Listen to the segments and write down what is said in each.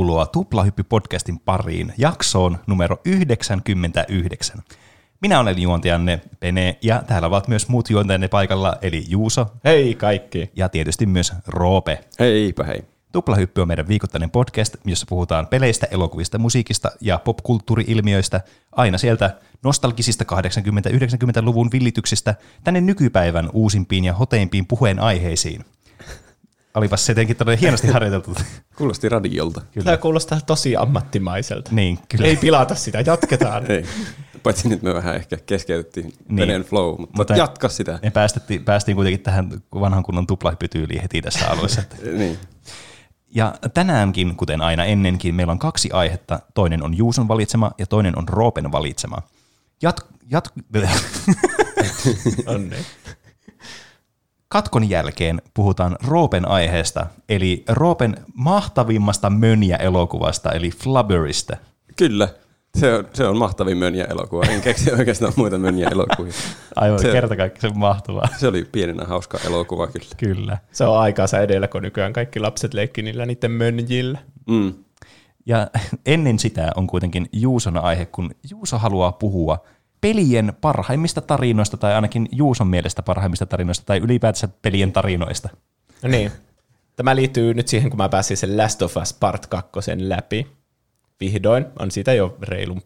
tervetuloa Tuplahyppy-podcastin pariin jaksoon numero 99. Minä olen juontajanne Pene ja täällä ovat myös muut juontajanne paikalla, eli Juuso Hei kaikki. ja tietysti myös Roope. Heipä hei. Tuplahyppy on meidän viikoittainen podcast, jossa puhutaan peleistä, elokuvista, musiikista ja popkulttuuri-ilmiöistä aina sieltä nostalgisista 80-90-luvun villityksistä tänne nykypäivän uusimpiin ja hoteimpiin puheenaiheisiin. Olipas se jotenkin todella hienosti harjoiteltu. Kuulosti radiolta. Tämä kuulostaa tosi ammattimaiselta. Niin, kyllä. Ei pilata sitä, jatketaan. Ei. Paitsi nyt me vähän ehkä keskeytettiin Niin. Veneen flow, mutta, Mutta- jatka sitä. Me päästettiin, päästiin kuitenkin tähän vanhan kunnon tuplahyppytyyliin heti tässä alussa. Niin. Ja tänäänkin, kuten aina ennenkin, meillä on kaksi aihetta. Toinen on Juuson valitsema ja toinen on Roopen valitsema. Jat, jat, Onni. Katkon jälkeen puhutaan Roopen aiheesta, eli Roopen mahtavimmasta mönjä-elokuvasta, eli Flubberista. Kyllä. Se on, se on mahtavin mönjä elokuva. En keksi oikeastaan muita mönjä elokuvia. Aivan Se- kerta kaikki se mahtavaa. Se oli pienenä hauska elokuva kyllä. Kyllä. Se on aikaansa edellä, kun nykyään kaikki lapset leikki niillä niiden mönjillä. Mm. Ja ennen sitä on kuitenkin Juuson aihe, kun Juuso haluaa puhua pelien parhaimmista tarinoista, tai ainakin Juuson mielestä parhaimmista tarinoista, tai ylipäätänsä pelien tarinoista. No niin. Tämä liittyy nyt siihen, kun mä pääsin sen Last of Us Part 2 läpi. Vihdoin. On siitä jo reilu,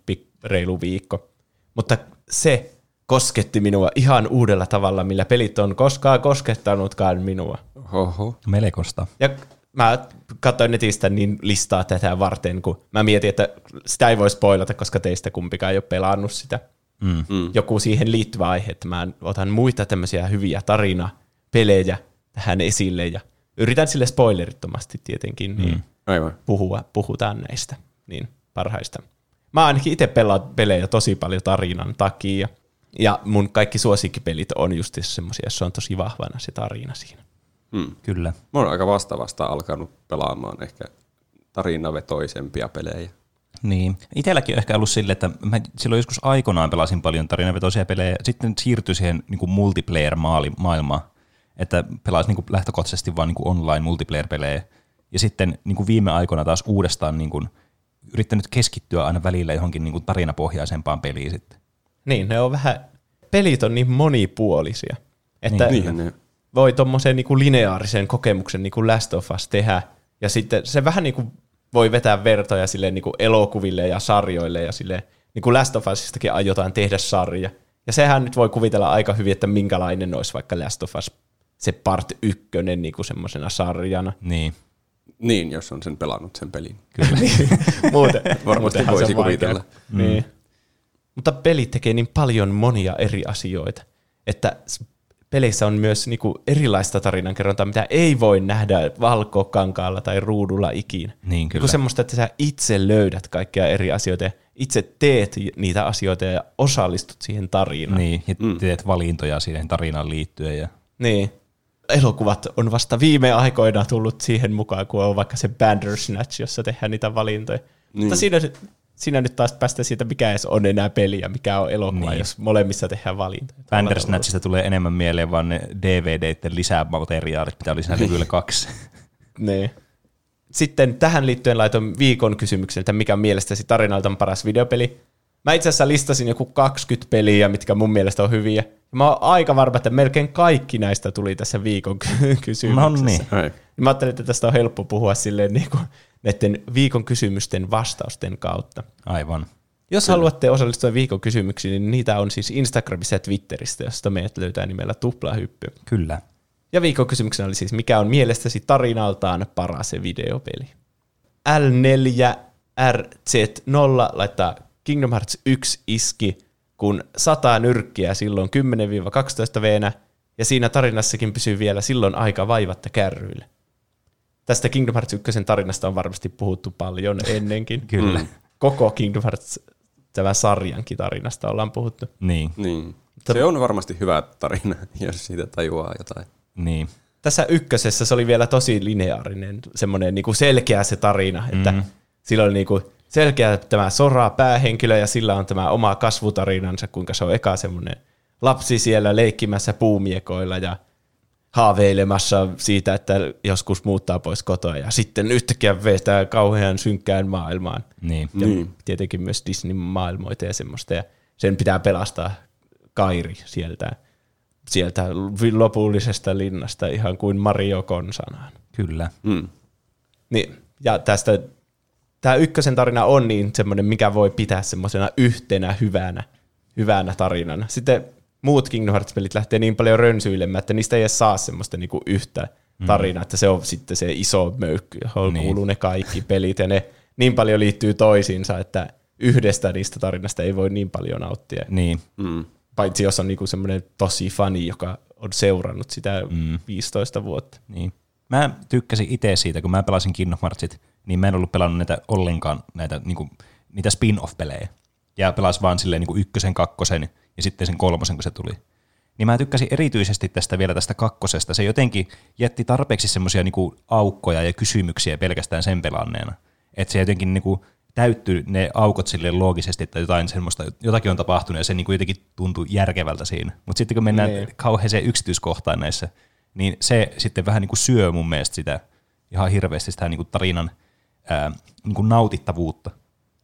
reilu viikko. Mutta se kosketti minua ihan uudella tavalla, millä pelit on koskaan koskettanutkaan minua. Oho. Melekosta. Ja mä katsoin netistä niin listaa tätä varten, kun mä mietin, että sitä ei voi spoilata, koska teistä kumpikaan ei ole pelannut sitä. Mm. Mm. Joku siihen liittyvä aihe, että mä otan muita tämmöisiä hyviä tarinapelejä tähän esille ja yritän sille spoilerittomasti tietenkin niin Aivan. puhua, puhutaan näistä niin parhaista. Mä ainakin itse pelaan pelejä tosi paljon tarinan takia. Ja mun kaikki suosikkipelit on just semmoisia, joissa on tosi vahvana se tarina siinä. Mm. Kyllä. Mä oon aika vasta vasta alkanut pelaamaan ehkä tarinavetoisempia pelejä. Niin. Itelläkin on ehkä ollut silleen, että mä silloin joskus aikoinaan pelasin paljon tarinavetoisia pelejä, sitten siirtyi siihen niin multiplayer-maailmaan, että pelasin niin kuin lähtökohtaisesti vain niin online multiplayer-pelejä, ja sitten niin kuin viime aikoina taas uudestaan niin kuin yrittänyt keskittyä aina välillä johonkin niin kuin tarinapohjaisempaan peliin sitten. Niin, ne on vähän, pelit on niin monipuolisia, että Niin. Ne, voi tuommoisen niin lineaarisen kokemuksen niin kuin Last of Us tehdä, ja sitten se vähän niin kuin voi vetää vertoja sille niin kuin elokuville ja sarjoille, ja sille niin kuin Last of Usistakin aiotaan tehdä sarja. Ja sehän nyt voi kuvitella aika hyvin, että minkälainen olisi vaikka Last of Us se part ykkönen niin kuin semmoisena sarjana. Niin, niin, jos on sen pelannut sen pelin. kyllä. Muuten, Varmasti voisi kuvitella. Mm. Niin. Mutta pelit tekee niin paljon monia eri asioita, että peleissä on myös niinku erilaista tarinankerrontaa, mitä ei voi nähdä valkokankaalla tai ruudulla ikinä. Niin, kyllä. Niinku semmoista, että sä itse löydät kaikkia eri asioita ja itse teet niitä asioita ja osallistut siihen tarinaan. niin, ja teet valintoja siihen tarinaan liittyen. Ja... Niin. Elokuvat on vasta viime aikoina tullut siihen mukaan, kun on vaikka se Bandersnatch, jossa tehdään niitä valintoja. Niin. Mutta siinä, siinä nyt taas päästä siitä, mikä edes on enää peli ja mikä on elokuva, Niin. niin. jos molemmissa tehdään valintoja. Bandersnatchista tulee enemmän mieleen vaan ne DVDiden lisämateriaalit, mitä oli siinä levyllä kaksi. Niin. Sitten tähän liittyen laitoin viikon kysymyksen, että mikä on mielestäsi tarinalta paras videopeli. Mä itse asiassa listasin joku 20 peliä, mitkä mun mielestä on hyviä. Mä oon aika varma, että melkein kaikki näistä tuli tässä viikon ky- kysymyksessä. No niin. Niin Mä ajattelin, että tästä on helppo puhua silleen niin kuin näiden viikon kysymysten vastausten kautta. Aivan. Jos Kyllä. haluatte osallistua viikon kysymyksiin, niin niitä on siis Instagramissa ja Twitteristä, josta meidät löytää nimellä Tuplahyppy. Kyllä. Ja viikon kysymyksenä oli siis, mikä on mielestäsi tarinaltaan paras videopeli? L4RZ0 laittaa Kingdom Hearts 1 iski, kun sataa nyrkkiä silloin 10-12 veenä, ja siinä tarinassakin pysyy vielä silloin aika vaivatta kärryillä. Tästä Kingdom Hearts 1 tarinasta on varmasti puhuttu paljon ennenkin. Kyllä. Mm. Koko Kingdom Hearts tämän sarjankin tarinasta ollaan puhuttu. Niin, Niin. Se on varmasti hyvä tarina, jos siitä tajuaa jotain. niin. tässä ykkösessä se oli vielä tosi lineaarinen, semmoinen niinku selkeä se tarina, että mm. sillä oli niinku selkeä tämä Sora päähenkilö ja sillä on tämä oma kasvutarinansa, kuinka se on eka semmoinen lapsi siellä leikkimässä puumiekoilla ja haaveilemassa siitä, että joskus muuttaa pois kotoa ja sitten yhtäkkiä vetää kauhean synkkään maailmaan. Niin. Ja Niin. tietenkin myös Disney-maailmoita ja semmoista. Ja sen pitää pelastaa Kairi sieltä, sieltä lopullisesta linnasta ihan kuin Mario konsanaan. Kyllä. Mm. Niin, ja tästä, tämä ykkösen tarina on niin semmoinen, mikä voi pitää semmoisena yhtenä hyvänä, hyvänä tarinana. Sitten muut Kingdom Hearts-pelit lähtee niin paljon rönsyilemään, että niistä ei edes saa semmoista niinku yhtä tarinaa, että se on sitten se iso möykky, johon Niin. kuuluu ne kaikki pelit, ja ne niin paljon liittyy toisiinsa, että yhdestä niistä tarinasta ei voi niin paljon nauttia. Niin. Mm. Paitsi jos on niinku semmoinen tosi fani, joka on seurannut sitä mm. 15 vuotta. Niin. Mä tykkäsin itse siitä, kun mä pelasin Kingdom Heartsit, niin mä en ollut pelannut näitä ollenkaan, näitä, niinku, niitä spin-off-pelejä. Ja pelasin vaan silleen niinku ykkösen, kakkosen ja sitten sen kolmosen, kun se tuli. Niin mä tykkäsin erityisesti tästä vielä tästä kakkosesta. Se jotenkin jätti tarpeeksi semmoisia niinku aukkoja ja kysymyksiä pelkästään sen pelanneena. Että se jotenkin niinku täyttyi ne aukot silleen loogisesti, että jotain semmoista, jotakin on tapahtunut ja se niinku jotenkin tuntui järkevältä siinä. Mutta sitten kun mennään Niin. kauheeseen yksityiskohtaan näissä, niin se sitten vähän niin kuin syö mun mielestä sitä ihan hirveästi sitä niin kuin tarinan ää, niin kuin nautittavuutta.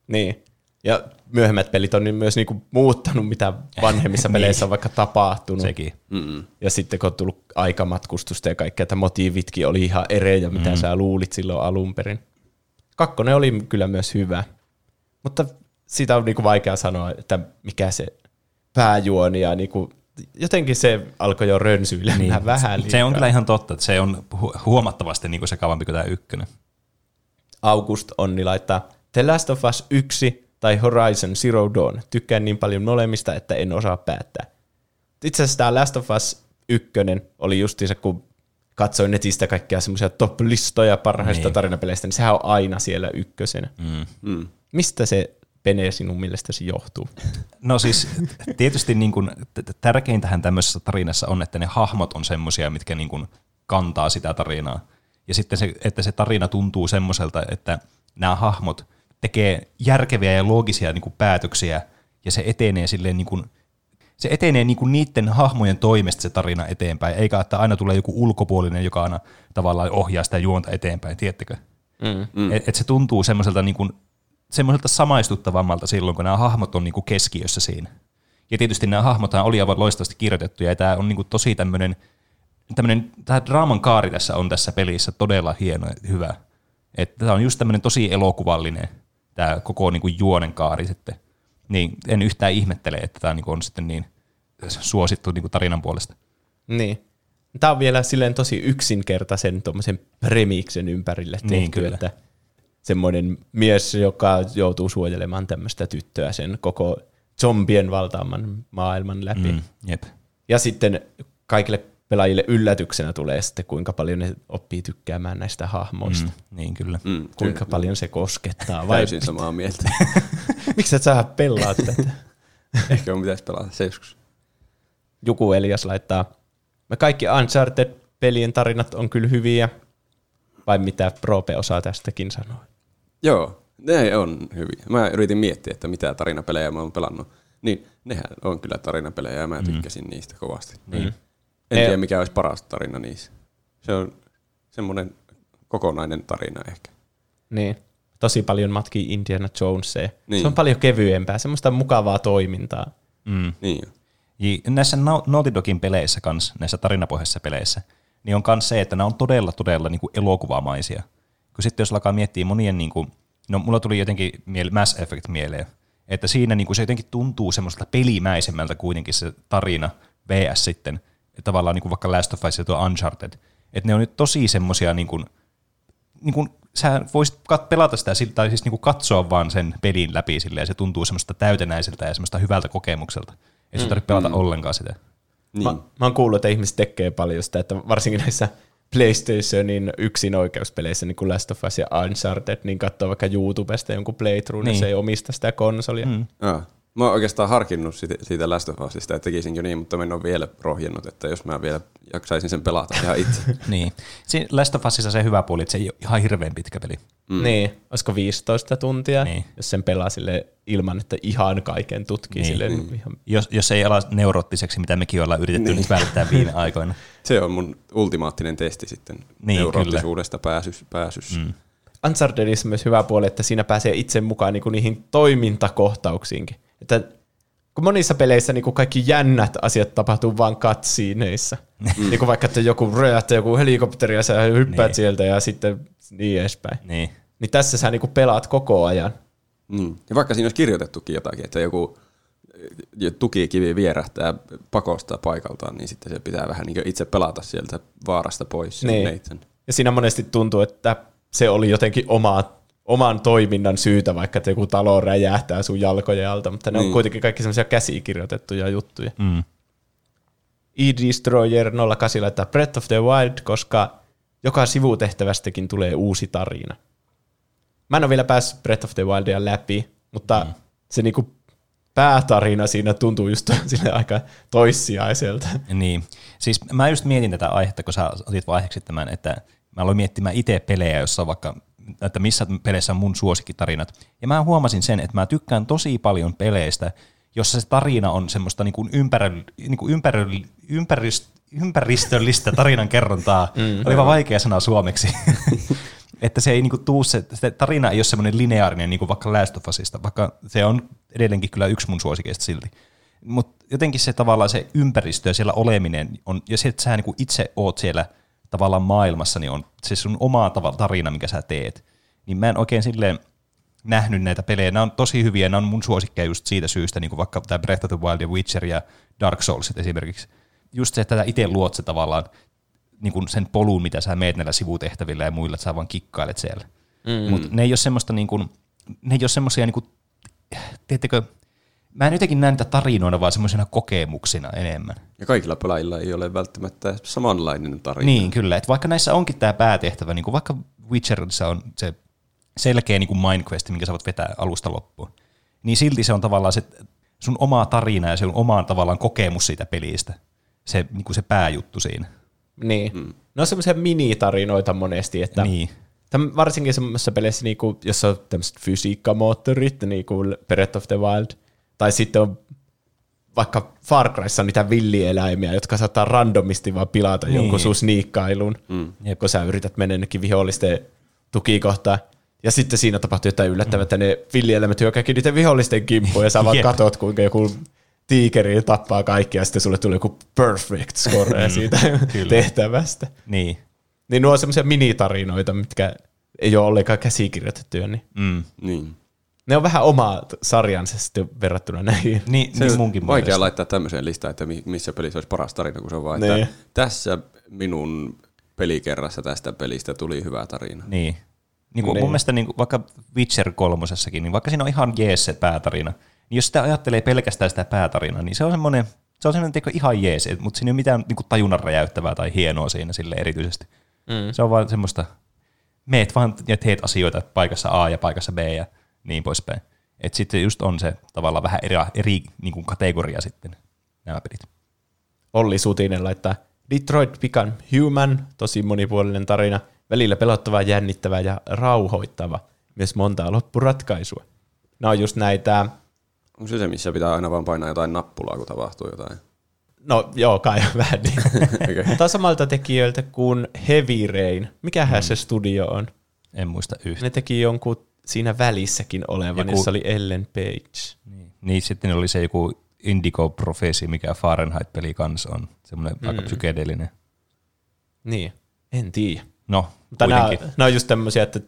Niin. Ja myöhemmät pelit on niin myös niinku muuttanut, mitä vanhemmissa Niin. peleissä on vaikka tapahtunut. Sekin. Mm. Ja sitten kun on tullut aikamatkustusta ja kaikkea, että motiivitkin oli ihan erejä, mitä mm. sä luulit silloin alun perin. Kakkonen oli kyllä myös hyvä, mutta siitä on niinku vaikea sanoa, että mikä se pääjuoni ja niinku, jotenkin se alkoi jo rönsyillä niin. vähän liikaa. Se on kyllä ihan totta, että se on hu- huomattavasti niin kuin sekavampi kuin tämä ykkönen. August Onni laittaa The Last of Us 1 tai Horizon Zero Dawn. Tykkään niin paljon molemmista, että en osaa päättää. Itse asiassa tämä Last of Us 1 oli justiinsa, kun katsoin netistä kaikkia semmoisia top-listoja parhaista Niin. niin. tarinapeleistä, niin sehän on aina siellä ykkösenä. Mm. Mm. Mistä se Pene sinun mielestäsi johtuu? No siis tietysti niin kuin, t- tärkeintähän tämmöisessä tarinassa on, että ne hahmot on semmoisia, mitkä niin kuin kantaa sitä tarinaa. Ja sitten se, että se tarina tuntuu semmoiselta, että nämä hahmot tekee järkeviä ja loogisia niin kuin päätöksiä, ja se etenee silleen niin kuin, se etenee niin kuin niiden hahmojen toimesta se tarina eteenpäin, eikä että aina tulee joku ulkopuolinen, joka aina tavallaan ohjaa sitä juonta eteenpäin, tiedättekö? Mm. Mm. Et, et se tuntuu semmoiselta, niin kuin, semmoiselta samaistuttavammalta silloin, kun nämä hahmot on niin kuin keskiössä siinä. Ja tietysti nämä hahmothan oli aivan loistavasti kirjoitettuja, ja tämä on niin kuin tosi tämmöinen, tämmöinen, tämä draaman kaari tässä on tässä pelissä todella hieno ja hyvä. Että tämä on just tämmöinen tosi elokuvallinen, tämä koko niin kuin juonen kaari sitten. Niin en yhtään ihmettele, että tämä niin kuin on sitten niin suosittu niin kuin tarinan puolesta. Niin. Tämä on vielä silleen tosi yksinkertaisen tuommoisen premiiksen ympärille tehty, Niin, kyllä. että semmoinen mies, joka joutuu suojelemaan tämmöistä tyttöä sen koko zombien valtaaman maailman läpi. Mm, jep. Ja sitten kaikille pelaajille yllätyksenä tulee sitten, kuinka paljon ne oppii tykkäämään näistä hahmoista. Mm, Mm. niin kyllä. Mm. Kuinka paljon se koskettaa. Vai Täysin samaa mieltä. miksi et sä pelaa tätä? Ehkä on pitäisi pelata se joskus. Joku Elias laittaa, me kaikki Uncharted-pelien tarinat on kyllä hyviä, vai mitä Prope osaa tästäkin sanoa? Joo, ne on hyviä. Mä yritin miettiä, että mitä tarinapelejä mä oon pelannut. Niin, nehän on kyllä tarinapelejä ja mä tykkäsin mm. niistä kovasti. Niin. En Ne- tiedä, mikä olisi paras tarina niissä. Se on semmoinen kokonainen tarina ehkä. Niin. Tosi paljon matkii Indiana Jonesia. Niin. Niin. Se on paljon kevyempää, semmoista mukavaa toimintaa. Mm. Niin. Ja näissä Nau- Naughty Dogin peleissä kans, näissä tarinapohjaisissa peleissä, niin on kans se, että nämä on todella, todella niin kuin elokuvamaisia. Kun sitten jos alkaa miettiä monien, niin kuin, no mulla tuli jotenkin miele- Mass Effect mieleen, että siinä niin kuin se jotenkin tuntuu semmoiselta pelimäisemmältä kuitenkin se tarina VS sitten, tavallaan niin kuin vaikka Last of Us ja tuo Uncharted, että ne on nyt tosi semmoisia niin kuin, niin kuin, sä voisit kat- pelata sitä sillä- tai siis niin kuin katsoa vaan sen pelin läpi silleen, ja se tuntuu semmoista täytenäiseltä ja semmoista hyvältä kokemukselta. Ei sun tarvitse pelata ollenkaan sitä. niin. Mä, mä oon kuullut, että ihmiset tekee paljon sitä, että varsinkin näissä PlayStationin yksin oikeuspeleissä, niin kuin Last of Us ja Uncharted, niin katsoo vaikka YouTubesta jonkun playthrough, niin. Niin. se ei omista sitä konsolia. Mm. Ah. Mä oon oikeastaan harkinnut siitä, siitä Last of Usista, että tekisinkö niin, mutta mä en ole vielä rohjennut, että jos mä vielä jaksaisin sen pelata ihan itse. niin. Siinä Last of Usissa se hyvä puoli, että se ei ole ihan hirveän pitkä peli. Mm. Niin, olisiko 15 tuntia, Niin. jos sen pelaa sille ilman, että ihan kaiken tutkii. Niin. Sille, ihan, Jos, jos ei ala neurottiseksi, mitä mekin ollaan yritetty niin. nyt välttää viime aikoina. Se on mun ultimaattinen testi sitten Niin, neuroottisuudesta pääsys, pääsyssä. Mm. Unchartedissa myös hyvä puoli, että siinä pääsee itse mukaan niin kuin niihin toimintakohtauksiinkin. Että kun monissa peleissä niin kuin kaikki jännät asiat tapahtuu vain katsiineissa. Mm. niin kuin vaikka, että joku räjähtää joku helikopteri ja sä hyppäät Niin. sieltä ja sitten niin edespäin. Niin. Niin tässä sä niin kuin pelaat koko ajan. Mm. Ja vaikka siinä olisi kirjoitettukin jotakin, että joku tukikivi vierähtää pakosta paikaltaan, niin sitten se pitää vähän niin itse pelata sieltä vaarasta pois. Niin. Ja siinä monesti tuntuu, että se oli jotenkin oma, oman toiminnan syytä, vaikka että joku talo räjähtää sun jalkojen alta, mutta ne on Niin. kuitenkin kaikki semmoisia käsikirjoitettuja juttuja. Mm. E-Destroyer 08 laittaa Breath of the Wild, koska joka sivutehtävästäkin tulee uusi tarina. Mä en ole vielä päässyt Breath of the Wildia läpi, mutta mm. se niinku päätarina siinä tuntuu just sille aika toissijaiselta. Niin. Siis mä just mietin tätä aihetta, kun sä otit vaiheeksi tämän, että mä aloin miettimään itse pelejä, jossa on vaikka, että missä peleissä on mun suosikkitarinat. Ja mä huomasin sen, että mä tykkään tosi paljon peleistä, jossa se tarina on semmoista niin kuin ympärö, niin kuin ympärö, ympärist, ympäristöllistä tarinan kerrontaa. Mm. Oli vaan vaikea sana suomeksi. että se ei niinku tuu se, se tarina ei ole semmoinen lineaarinen niin kuin vaikka Last of Usista, vaikka se on edelleenkin kyllä yksi mun suosikeista silti. Mutta jotenkin se tavallaan se ympäristö ja siellä oleminen on, ja se, että sä niinku itse oot siellä tavallaan maailmassa, niin on se sun oma tarina, mikä sä teet. Niin mä en oikein silleen nähnyt näitä pelejä. Nämä on tosi hyviä, nämä on mun suosikkeja just siitä syystä, niin kuin vaikka tämä Breath of the Wild ja Witcher ja Dark Souls esimerkiksi. Just se, että sä itse luot se tavallaan niin kuin sen polun, mitä sä meet näillä sivutehtävillä ja muilla, että sä vaan kikkailet siellä. Mm. Mutta ne ei ole semmoista niin kuin, ne ei ole semmoisia niin kuin, tiedättekö, mä en jotenkin näe niitä tarinoina, vaan semmoisena kokemuksina enemmän. Ja kaikilla pelaajilla ei ole välttämättä samanlainen tarina. Niin, kyllä. Että vaikka näissä onkin tämä päätehtävä, niin kuin vaikka Witcherissa on se selkeä niin kuin Mindquest, minkä sä voit vetää alusta loppuun, niin silti se on tavallaan se sun oma tarina ja se on omaan tavallaan kokemus siitä pelistä. Se, niin kuin se pääjuttu siinä. Niin. Mm. Ne on semmoisia minitarinoita monesti, että Niin. Täm, varsinkin semmoisessa peleissä, niinku, jossa on tämmöiset fysiikkamoottorit, niin kuin Breath of the Wild, tai sitten on vaikka Far Cryssa niitä villieläimiä, jotka saattaa randomisti vaan pilata niin. jonkun sun sniikkailun, mm. kun sä yrität mennä jonnekin vihollisten tukikohtaan. Ja sitten siinä tapahtuu jotain yllättävää, että ne villieläimet hyökkääkin niiden vihollisten kimppuun, ja sä vaan katot, kuinka joku tiikeri tappaa kaikki, ja sitten sulle tulee joku perfect score siitä Kyllä. tehtävästä. Niin. Niin nuo on semmoisia minitarinoita, mitkä ei ole ollenkaan käsikirjoitettuja, niin Mm. Niin. Ne on vähän oma sarjansa sitten verrattuna näihin. Niin, Se niin on munkin vaikea mielestä. laittaa tämmöiseen listaan, että mi- missä pelissä olisi paras tarina, kun se on vaan, Niin. että tässä minun pelikerrassa tästä pelistä tuli hyvä tarina. Niin. Niin kuin Niin. mun mielestä niin kuin vaikka Witcher kolmosessakin, niin vaikka siinä on ihan jees se päätarina, niin jos sitä ajattelee pelkästään sitä päätarinaa, niin se on semmoinen, se on semmoinen tiedätkö, ihan jees, mutta siinä ei ole mitään niin kuin tajunnan räjäyttävää tai hienoa siinä sille erityisesti. Mm. Se on vaan semmoista, meet vaan ja teet asioita paikassa A ja paikassa B ja niin poispäin. Et sitten just on se tavallaan vähän eri, eri niin kuin kategoria sitten nämä pelit. Olli Sutinen laittaa Detroit Become Human, tosi monipuolinen tarina, välillä pelottava, jännittävä ja rauhoittava. Myös montaa loppuratkaisua. Nämä on just näitä, Onko se se, missä pitää aina vaan painaa jotain nappulaa, kun tapahtuu jotain? no joo, kai vähän niin. Okei. Tämä on samalta tekijöiltä kuin Heavy Rain. Mikähän mm. se studio on? En muista yhtään. Ne teki jonkun siinä välissäkin olevan, Joku- jossa oli Ellen Page. Niin. niin sitten oli se joku Indigo Prophecy, mikä Fahrenheit-peli kanssa on. Semmoinen mm. aika psykedeellinen. Niin, en tiedä. No, Mutta nämä, nämä on just tämmöisiä, että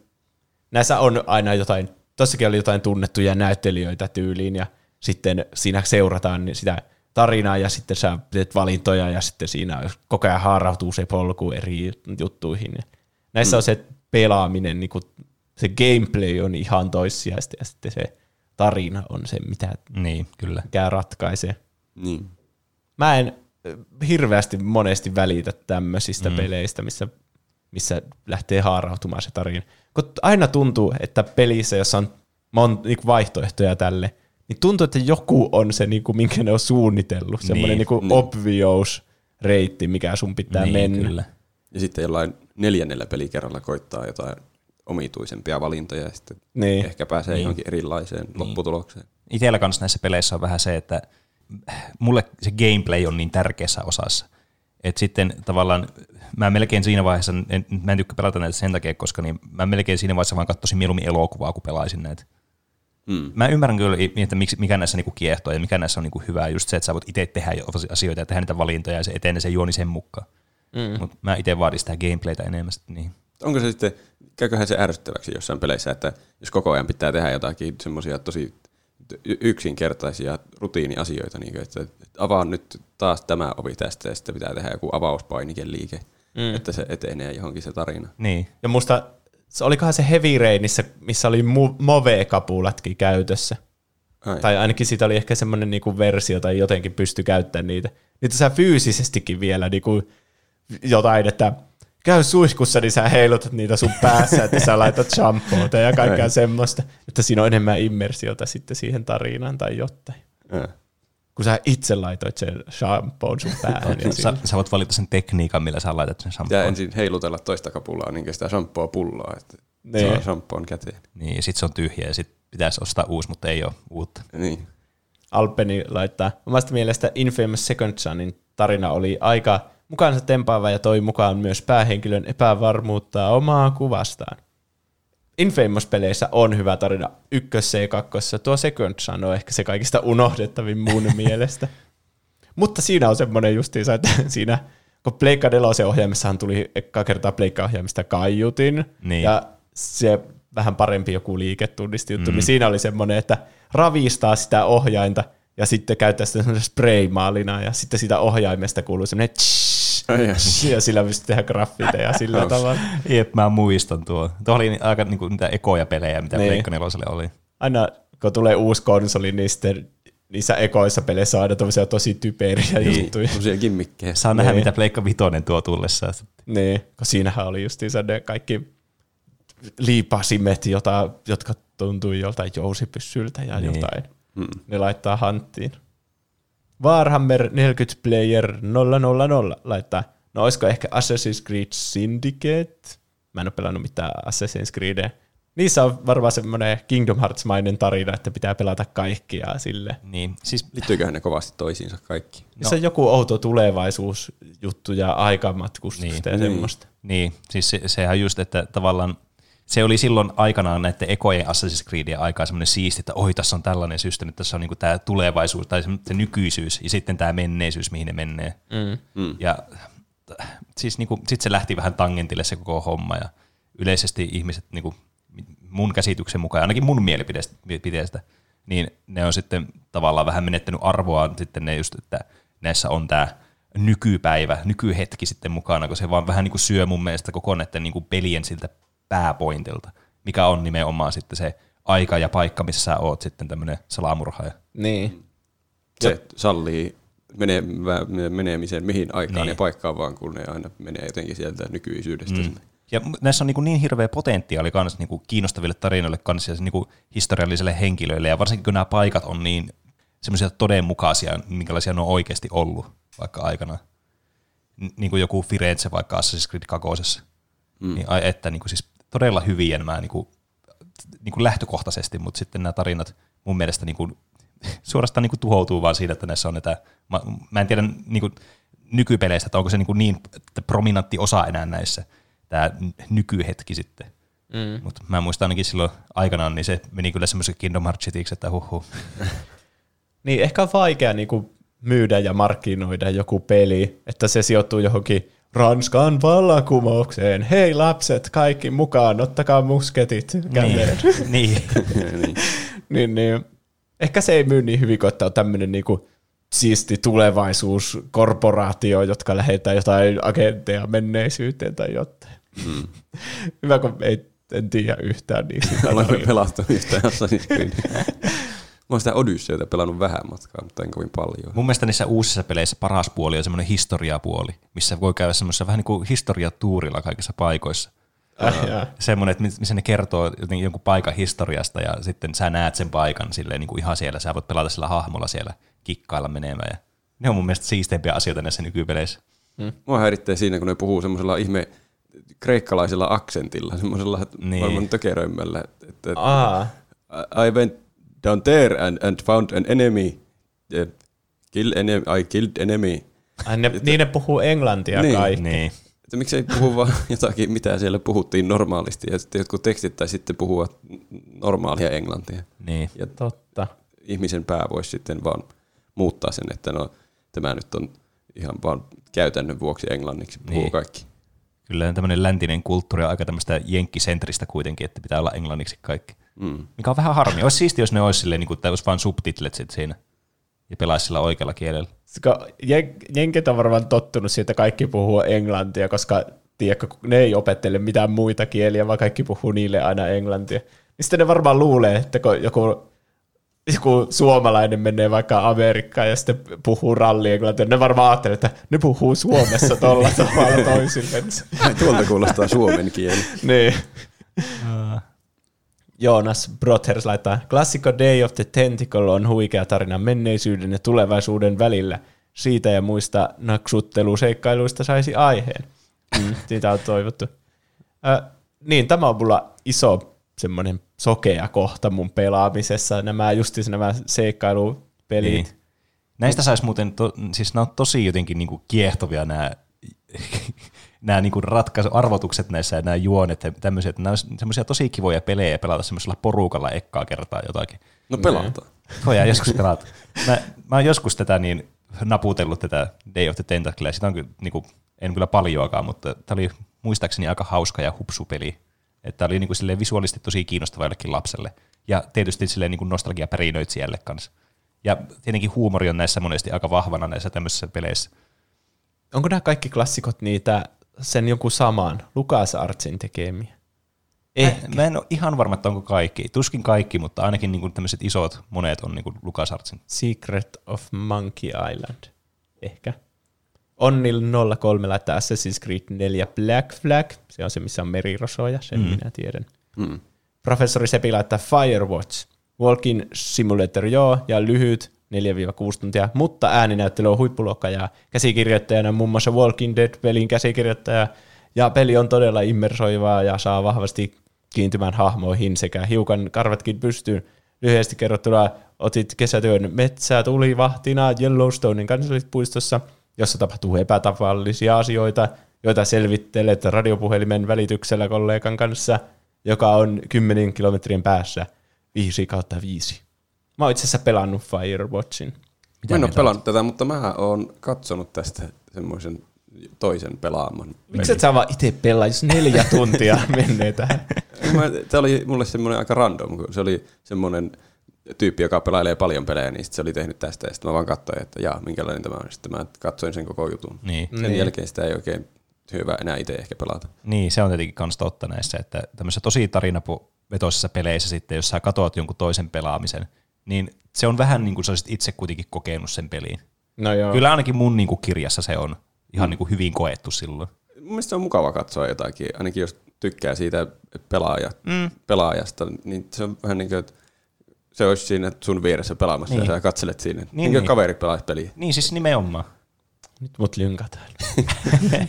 näissä on aina jotain, tossakin oli jotain tunnettuja näyttelijöitä tyyliin, ja sitten siinä seurataan niin sitä tarinaa, ja sitten sä teet valintoja, ja sitten siinä koko ajan haarautuu se polku eri juttuihin. Näissä mm. on se pelaaminen, niin kuin, se gameplay on ihan toissijaista, ja sitten se tarina on se, mitä, Niin, kyllä. mikä ratkaisee. Niin. Mä en ö, hirveästi monesti välitä tämmöisistä mm. peleistä, missä, missä lähtee haarautumaan se tarina. Kun aina tuntuu, että pelissä, jossa on mon, niin vaihtoehtoja tälle, niin tuntuu, että joku on se, niin kuin, minkä ne on suunnitellut. Semmoinen niin, Niin, niin kuin niin. obvious reitti, mikä sun pitää niin, mennä. Kyllä. Ja sitten jollain neljännellä pelikerralla koittaa jotain omituisempia valintoja ja sitten Niin. ehkä pääsee Niin. johonkin erilaiseen lopputulokseen. Itsellä kanssa näissä peleissä on vähän se, että mulle se gameplay on niin tärkeässä osassa. Että sitten tavallaan mä melkein siinä vaiheessa, en, mä en tykkää pelata näitä sen takia, koska niin mä melkein siinä vaiheessa vaan katsoisin mieluummin elokuvaa, kun pelaisin näitä. Hmm. Mä ymmärrän kyllä, että miksi, mikä näissä niinku kiehtoo ja mikä näissä on niinku hyvää, just se, että sä voit itse tehdä asioita ja tehdä niitä valintoja ja se etenee se juoni sen mukaan. Mm. Mutta mä itse vaadin sitä gameplaytä enemmän. Niin. Onko se sitten, käyköhän se ärsyttäväksi jossain peleissä, että jos koko ajan pitää tehdä jotakin semmoisia tosi yksinkertaisia rutiiniasioita, niin kuin, että avaa nyt taas tämä ovi tästä ja sitten pitää tehdä joku avauspainiken liike, mm. että se etenee johonkin se tarina. niin. Ja musta, se olikohan se Heavy Rainissa, missä oli Move-kapulatkin käytössä. Ai. Tai ainakin siitä oli ehkä semmoinen niinku versio tai jotenkin pysty käyttämään niitä. Niitä sä fyysisestikin vielä niinku jotain, että käy suihkussa, niin sä heilutat niitä sun päässä, että sä laitat shampoota ja kaikkea Ai. semmoista. Että siinä on enemmän immersiota sitten siihen tarinaan tai jotain. Kun sä itse laitoit sen shampoon sun päähän. ja Sä, sillä- sä voit valita sen tekniikan, millä sä laitat sen Pitää shampoon. ensin heilutella toista kapulaa, niin sitä shampoo pulloa, että Niin. saa shampoon käteen. Niin, ja sit se on tyhjä ja sit pitäisi ostaa uusi, mutta ei ole uutta. Niin. Alpeni laittaa. Omasta mielestä Infamous Second Sonin tarina oli aika mukaansa tempaava ja toi mukaan myös päähenkilön epävarmuutta omaa kuvastaan. Infamous-peleissä on hyvä tarina ykkössä ja kakkossa. Tuo Second Son on ehkä se kaikista unohdettavin mun mielestä. Mutta siinä on semmoinen justiinsa, että siinä kun Pleikka 4 ohjaimessahan tuli ekkaa kertaa Pleikka-ohjaimista kaiutin, Niin. ja se vähän parempi joku liiketunnisti juttu, mm. niin siinä oli semmoinen, että ravistaa sitä ohjainta ja sitten käyttää sitä semmoinen spraymaalina ja sitten siitä ohjaimesta kuuluu semmoinen tsh, ai. ja sillä pystyy tehdä graffiteja sillä tavalla. Jep, mä muistan tuo. Tuo oli aika niinku, niitä ekoja pelejä, mitä Niin. Pleikka neloselle oli. Aina kun tulee uusi konsoli, niin sitten niissä ekoissa peleissä on aina tosi typeriä Niin, juttuja. Semmoisia kimmikkejä. Saa nähdä, Niin. mitä Pleikka Vitoinen tuo tullessaan. Niin, kun siinähän oli justiinsa ne kaikki liipasimet, jota, jotka tuntui joltain jousipyssyltä ja Niin. jotain. Ne laittaa hanttiin. Warhammer 40 Player 000 laittaa, no olisiko ehkä Assassin's Creed Syndicate? Mä en ole pelannut mitään Assassin's Creedia. Niissä on varmaan semmoinen Kingdom Hearts-mainen tarina, että pitää pelata kaikkia sille. Niin, siis Liittyyköhän ne kovasti toisiinsa kaikki? No. Se on joku outo tulevaisuusjuttu ja aikamatkustusta Niin. ja semmoista. Niin, siis se, sehän just, että tavallaan se oli silloin aikanaan näiden ekojen Assassin's Creedien aikaa semmoinen siisti, että oi, tässä on tällainen systeemi, että tässä on niinku tämä tulevaisuus tai se, nykyisyys ja sitten tämä menneisyys, mihin ne menee. Mm. Mm. Ja t- siis niinku, sitten se lähti vähän tangentille se koko homma ja yleisesti ihmiset niinku, mun käsityksen mukaan, ainakin mun mielipiteestä, niin ne on sitten tavallaan vähän menettänyt arvoa sitten ne just, että näissä on tämä nykypäivä, nykyhetki sitten mukana, kun se vaan vähän niin kuin syö mun mielestä koko näiden niin kuin pelien siltä pääpointilta, mikä on nimenomaan sitten se aika ja paikka, missä sä oot sitten tämmöinen salamurhaaja. Niin. Se sallii menevä- menemisen mihin aikaan Niin. ja paikkaan vaan, kun ne aina menee jotenkin sieltä nykyisyydestä. Mm. Ja näissä on niin, niin hirveä potentiaali kans niin kiinnostaville tarinoille kans ja niin historiallisille henkilöille, ja varsinkin kun nämä paikat on niin semmoisia todenmukaisia, minkälaisia ne on oikeasti ollut vaikka aikana. Niin kuin joku Firenze vaikka Assassin's Creed 2. Mm. Niin, ai että niin kuin siis todella hyviä nämä niin kuin, niin kuin lähtökohtaisesti, mutta sitten nämä tarinat mun mielestä niin kuin, suorastaan niin kuin tuhoutuu vaan siitä, että näissä on näitä, mä, mä en tiedä niin kuin, nykypeleistä, että onko se niin, kuin niin prominantti osa enää näissä, tämä nykyhetki sitten. Mm. Mutta mä muistan ainakin silloin aikanaan, niin se meni kyllä semmoisen Kingdom Heartsitiksi, että huhu. Niin, ehkä on vaikea niinku myydä ja markkinoida joku peli, että se sijoittuu johonkin Ranskan vallankumoukseen. Hei lapset, kaikki mukaan, ottakaa musketit käteen. niin. niin. niin. niin, niin. Ehkä se ei myy niin hyvin, kun että on tämmöinen niinku siisti tulevaisuuskorporaatio, jotka lähettää jotain agentteja menneisyyteen tai jotain. Mm. Hyvä, kun ei, en tiedä yhtään niistä. Olen pelastunut yhtään Assassin's Creed. Mä oon sitä Odysseytä pelannut vähän matkaa, mutta en kovin paljon. Mun mielestä niissä uusissa peleissä paras puoli on semmoinen historiapuoli, missä voi käydä semmoisessa vähän niin kuin historiatuurilla kaikissa paikoissa. Äh, jaa. Semmoinen, että missä ne kertoo jotenkin jonkun paikan historiasta ja sitten sä näet sen paikan silleen niin kuin ihan siellä. Sä voit pelata sillä hahmolla siellä kikkailla menemään. Ja ne on mun mielestä siisteimpiä asioita näissä nykypeleissä. Mua häiritsee siinä, kun ne puhuu semmoisella ihme kreikkalaisella aksentilla, semmoisella Niin. maailman tökeröimmällä. Että, että, Aa, I went down there and, and found an enemy. Uh, kill enemy, I killed enemy. ai ne, niin ne puhuu englantia Niin. kaikki. Niin. Että miksei puhu vaan jotakin, mitä siellä puhuttiin normaalisti, ja sitten jotkut tekstit tai sitten puhua normaalia englantia. Niin. Ja Totta. ihmisen pää voisi sitten vaan muuttaa sen, että no, tämä nyt on ihan vaan käytännön vuoksi englanniksi puhuu Niin. niin. kaikki. Kyllä tämmöinen läntinen kulttuuri on aika tämmöistä jenkkisentristä kuitenkin, että pitää olla englanniksi kaikki. Mm. Mikä on vähän harmi. Olisi siisti, jos ne olisi silleen, niin kuin, että olisi vain subtitlet sit siinä ja pelaisi sillä oikealla kielellä. Jen- jenkit on varmaan tottunut siitä, että kaikki puhuu englantia, koska tiedätkö, ne ei opettele mitään muita kieliä, vaan kaikki puhuu niille aina englantia. Niin sitten ne varmaan luulee, että kun joku, joku suomalainen menee vaikka Amerikkaan ja sitten puhuu ralli englantia, ne varmaan ajattelee, että ne puhuu Suomessa tuolla tavalla toisillensa. Tuolta kuulostaa suomen kieli. niin. Joonas Brothers laittaa, klassikko Day of the Tentacle on huikea tarina menneisyyden ja tulevaisuuden välillä. Siitä ja muista naksutteluseikkailuista saisi aiheen. Mm, siitä on toivottu. Äh, niin, tämä on mulla iso semmoinen sokea kohta mun pelaamisessa. Nämä justis nämä seikkailupelit. Niin. Näistä saisi muuten, to, siis nämä on tosi jotenkin niinku kiehtovia nämä, nämä niinku ratkaisuarvotukset näissä ja nämä juonet ja tämmöiset. Nämä on semmoisia tosi kivoja pelejä pelata semmoisella porukalla ekkaa kertaa jotakin. No pelataan. Voidaan joskus pelata. Mä, mä oon joskus tätä niin naputellut tätä Day of the Tentacle, sitä on kyllä, niinku, en kyllä paljoakaan, mutta tämä oli muistaakseni aika hauska ja hupsupeli. Että oli niinku visuaalisesti tosi kiinnostava jollekin lapselle. Ja tietysti silleen niinku nostalgiaperinöitsijälle kanssa. Ja tietenkin huumori on näissä monesti aika vahvana näissä tämmöisissä peleissä. Onko nämä kaikki klassikot niitä sen jonkun saman Lucas Artsin tekemiä? Eh. Mä, mä en ole ihan varma, että onko kaikki. Tuskin kaikki, mutta ainakin niinku tämmöiset isot monet on niinku LucasArtsin. Secret of Monkey Island. Ehkä. Onnil 03 laittaa Assassin's Creed 4 Black Flag. Se on se, missä on merirosoja, sen mm. minä tiedän. Mm. Professori Sepi laittaa Firewatch. Walking Simulator joo, ja lyhyt 4-6 tuntia, mutta ääninäyttely on huippuluokka ja käsikirjoittajana muun muassa Walking Dead-pelin käsikirjoittaja. Ja peli on todella immersoivaa ja saa vahvasti kiintymään hahmoihin sekä hiukan karvatkin pystyyn. Lyhyesti kerrottuna otit kesätyön metsää tulivahtina Yellowstonein kansallispuistossa, jossa tapahtuu epätavallisia asioita, joita selvittelet radiopuhelimen välityksellä kollegan kanssa, joka on 10 kilometrien päässä 5 kautta 5. Mä oon itse asiassa pelannut Firewatchin. Mä en ole pelannut tätä, mutta mä oon katsonut tästä semmoisen toisen pelaaman. Miksi et sä vaan itse pelaa, jos neljä tuntia menee tähän? Tämä oli mulle semmoinen aika random, kun se oli semmoinen tyyppi, joka pelailee paljon pelejä, niin sit se oli tehnyt tästä, ja sitten mä vaan katsoin, että jaa, minkälainen tämä on. Sitten mä katsoin sen koko jutun. Niin. Sen Niin. jälkeen sitä ei oikein hyvä enää itse ehkä pelata. Niin, se on tietenkin kans totta näissä, että tämmöisissä tosi tarinavetoisissa peleissä sitten, jos sä katoat jonkun toisen pelaamisen, niin se on vähän niin kuin sä olisit itse kuitenkin kokenut sen peliin. No joo. Kyllä ainakin mun niin kuin kirjassa se on ihan niin kuin hyvin koettu silloin. Mun mielestä se on mukava katsoa jotakin, ainakin jos tykkää siitä pelaaja, mm. pelaajasta, niin se on vähän niin kuin, että se olisi siinä sun vieressä pelaamassa Niin. ja sä katselet siinä. Niin, Niin, niin kuin niin. kaveri pelaisi peliä. Niin siis nimenomaan. Nyt mut lynkataan.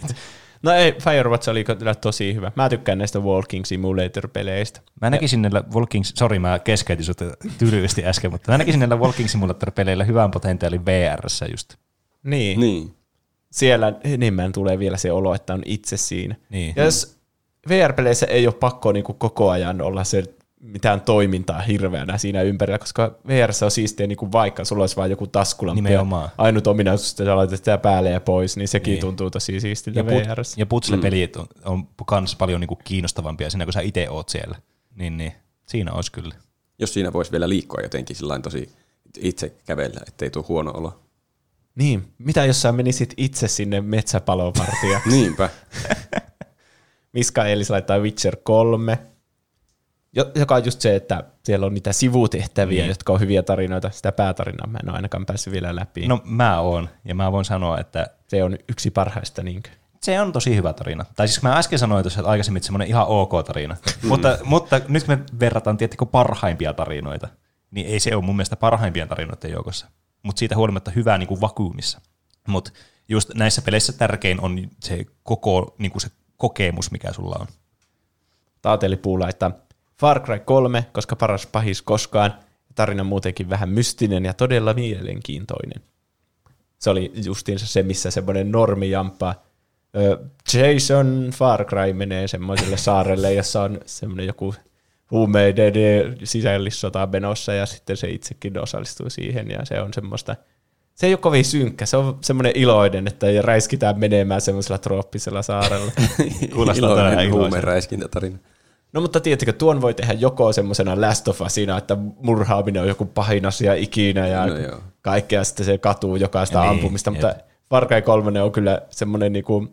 no ei, Firewatch oli kyllä tosi hyvä. Mä tykkään näistä Walking Simulator-peleistä. Mä näkisin näillä Walking, sorry mä keskeytin sut tylyesti äsken, mutta mä näkisin näillä Walking Simulator-peleillä hyvän potentiaalin VRssä just. Niin. Niin. Siellä enemmän tulee vielä se olo, että on itse siinä. Niin. Ja jos VR-peleissä ei ole pakko niin kuin koko ajan olla se mitään toimintaa hirveänä siinä ympärillä, koska VR on siistiä niin kuin vaikka sulla olisi vain joku taskulamppu ja Nimenomaan. ainut ominaisuus, että sä laitat sitä päälle ja pois, niin sekin Niin. niin. tuntuu tosi siistiltä Ja, VR. put, ja putsle-pelit on, on kans paljon niinku kiinnostavampia siinä, kun sä itse oot siellä. Niin, niin. Siinä olisi kyllä. Jos siinä voisi vielä liikkua jotenkin sillain tosi itse kävellä, ettei tule huono olo. Niin, mitä jos sä menisit itse sinne metsäpalovartijaksi? Niinpä. Miska Ellis laittaa Witcher 3, jo- joka on just se, että siellä on niitä sivutehtäviä, Niin. jotka on hyviä tarinoita. Sitä päätarinaa mä en ole ainakaan päässyt vielä läpi. No. Mä oon, ja mä voin sanoa, että Se on yksi parhaista. Niin. Se on tosi hyvä tarina. Tai siis mä äsken sanoin tuossa aikaisemmin, että semmoinen ihan ok tarina. mutta, mutta nyt kun me verrataan tiettikö parhaimpia tarinoita, niin ei se ole mun mielestä parhaimpien tarinoiden joukossa. Mutta siitä huolimatta hyvää niin kuin vakuumissa. Mutta just näissä peleissä tärkein on se koko niin kuin se kokemus, mikä sulla on. Taatelipuulla, että Far Cry 3, koska paras pahis koskaan, tarina muutenkin vähän mystinen ja todella mielenkiintoinen. Se oli justiinsa se, missä semmoinen normijamppa Jason Far Cry menee semmoiselle saarelle, jossa on semmoinen joku huumeiden sisällissota menossa ja sitten se itsekin osallistuu siihen ja se on semmoista, se ei ole kovin synkkä, se on semmoinen iloinen, että räiskitään menemään semmoisella trooppisella saarella. Kuulostaa Iloinen iloiselta. huumeräiskintätarina. No mutta tiedättekö, tuon voi tehdä joko semmoisena Last of Usina, että murhaaminen on joku pahin asia ikinä ja No joo. kaikkea sitten se katuu jokaista Niin, ampumista, mutta jep. Far Cry 3 on kyllä semmoinen niinku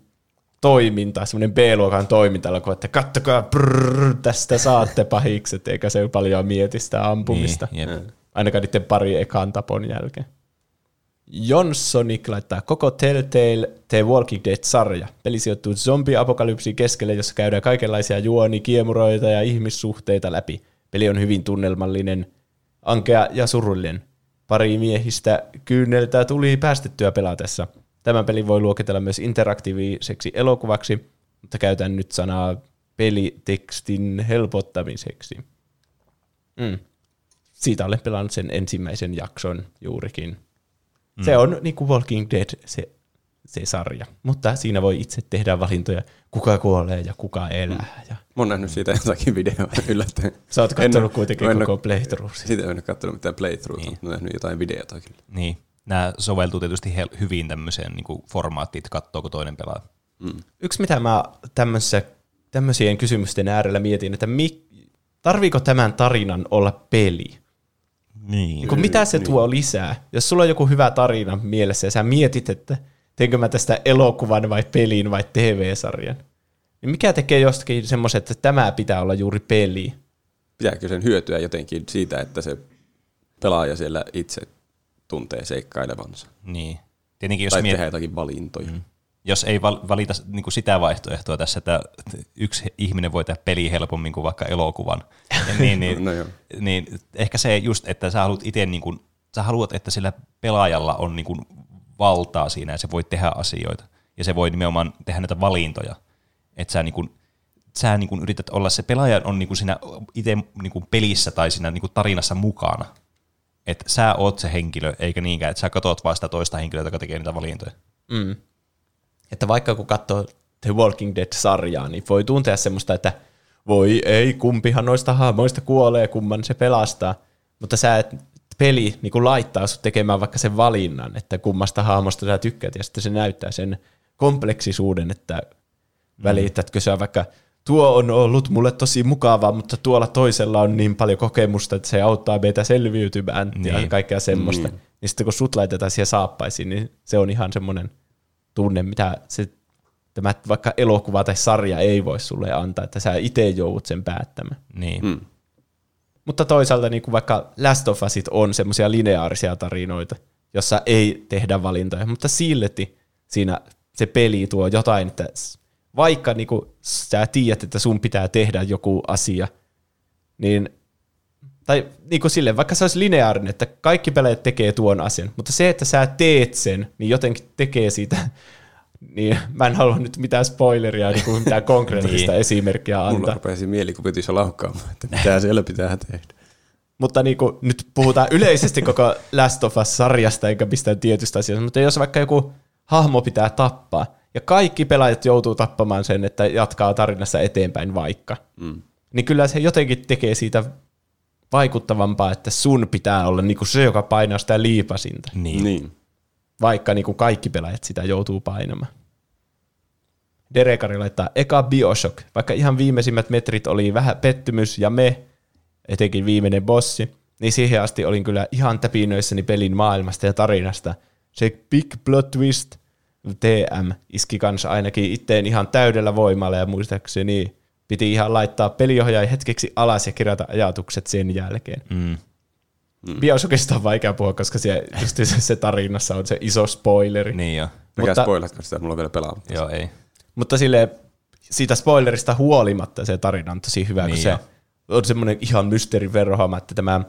toiminta, semmoinen B-luokan toiminta, että kattokaa, brrr, tästä saatte pahikset, eikä se paljon mieti sitä ampumista. Niin, jep. Ainakaan niiden pari ekan tapon jälkeen. Jonssonic laittaa koko Telltale The Walking Dead-sarja. Peli sijoittuu zombiapokalypsin keskelle, jossa käydään kaikenlaisia juoni, kiemuroita ja ihmissuhteita läpi. Peli on hyvin tunnelmallinen, ankea ja surullinen. Pari miehistä kyyneltä tuli päästettyä pelatessa. Tämän pelin voi luokitella myös interaktiiviseksi elokuvaksi, mutta käytän nyt sanaa pelitekstin helpottamiseksi. Mm. Siitä olen pelannut sen ensimmäisen jakson juurikin. Mm. Se on niin kuin Walking Dead, se, se sarja. Mutta siinä voi itse tehdä valintoja, kuka kuolee ja kuka elää. Mm. Ja Mä oon nähnyt siitä jotakin videoa yllättäen. Sä oot En kattonut oo- kuitenkin en koko playthrough. Siitä en ole katsonut mitään playthrough, Niin. mutta nähnyt jotain videota kyllä. Niin. Nämä soveltuu tietysti hel- hyvin tämmöiseen niin formaattiin, että katsoo, kun toinen pelaa. Yksi, mitä mä tämmössä, tämmöisien kysymysten äärellä mietin, että mi, tarviiko tämän tarinan olla peli? Niin. Niin kuin mitä se tuo lisää? Jos sulla on joku hyvä tarina mielessä ja sä mietit, että teenkö mä tästä elokuvan vai pelin vai TV-sarjan, niin mikä tekee jostakin semmoisen, että tämä pitää olla juuri peli? Pitääkö sen hyötyä jotenkin siitä, että se pelaaja siellä itse tuntee seikkailevansa? niin. Tietenkin jos tai miet- tehdä jotakin valintoja. Mm. Jos ei val- valita niin kuin sitä vaihtoehtoa tässä, että yksi ihminen voi tehdä peliä helpommin kuin vaikka elokuvan, niin, niin, No joo. niin ehkä se just, että sä haluat itse, niin kuin, sä haluat, että sillä pelaajalla on niin kuin valtaa siinä ja se voi tehdä asioita ja se voi nimenomaan tehdä näitä valintoja, että sä, niin kuin, sä niin kuin yrität olla, se pelaaja on niin kuin siinä itse niin kuin pelissä tai siinä niin kuin tarinassa mukana, että sä oot se henkilö, eikä niinkään, että sä katot vaan sitä toista henkilöä, joka tekee niitä valintoja. Mm. Että vaikka kun katsoo The Walking Dead-sarjaa, niin voi tuntea semmoista, että voi ei, kumpihan noista hahmoista kuolee, kumman se pelastaa. Mutta sä et, peli niin kuin laittaa sut tekemään vaikka sen valinnan, että kummasta hahmosta sä tykkäät, ja sitten se näyttää sen kompleksisuuden, että välitätkö sä vaikka tuo on ollut mulle tosi mukavaa, mutta tuolla toisella on niin paljon kokemusta, että se auttaa meitä selviytymään niin. ja kaikkea semmoista. Niin. niin sitten kun sut laitetaan siihen saappaisiin, niin se on ihan semmoinen tunne, mitä se, tämä vaikka elokuva tai sarja ei voi sulle antaa, että sä itse joudut sen päättämään. Niin. Mm. Mutta toisaalta niin kuin vaikka Last of Usit on semmoisia lineaarisia tarinoita, jossa ei tehdä valintoja, mutta silti siinä se peli tuo jotain, että vaikka niin kuin sä tiedät, että sun pitää tehdä joku asia, niin tai niin kuin silleen, vaikka se olisi lineaarinen, että kaikki pelaajat tekee tuon asian, mutta se, että sä teet sen, niin jotenkin tekee siitä, niin mä en halua nyt mitään spoileria, niin kuin mitään konkreettista Niin. esimerkkiä Mulla antaa. rupesi mielikuvitus jo laukkaamaan, että mitä siellä pitää tehdä. Mutta niin kuin, nyt puhutaan yleisesti koko Last of Us-sarjasta eikä mistään tietystä asiasta, mutta jos vaikka joku hahmo pitää tappaa, ja kaikki pelaajat joutuu tappamaan sen, että jatkaa tarinassa eteenpäin vaikka, Mm. niin kyllä se jotenkin tekee siitä vaikuttavampaa, että sun pitää olla niin kuin se, joka painaa sitä liipasinta, Niin. Niin. vaikka niin kuin kaikki pelaajat sitä joutuu painamaan. Derekari laittaa eka Bioshock, vaikka ihan viimeisimmät metrit oli vähän pettymys ja me, etenkin viimeinen bossi, niin siihen asti olin kyllä ihan täpinöissäni pelin maailmasta ja tarinasta. Se big plot twist, TM, iski kanssa ainakin itteen ihan täydellä voimalla ja muistaakseni piti ihan laittaa peliohjaaja hetkeksi alas ja kirjata ajatukset sen jälkeen. Mm. Bioshockista on vaikea puhua, koska se, just se, se tarinassa on se iso spoileri. Niin jo. Mikä Mutta- spoilatko sitä, mulla on vielä pelaamatta. Joo, ei. mutta sille siitä spoilerista huolimatta se tarina on tosi hyvä, Niin kun se jo. on semmoinen ihan mysteerin verhoama, että tämä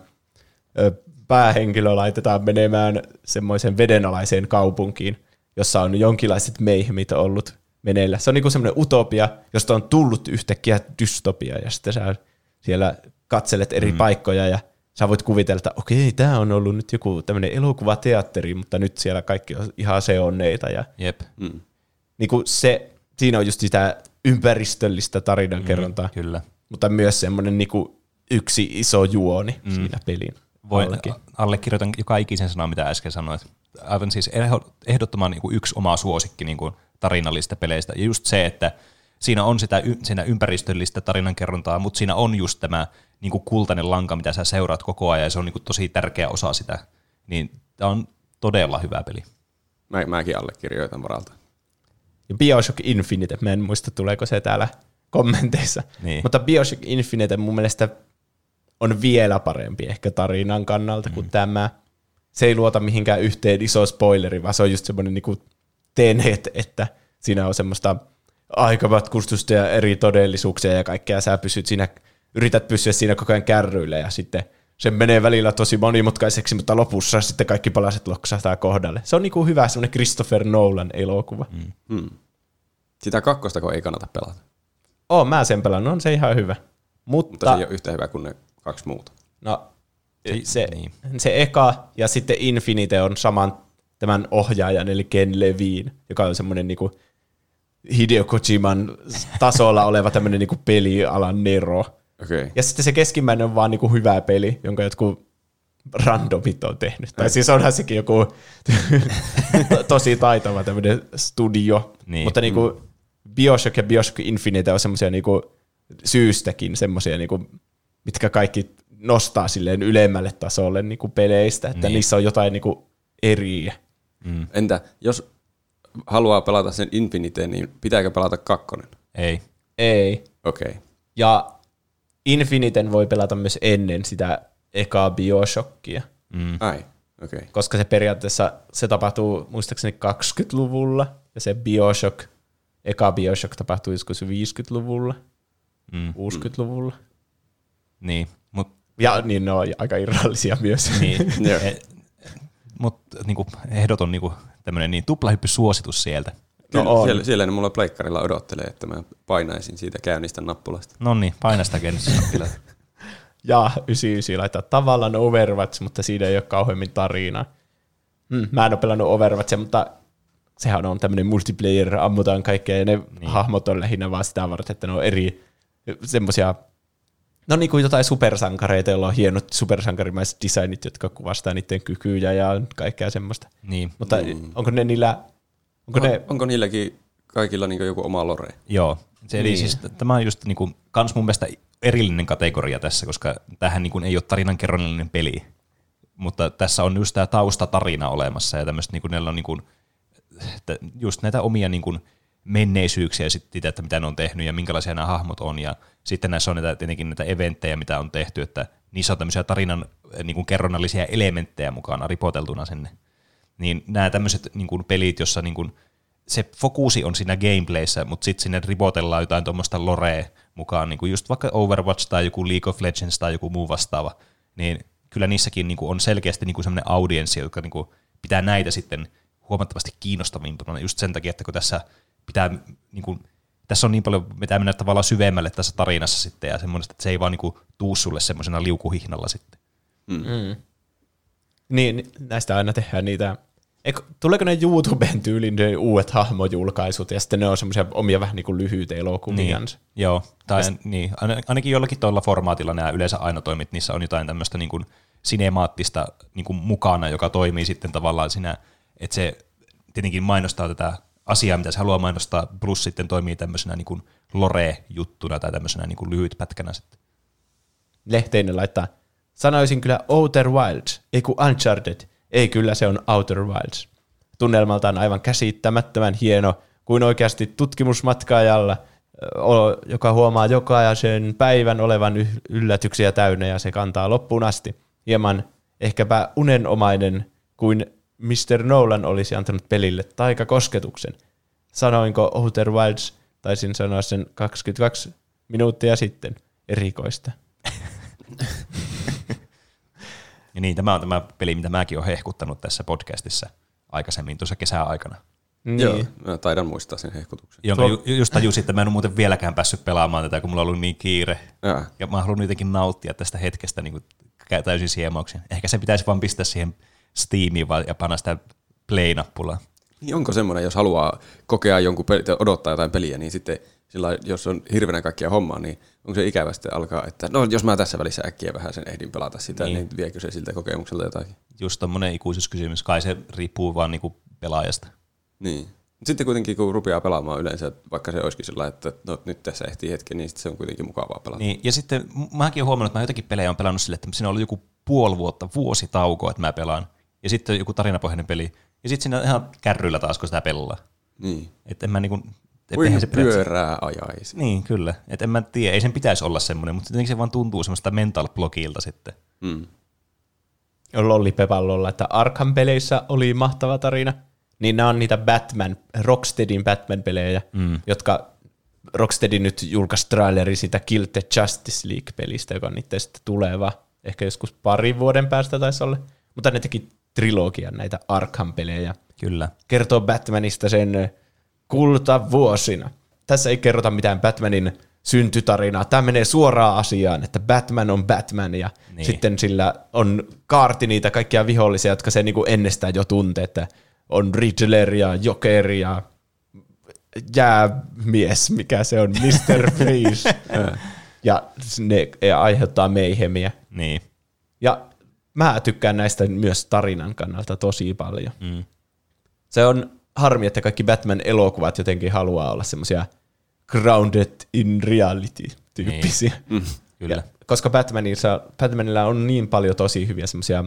päähenkilö laitetaan menemään semmoiseen vedenalaiseen kaupunkiin, jossa on jonkinlaiset meihmit ollut meneillä. Se on niinku semmoinen utopia, josta on tullut yhtäkkiä dystopia, ja sitten sä siellä katselet eri mm. paikkoja, ja sä voit kuvitella, että okei, tämä on ollut nyt joku tämmöinen elokuvateatteri, mutta nyt siellä kaikki on ihan seonneita, ja Jep. Mm. niinku se, siinä on just sitä ympäristöllistä tarinankerrontaa, mm, Kyllä. mutta myös semmoinen niinku yksi iso juoni mm. siinä pelin Voin, allekirjoitan joka ikisen sanan, mitä äsken sanoit. Aivan siis ehdottoman niin kuin yksi oma suosikki niin kuin tarinallista peleistä. Ja just se, että siinä on sitä siinä ympäristöllistä tarinankerrontaa, mutta siinä on just tämä niin kuin kultainen lanka, mitä sä seuraat koko ajan, ja se on niin kuin tosi tärkeä osa sitä. Niin tämä on todella hyvä peli. Mä, mäkin allekirjoitan varalta. Ja Bioshock Infinite, mä en muista tuleeko se täällä kommenteissa. Niin. Mutta Bioshock Infinite mun mielestä on vielä parempi ehkä tarinan kannalta mm. kuin tämä. Se ei luota mihinkään yhteen iso spoileri, vaan se on just semmoinen niinku tenet, että siinä on semmoista aikamatkustusta ja eri todellisuuksia ja kaikkea. Sä pysyt siinä, yrität pysyä siinä koko ajan kärryillä ja sitten se menee välillä tosi monimutkaiseksi, mutta lopussa sitten kaikki palaset loksahtaa kohdalle. Se on niinku hyvä semmoinen Christopher Nolan elokuva. Mm. Hmm. Sitä kakkostako ei kannata pelata, Oon mä sen pelannut, on se ihan hyvä. Mutta, mutta se ei ole yhtä hyvä kuin ne kaksi muuta. no, Se- niin. se eka ja sitten Infinite on saman tämän ohjaajan, eli Ken Levine, joka on semmoinen niinku Hideo Kojiman tasolla oleva tämmöinen niinku pelialan nero. Okei. Okay. Ja sitten se keskimmäinen on vaan niinku hyvä peli, jonka jotkut randomit on tehnyt. Tai siis onhan sekin joku tosi taitava tämmöinen studio. Niin. Mutta niinku Bioshock ja Bioshock Infinite on semmoisia niinku syystäkin semmoisia, niinku, mitkä kaikki nostaa silleen ylemmälle tasolle niinku peleistä, että Niin. niissä on jotain niinku eriä. Mm. Entä jos haluaa pelata sen Infinite, niin pitääkö pelata kakkonen? Ei. Ei. Okei. Okay. Ja Infiniten voi pelata myös ennen sitä ekaa Bioshockia. Mm. Ai, okei. Okay. koska se periaatteessa se tapahtuu muistaakseni 20-luvulla, ja se Bioshock, eka Bioshock tapahtui joskus 50-luvulla, Mm. 60-luvulla. Niin. Mut, Ja niin ne on aika irrallisia myös. niin. E- Mut niinku, ehdoton niinku, tämmöinen niin tuplahyppy-suositus sieltä. Kyllä, on. siellä, siellä ne mulla pleikkarilla odottelee, että mä painaisin siitä käynnistä nappulasta. No niin, paina sitä kenessä. ja 99 laittaa tavallaan Overwatch, mutta siinä ei ole kauheammin tarinaa. Mm, mä en ole pelannut Overwatchia, mutta sehän on tämmöinen multiplayer, ammutaan kaikkea, ja ne niin. hahmot on lähinnä vaan sitä varten, että ne on eri semmoisia No niin kuin jotain supersankareita, joilla on hienot supersankarimaiset designit, jotka kuvastaa niiden kykyjä ja kaikkea semmoista. niin. Mutta mm. onko ne niillä, onko On, ne, onko niilläkin kaikilla niin joku oma lore? Joo. Se, eli Niin. siis, tämä on just niinku, kans mun mielestä erillinen kategoria tässä, koska tähän niinku ei ole tarinankerronnallinen peli. Mutta tässä on just tämä taustatarina olemassa ja tämmöistä, niinku, neillä on niinku, että just näitä omia niinku, menneisyyksiä sitten että mitä ne on tehnyt ja minkälaisia nämä hahmot on. Ja sitten näissä on näitä, tietenkin näitä eventtejä, mitä on tehty, että niissä on tämmöisiä tarinan eh, niinku, kerronnallisia elementtejä mukana ripoteltuna sinne. Niin nämä tämmöiset niinku, pelit, jossa niinku, se fokusi on siinä gameplayssä, mutta sitten sinne ripotellaan jotain tuommoista lorea mukaan, niin kuin just vaikka Overwatch tai joku League of Legends tai joku muu vastaava, niin kyllä niissäkin niin kuin on selkeästi niin kuin sellainen audienssi, joka niin kuin pitää näitä sitten huomattavasti kiinnostavimpana just sen takia, että kun tässä pitää niin kuin, tässä on niin paljon, mitä mennä tavallaan syvemmälle tässä tarinassa sitten ja semmoista, että se ei vaan niin kuin tuu sulle semmoisena liukuhihnalla sitten. mm. niin näistä aina tehdään niitä, Eikö, tuleeko ne YouTuben tyyliin ne uudet hahmojulkaisut ja sitten ne on semmoisia omia vähän niin kuin lyhyitä elokuvia. Niin, joo, tai niin, ain- ainakin jollakin tuolla formaatilla nämä yleensä aina toimit, niissä on jotain tämmöistä niin kuin sinemaattista niin kuin mukana, joka toimii sitten tavallaan siinä, että se tietenkin mainostaa tätä asiaa, mitä se haluaa mainostaa, plus sitten toimii tämmöisenä niin lore-juttuna tai tämmöisenä niin kuin lyhyt pätkänä sitten. Lehteinen laittaa, sanoisin kyllä Outer Wilds, ei kun Uncharted. Ei kyllä se on Outer Wilds. Tunnelmaltaan aivan käsittämättömän hieno, kuin oikeasti tutkimusmatkaajalla, ö, o- joka huomaa jokaisen päivän olevan yllätyksiä täynnä ja se kantaa loppuun asti. Hieman ehkäpä unenomainen, kuin Mr. Nolan olisi antanut pelille taikakosketuksen. sanoinko Outer Wilds, taisin sanoa sen 22 minuuttia sitten erikoista. Ja niin, tämä on tämä peli, mitä mäkin olen hehkuttanut tässä podcastissa aikaisemmin tuossa kesäaikana. Niin. Joo, mä taidan muistaa sen hehkutuksen. Jonka ju- just tajusin, että mä en ole muuten vieläkään päässyt pelaamaan tätä, kun mulla on ollut niin kiire. Jaa. Ja mä haluan jotenkin nauttia tästä hetkestä niin kuin täysin siemauksin. Ehkä se pitäisi vaan pistää siihen Steamiin vaan ja panna sitä play-nappulaa. Niin onko semmoinen, jos haluaa kokea jonkun peli, odottaa jotain peliä, niin sitten sillä jos on hirveänä kaikkia hommaa, niin onko se ikävä sitten alkaa, että no jos mä tässä välissä äkkiä vähän sen ehdin pelata sitä, Niin. niin, viekö se siltä kokemukselta jotakin? Just tommonen ikuisuuskysymys. Kai se riippuu vaan niin kuin pelaajasta. Niin. Sitten kuitenkin kun rupeaa pelaamaan yleensä, vaikka se olisikin sillä että no, nyt tässä ehtii hetki, niin sitten se on kuitenkin mukavaa pelata. Niin, ja sitten mäkin olen huomannut, että mä jotakin pelejä on pelannut sille, että siinä on ollut joku puoli vuotta, vuosi taukoa, että mä pelaan. Ja sitten on joku tarinapohjainen peli. Ja sitten siinä on ihan kärryillä taas, kun sitä pelaa. Niin. Että en mä niinku... et Kuin se pitäisi- pyörää ajaisi. Niin, kyllä. Et en mä tiedä, ei sen pitäisi olla semmoinen, mutta jotenkin se vaan tuntuu semmoista mental blogilta sitten. Mm. Lollipepallolla, että Arkham-peleissä oli mahtava tarina. Niin nämä on niitä Batman, Rocksteadin Batman-pelejä, mm. jotka Rocksteady nyt julkaisi traileri siitä Kill the Justice League-pelistä, joka on niiden sitten tuleva. Ehkä joskus parin vuoden päästä taisi olla. Mutta ne teki trilogian näitä Arkham-pelejä. Kyllä. Kertoo Batmanista sen kultavuosina. Tässä ei kerrota mitään Batmanin syntytarinaa. Tämä menee suoraan asiaan, että Batman on Batman ja Niin. niin. sitten sillä on kaarti niitä kaikkia vihollisia, jotka se niinku ennestään jo tuntee, että on Riddler ja Joker ja jäämies, mikä se on, Mr. Freeze. ja ne aiheuttaa meihemiä. Niin. Ja mä tykkään näistä myös tarinan kannalta tosi paljon. Mm. Se on harmi, että kaikki Batman-elokuvat jotenkin haluaa olla semmoisia grounded in reality-tyyppisiä. Niin. Kyllä. Ja, koska Batmanissa, Batmanilla on niin paljon tosi hyviä semmoisia,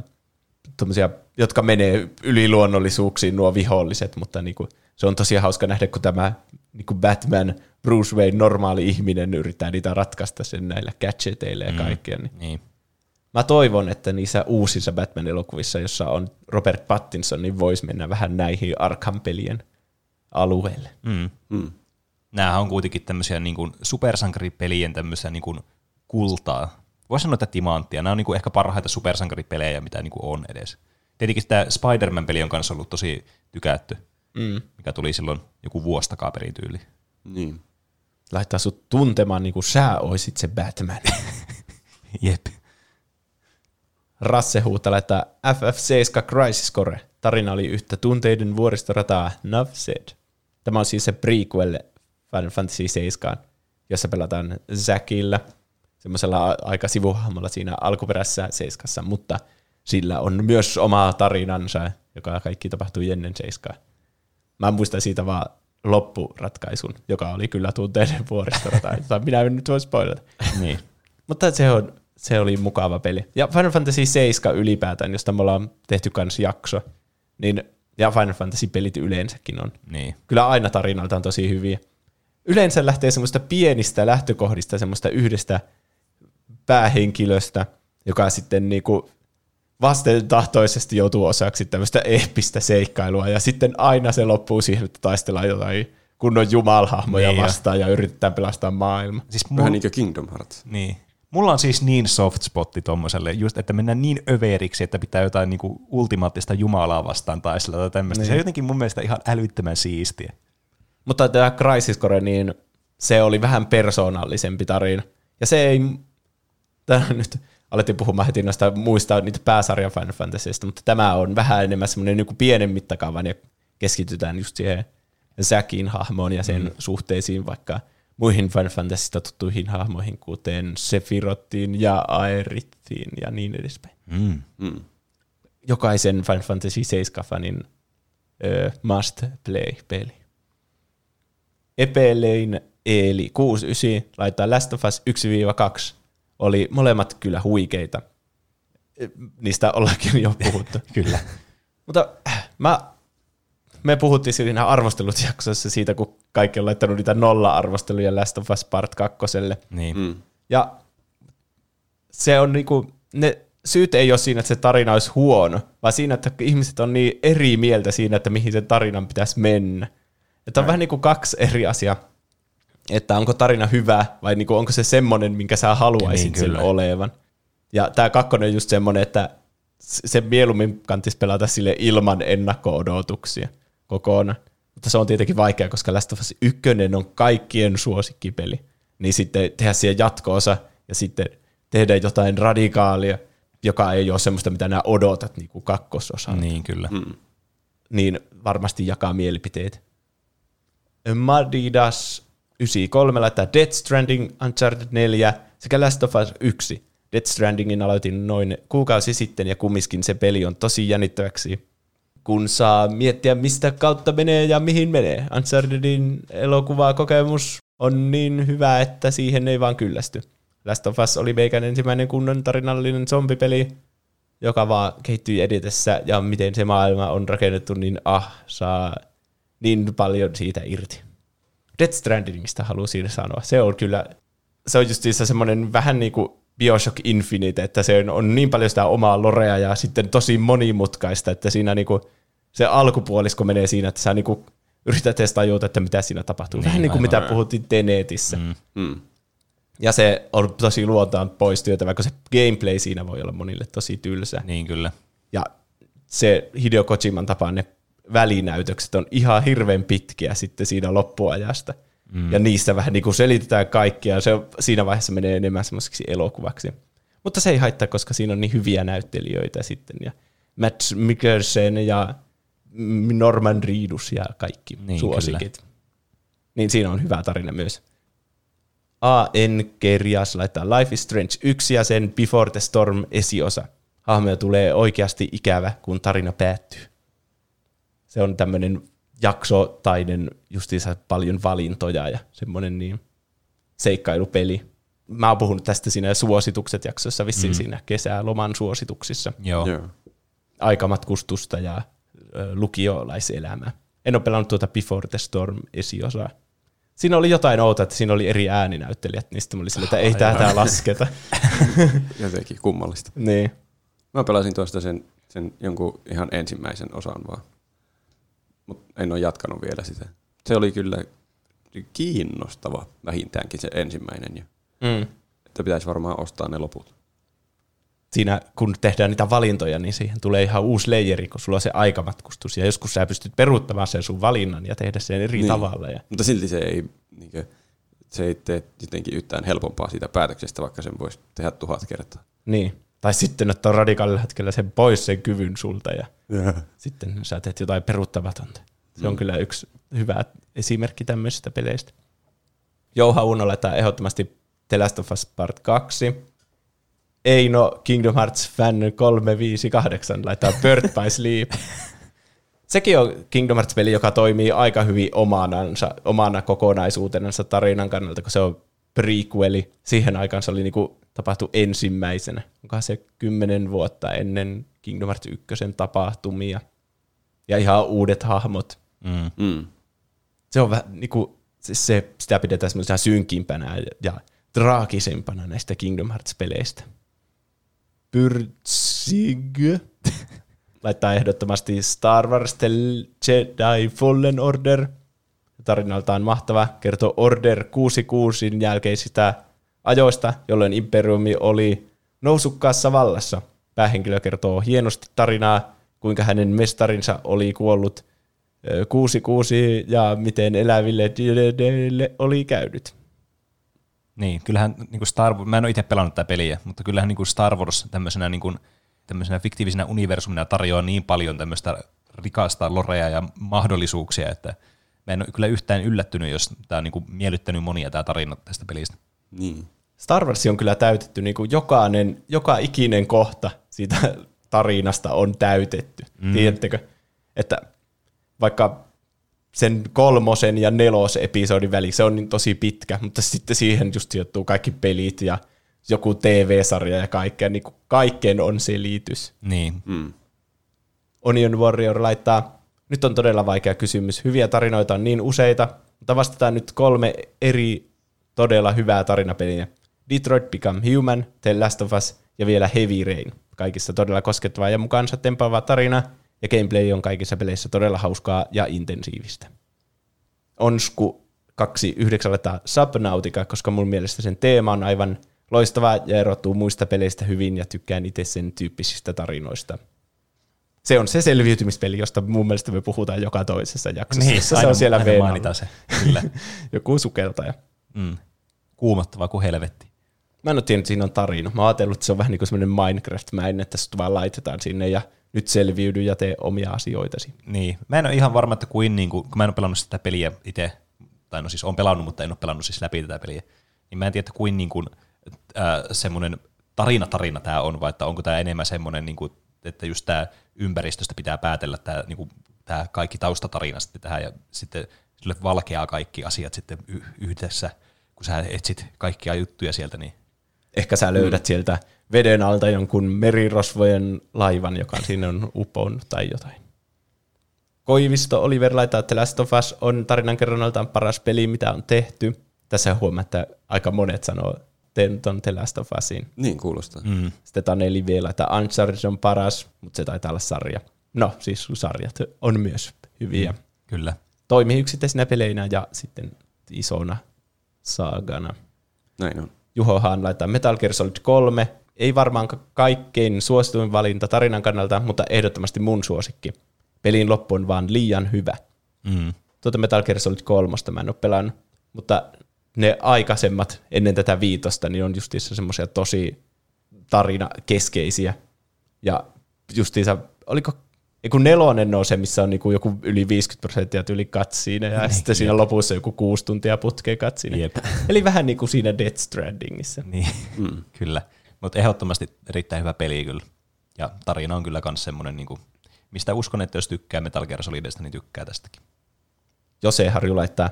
tommosia, jotka menee yliluonnollisuuksiin nuo viholliset, mutta niinku, se on tosi hauska nähdä, kun tämä niinku Batman, Bruce Wayne, normaali ihminen yrittää niitä ratkaista sen näillä gadgeteilla ja Mm. kaikkea. Niin. Niin. Mä toivon, että niissä uusissa Batman-elokuvissa, jossa on Robert Pattinson, niin voisi mennä vähän näihin Arkham-pelien alueelle. Mm. Mm. Nämähän on kuitenkin tämmöisiä niin kuin supersankaripelien tämmöisiä niin kuin kultaa. Voisi sanoa, että timanttia. Nämä on niin kuin ehkä parhaita supersankaripelejä, mitä niin kuin on edes. Tietenkin sitä Spider-Man-peli on kanssa ollut tosi tykätty, Mm. mikä tuli silloin joku vuosi takaperin tyyli. Niin. Laittaa sut tuntemaan niin kuin sä oisit se Batman. Jep. Rasse huutaa laittaa FF7 Crisis Core. Tarina oli yhtä tunteiden vuoristorataa, Nuff said. Tämä on siis se prequel Final Fantasy 7, jossa pelataan Zackillä, semmoisella aika sivuhahmolla siinä alkuperäisessä seiskassa, mutta sillä on myös oma tarinansa, joka kaikki tapahtui ennen seiskaa. Mä muistan siitä vaan loppuratkaisun, joka oli kyllä tunteiden vuoristorata, jota minä en nyt voi spoilata. Niin. Mutta se, on, se oli mukava peli. Ja Final Fantasy 7 ylipäätään, josta me ollaan tehty kans jakso, niin, ja Final Fantasy-pelit yleensäkin on. Niin. Kyllä aina tarinaltaan tosi hyviä. Yleensä lähtee semmoista pienistä lähtökohdista, semmoista yhdestä päähenkilöstä, joka sitten niinku vastentahtoisesti joutuu osaksi tämmöistä eeppistä seikkailua, ja sitten aina se loppuu siihen, että taistellaan jotain kunnon jumalhahmoja Niin jo. vastaan ja yritetään pelastaa maailma. Siis Vähän mul- niin kuin Kingdom Hearts. Niin. Mulla on siis niin soft spotti tommoselle, just että mennään niin överiksi, että pitää jotain niinku ultimaattista jumalaa vastaan taistella tai tämmöistä. Niin. Se on jotenkin mun mielestä ihan älyttömän siistiä. Mutta tämä Crisis Core, niin se oli vähän persoonallisempi tarina. Ja se ei, tämä nyt alettiin puhumaan heti noista muista niitä pääsarjan Final Fantasyista, mutta tämä on vähän enemmän semmoinen niin pienen mittakaavan ja keskitytään just siihen Zakin hahmoon ja sen mm. suhteisiin vaikka muihin Final Fantasysta tuttuihin hahmoihin, kuten Sephirottiin ja Aerithiin ja niin edespäin. Mm. Mm. Jokaisen Final Fantasy 7-fanin ö, must play-peli. Epelein eli 69 laittaa Last of Us 1-2. Oli molemmat kyllä huikeita. Niistä ollaankin jo puhuttu. Kyllä. Mutta äh, mä, me puhuttiin siinä arvostelut-jaksossa siitä, kun kaikki on laittanut niitä nolla-arvosteluja Last of Us Part 2. Niin. Mm. Ja se on niinku, ne syyt ei ole siinä, että se tarina olisi huono, vaan siinä, että ihmiset on niin eri mieltä siinä, että mihin sen tarinan pitäisi mennä. Että on vähän niin kuin kaksi eri asiaa, että onko tarina hyvä vai niin kuin onko se semmoinen, minkä sä haluaisit Niin, sen kyllä. olevan. Ja tämä kakkonen on just semmoinen, että se mieluummin kannattaisi pelata sille ilman ennakko-odotuksia kokonaan. Mutta se on tietenkin vaikea, koska Last of Us 1 on kaikkien suosikkipeli. Niin sitten tehdä siihen jatkoosa ja sitten tehdä jotain radikaalia, joka ei ole semmoista, mitä nämä odotat niin kuin kakkososalta Niin, kyllä. Mm. niin varmasti jakaa mielipiteet. Madidas 93 laittaa Death Stranding, Uncharted 4 sekä Last of Us 1. Death Strandingin aloitin noin kuukausi sitten ja kumminkin se peli on tosi jännittäväksi, kun saa miettiä mistä kautta menee ja mihin menee. Unchartedin elokuvakokemus on niin hyvä, että siihen ei vaan kyllästy. Last of Us oli meikän ensimmäinen kunnon tarinallinen zombipeli, joka vaan kehittyi edetessä ja miten se maailma on rakennettu, niin ah, saa niin paljon siitä irti. Death Strandingista halusin sanoa. Se on kyllä, se on justiinsa semmoinen vähän niin kuin Bioshock Infinite, että se on- on niin paljon sitä omaa lorea ja sitten tosi monimutkaista, että siinä niin kuin se alkupuolisko menee siinä, että sä niin kuin yrität edes tajuta, että mitä siinä tapahtuu. Vähän niin kuin mitä puhuttiin Tenetissä. Mm. Mm. Ja se on tosi luontaan pois työtä, vaikka se gameplay siinä voi olla monille tosi tylsä. Niin, kyllä. Ja se Hideo Kojiman tapaan ne välinäytökset on ihan hirveän pitkiä sitten siinä loppuajasta. Mm. Ja niissä vähän niin kuin selitetään kaikkia, se siinä vaiheessa menee enemmän semmoiseksi elokuvaksi. Mutta se ei haittaa, koska siinä on niin hyviä näyttelijöitä sitten, ja Matt Mikkelsen ja Norman Reedus ja kaikki Niin, suosikit. Niin siinä on hyvä tarina myös. A.N. Kerjas laittaa Life is Strange 1 ja sen Before the Storm esiosa. Hahmoja tulee oikeasti ikävä, kun tarina päättyy. Se on tämmöinen jaksotainen, justiinsa paljon valintoja ja semmoinen niin seikkailupeli. Mä oon puhunut tästä siinä suositukset jaksossa, vissiin mm. siinä kesäloman suosituksissa. Joo. Joo. Aikamatkustusta ja ö, lukiolaiselämää. En ole pelannut tuota Before the Storm esiosaa. Siinä oli jotain outoa, että siinä oli eri ääninäyttelijät, niin sitten mä olin silleen, että ei tätä lasketa. Jotenkin kummallista. niin. Mä pelasin tuosta sen, sen jonkun ihan ensimmäisen osan vaan. Mutta en ole jatkanut vielä sitä. Se oli kyllä kiinnostava vähintäänkin se ensimmäinen. Ja, Mm. että pitäisi varmaan ostaa ne loput. Siinä kun tehdään niitä valintoja, niin siihen tulee ihan uusi leijeri, kun sulla on se aikamatkustus. Ja joskus sä pystyt peruuttamaan sen sun valinnan ja tehdä sen eri niin. tavalla. Ja... Mutta silti se ei, niinkö, se ei tee jotenkin yhtään helpompaa siitä päätöksestä, vaikka sen voisi tehdä tuhat kertaa. Niin. Tai sitten ottaa radikaalilla hetkellä sen pois sen kyvyn sulta ja Yeah. sitten sä teet jotain peruuttamatonta. Se on Mm. kyllä yksi hyvä esimerkki tämmöisistä peleistä. Jouha Uno laittaa ehdottomasti The Last of Us Part 2. Eino Kingdom Hearts Fan 358 laittaa Bird by Sleep. Sekin on Kingdom Hearts-peli, joka toimii aika hyvin omanansa, omana kokonaisuutenansa tarinan kannalta, kun se on prequeli. Siihen aikaan se oli niinku, tapahtui ensimmäisenä. Onkohan se kymmenen vuotta ennen Kingdom Hearts 1 tapahtumia. Ja ihan uudet hahmot. Mm. Mm. Se on vähän niinku, siis se, sitä pidetään semmoisena synkimpänä ja traagisempana näistä Kingdom Hearts-peleistä. Pyrtsig laittaa ehdottomasti Star Wars The Jedi Fallen Order. Tarinaltaan mahtava, kertoo Order 66 jälkeisistä ajoista, jolloin Imperiumi oli nousukkaassa vallassa. Päähenkilö kertoo hienosti tarinaa, kuinka hänen mestarinsa oli kuollut ö, 66 ja miten eläville oli käynyt. Niin, kyllähän niin kuin Star Wars, mä en ole itse pelannut tätä peliä, mutta kyllähän niin kuin Star Wars tämmöisenä, niin kuin, tämmöisenä fiktiivisenä universumina tarjoaa niin paljon tämmöistä rikasta lorea ja mahdollisuuksia, että mä en ole kyllä yhtään yllättynyt, jos tämä on niin kuin miellyttänyt monia tämä tarina tästä pelistä. Niin. Star Wars on kyllä täytetty, niin kuin jokainen, joka ikinen kohta siitä tarinasta on täytetty. Mm. Tiedättekö? Että vaikka sen kolmosen ja nelos episodin väli, se on niin tosi pitkä, mutta sitten siihen just sijoittuu kaikki pelit ja joku TV-sarja ja kaikkea, niin kuin kaikkeen on selitys. Niin, Mm. Onion Warrior laittaa, nyt on todella vaikea kysymys. Hyviä tarinoita on niin useita, mutta vastataan nyt kolme eri todella hyvää tarinapeliä. Detroit Become Human, The Last of Us ja vielä Heavy Rain. Kaikissa todella koskettava ja mukaansa tempaava tarina, ja gameplay on kaikissa peleissä todella hauskaa ja intensiivistä. Onsku 29 laittaa Subnautica, koska mun mielestä sen teema on aivan loistava ja erottuu muista peleistä hyvin ja tykkään itse sen tyyppisistä tarinoista. Se on se selviytymispeli, josta mun mielestä me puhutaan joka toisessa jaksossa. Niin, se aina- on siellä aina se, kyllä. Joku sukeltaja. Mm. Kuumottava kuin helvetti. Mä en ole tiennyt, että siinä on tarina. Mä oon ajatellut, että se on vähän niin kuin semmoinen Minecraft-mäinen, että sut vaan laitetaan sinne ja nyt selviydy ja tee omia asioitasi. Niin. Mä en ole ihan varma, että kuin, niin kuin kun mä en ole pelannut sitä peliä itse, tai no siis on pelannut, mutta en ole pelannut siis läpi tätä peliä, niin mä en tiedä, että kuin, niin kuin äh, semmoinen tarina-tarina tämä on, vai että onko tämä enemmän semmoinen, niin kuin, että just tämä ympäristöstä pitää päätellä tämä, niin kuin, tämä kaikki taustatarina sitten tähän, ja sitten sille valkeaa kaikki asiat sitten yhdessä, kun sä etsit kaikkia juttuja sieltä, niin Ehkä sä löydät mm. sieltä veden alta jonkun merirosvojen laivan, joka sinne on uponnut tai jotain. Koivisto Oliver laittaa, että Last of Us on tarinankerronnaltaan paras peli, mitä on tehty. Tässä huomaa, että aika monet sanoo ton The Last of Usin. Niin kuulostaa. Mm. Sitten Taneli vielä, että Uncharted on paras, mutta se taitaa olla sarja. No, siis sarjat on myös hyviä. Mm. kyllä. Toimii yksittäisinä peleinä ja sitten isona saagana. Näin on. Juho Haan laittaa Metal Gear Solid 3. Ei varmaan kaikkein suosituin valinta tarinan kannalta, mutta ehdottomasti mun suosikki. Pelin loppu on vaan liian hyvä. Mm. Tuota Metal Gear Solid 3 mä en ole pelannut, mutta ne aikaisemmat ennen tätä viitosta niin on justiinsa semmoisia tosi tarinakeskeisiä. Ja justiinsa, oliko ei kun nelonen on se, missä on niinku joku yli 50 prosenttia yli katsiine, ja sitten siinä lopussa joku kuusi tuntia putkeen katsiine. Jep. Eli vähän niin kuin siinä Death Strandingissa. Niin, mm. kyllä. Mutta ehdottomasti erittäin hyvä peli kyllä. Ja tarina on kyllä myös semmoinen, niin kuin, mistä uskon, että jos tykkää Metal Gear Solidista, niin tykkää tästäkin. Jose Harju laittaa,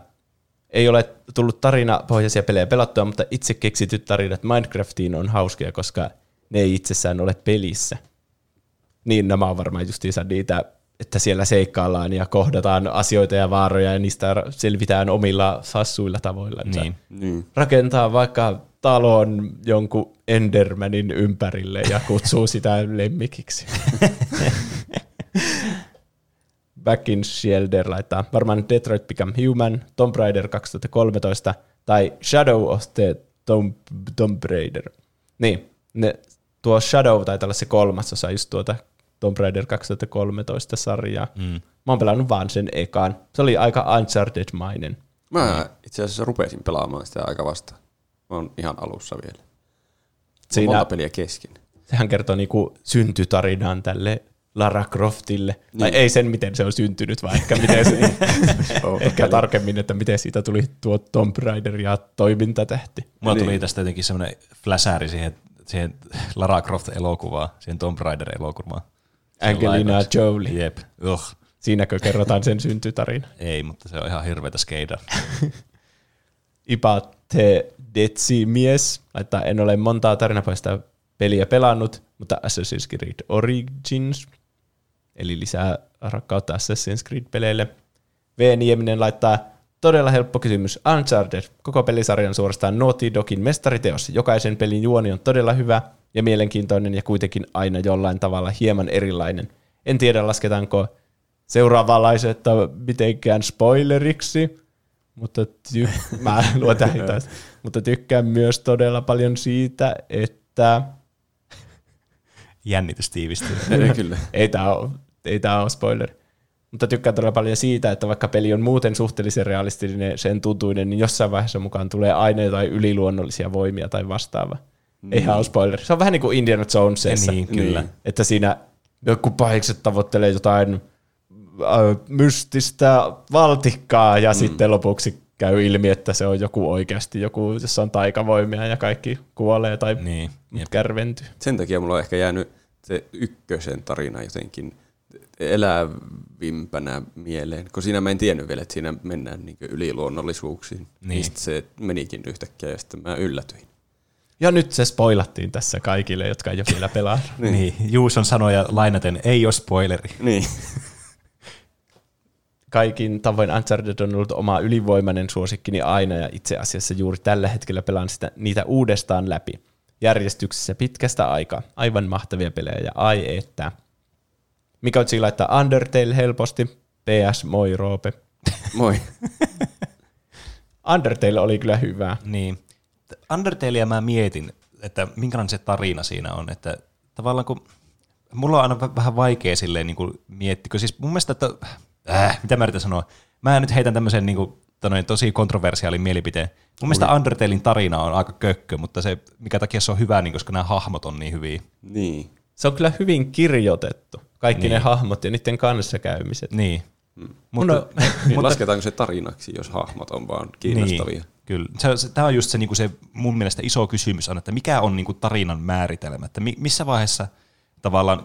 ei ole tullut tarinapohjaisia pelejä pelattua, mutta itse keksityt tarinat Minecraftiin on hauskoja, koska ne ei itsessään ole pelissä. Niin nämä on varmaan justiinsa niitä, että siellä seikkaillaan ja kohdataan asioita ja vaaroja ja niistä selvitään omilla sassuilla tavoilla. Niin. Niin. Rakentaa vaikka talon jonkun Endermanin ympärille ja kutsuu sitä lemmikiksi. Back in Shelter laittaa varmaan Detroit Become Human, Tomb Raider 2013 tai Shadow of the Tomb, Tomb Raider. Niin, ne, tuo Shadow taitaa olla se kolmas osa just tuota Tomb Raider 2013 sarjaa. Mm. Mä oon pelannut vaan sen ekaan. Se oli aika Uncharted-mainen. Mä itse asiassa rupesin pelaamaan sitä aika vasta. Mä oon ihan alussa vielä. Siinä... Monta peliä kesken. Sehän kertoo niinku syntytarinaan tälle Lara Croftille. Niin. Tai ei sen, miten se on syntynyt, vaan ehkä, miten se, ehkä tarkemmin, että miten siitä tuli tuo Tomb Raider ja toimintatähti. Mulla Niin. tuli tästä jotenkin semmoinen fläsääri siihen, siihen Lara Croft-elokuvaan, siihen Tomb Raider-elokuvaan. Angelina. Jolie. Jep. Ugh. Siinäkö kerrotaan sen syntytarina? Ei, mutta se on ihan hirveätä skeidaa. Ipate Detsi mies laittaa, en ole montaa tarinapoista peliä pelannut, mutta Assassin's Creed Origins, eli lisää rakkautta Assassin's Creed-peleille. V. Nieminen laittaa, todella helppo kysymys. Uncharted, koko pelisarjan suorastaan Naughty Dogin mestariteos. Jokaisen pelin juoni on todella hyvä ja mielenkiintoinen ja kuitenkin aina jollain tavalla hieman erilainen. En tiedä, lasketaanko seuraavaa laisetta mitenkään spoileriksi, mutta ty- mä hitaasti. mutta tykkään myös todella paljon siitä, että Jännitys tiivistyy. Kyllä. ei tämä ole, ei tää ole spoiler. Mutta tykkään todella paljon siitä, että vaikka peli on muuten suhteellisen realistinen, sen tuntuinen, niin jossain vaiheessa mukaan tulee aina jotain yliluonnollisia voimia tai vastaava. Mm. Eihän ole spoiler. Se on vähän niin kuin Indiana Jonesissa. Niin, kyllä. Niin. Että siinä joku pahikset tavoittelee jotain äh, mystistä valtikkaa ja mm. sitten lopuksi käy ilmi, että se on joku oikeasti joku, jossa on taikavoimia ja kaikki kuolee tai Niin, jep. kärventyy. Sen takia mulla on ehkä jäänyt se ykkösen tarina jotenkin elävimpänä mieleen, kun siinä mä en tiennyt vielä, että siinä mennään niin yliluonnollisuuksiin. Niin. Niin. Sitten se menikin yhtäkkiä ja sitten mä yllätyin. Ja nyt se spoilattiin tässä kaikille, jotka ei ole vielä pelannut. Niin. niin. Juuson sanoja lainaten, ei ole spoileri. Niin. Kaikin tavoin Uncharted on ollut oma ylivoimainen suosikkini aina ja itse asiassa juuri tällä hetkellä pelaan sitä, niitä uudestaan läpi. Järjestyksessä pitkästä aikaa. Aivan mahtavia pelejä ja ai että. Mika Otsi laittaa Undertale helposti. PS moi Roope. Moi. Undertale oli kyllä hyvä. Niin. Undertalea mä mietin, että minkälainen se tarina siinä on, että tavallaan kun mulla on aina vähän vaikea silleen niin kuin miettiä, siis mun mielestä, että äh, mitä mä yritän sanoa, mä nyt heitän tämmöisen niin kuin, tosi kontroversiaalin mielipiteen. Mun mielestä Undertalein tarina on aika kökkö, mutta se, mikä takia se on hyvä, niin koska nämä hahmot on niin hyviä. Niin. Se on kyllä hyvin kirjoitettu. Kaikki Niin. ne hahmot ja niiden kanssakäymiset. Niin. Mutta, Mutta, no, Niin lasketaanko se tarinaksi, jos hahmot on vaan kiinnostavia? Niin, kyllä. Se, se, tämä on just se, niin kuin se mun mielestä iso kysymys on, että mikä on niin kuin tarinan määritelmä, että mi, missä vaiheessa tavallaan,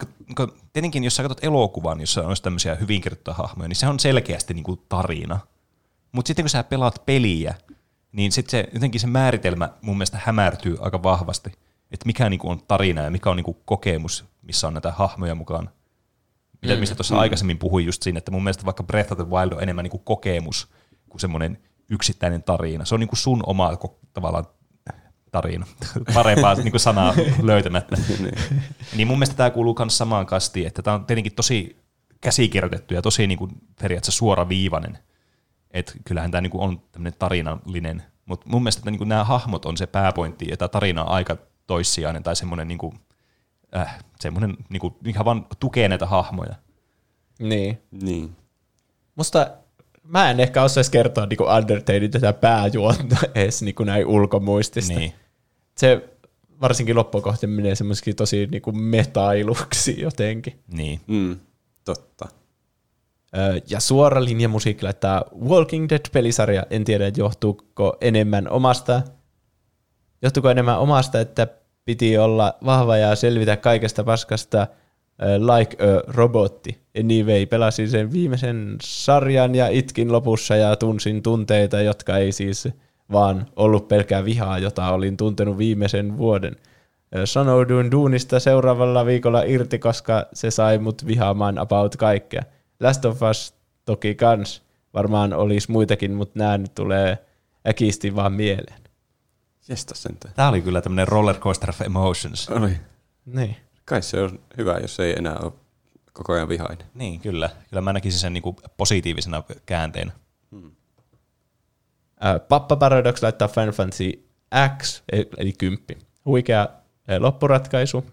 tietenkin jos sä katsot elokuvan, jossa on tämmöisiä hyvin kirjoittuja hahmoja, niin se on selkeästi niin kuin tarina. Mutta sitten kun sä pelaat peliä, niin sitten se, jotenkin se määritelmä mun mielestä hämärtyy aika vahvasti, että mikä niin kuin on tarina ja mikä on niin kuin kokemus, missä on näitä hahmoja mukaan. Mitä, mistä tuossa aikaisemmin puhuin just siinä, että mun mielestä vaikka Breath of the Wild on enemmän niin kuin kokemus kuin semmoinen yksittäinen tarina. Se on niin kuin sun oma tavallaan tarina. Parempaa niin kuin sanaa löytämättä. niin mun mielestä tämä kuuluu myös samaan kastiin, että tämä on tietenkin tosi käsikirjoitettu ja tosi niin kuin periaatteessa suoraviivainen. Että kyllähän tämä niin kuin on tämmöinen tarinallinen, mutta mun mielestä että niin kuin nämä hahmot on se pääpointti ja tämä tarina on aika toissijainen tai semmoinen, niin kuin, äh, semmoinen niin kuin, mikä vaan tukee näitä hahmoja. niin. Niin. Musta mä en ehkä osaisi kertoa niinku Undertalein tätä pääjuonta edes niinku näin ulkomuistista. Niin. Se varsinkin loppukohti menee semmoisikin tosi niinku metailuksi jotenkin. Niin. Mm. Totta. Ja suora linja musiikki laittaa Walking Dead-pelisarja. En tiedä, johtuuko enemmän omasta, johtuuko enemmän omasta, että piti olla vahva ja selvitä kaikesta paskasta like a robotti. Anyway, pelasin sen viimeisen sarjan ja itkin lopussa ja tunsin tunteita, jotka ei siis vaan ollut pelkää vihaa, jota olin tuntenut viimeisen vuoden. Ö, Sanouduin duunista seuraavalla viikolla irti, koska se sai mut vihaamaan about kaikkea. Last of Us toki kans. Varmaan olisi muitakin, mutta nämä nyt tulee äkisti vaan mieleen. Jesta sentään. Tämä oli kyllä tämmöinen roller coaster of emotions. Oli. Niin. Kai se on hyvä, jos ei enää ole koko ajan vihainen. Niin, kyllä. Kyllä mä näkisin sen niinku positiivisena käänteenä. Ää, Pappa Paradox laittaa Final Fantasy X, eli 10. Huikea loppuratkaisu.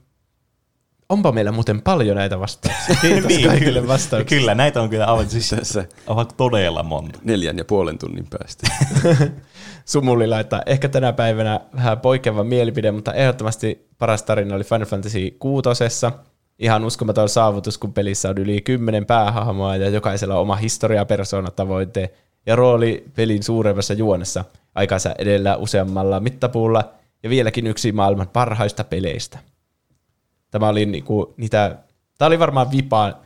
Onpa meillä muuten paljon näitä vastauksia. Kiitos Niin, kaikille kyllä. vastauksille. Kyllä, näitä on kyllä aivan, siis, Tässä aivan todella monta. neljän ja puolen tunnin päästä. Sumuli laittaa ehkä tänä päivänä vähän poikkeava mielipide, mutta ehdottomasti paras tarina oli Final Fantasy 6. Ihan uskomaton saavutus, kun pelissä on yli kymmenen päähahmoa ja jokaisella on oma historia, persona, tavoite ja rooli pelin suuremmassa juonessa. Aikansa edellä useammalla mittapuulla ja vieläkin yksi maailman parhaista peleistä. Tämä oli niinku niitä, tämä oli varmaan vipa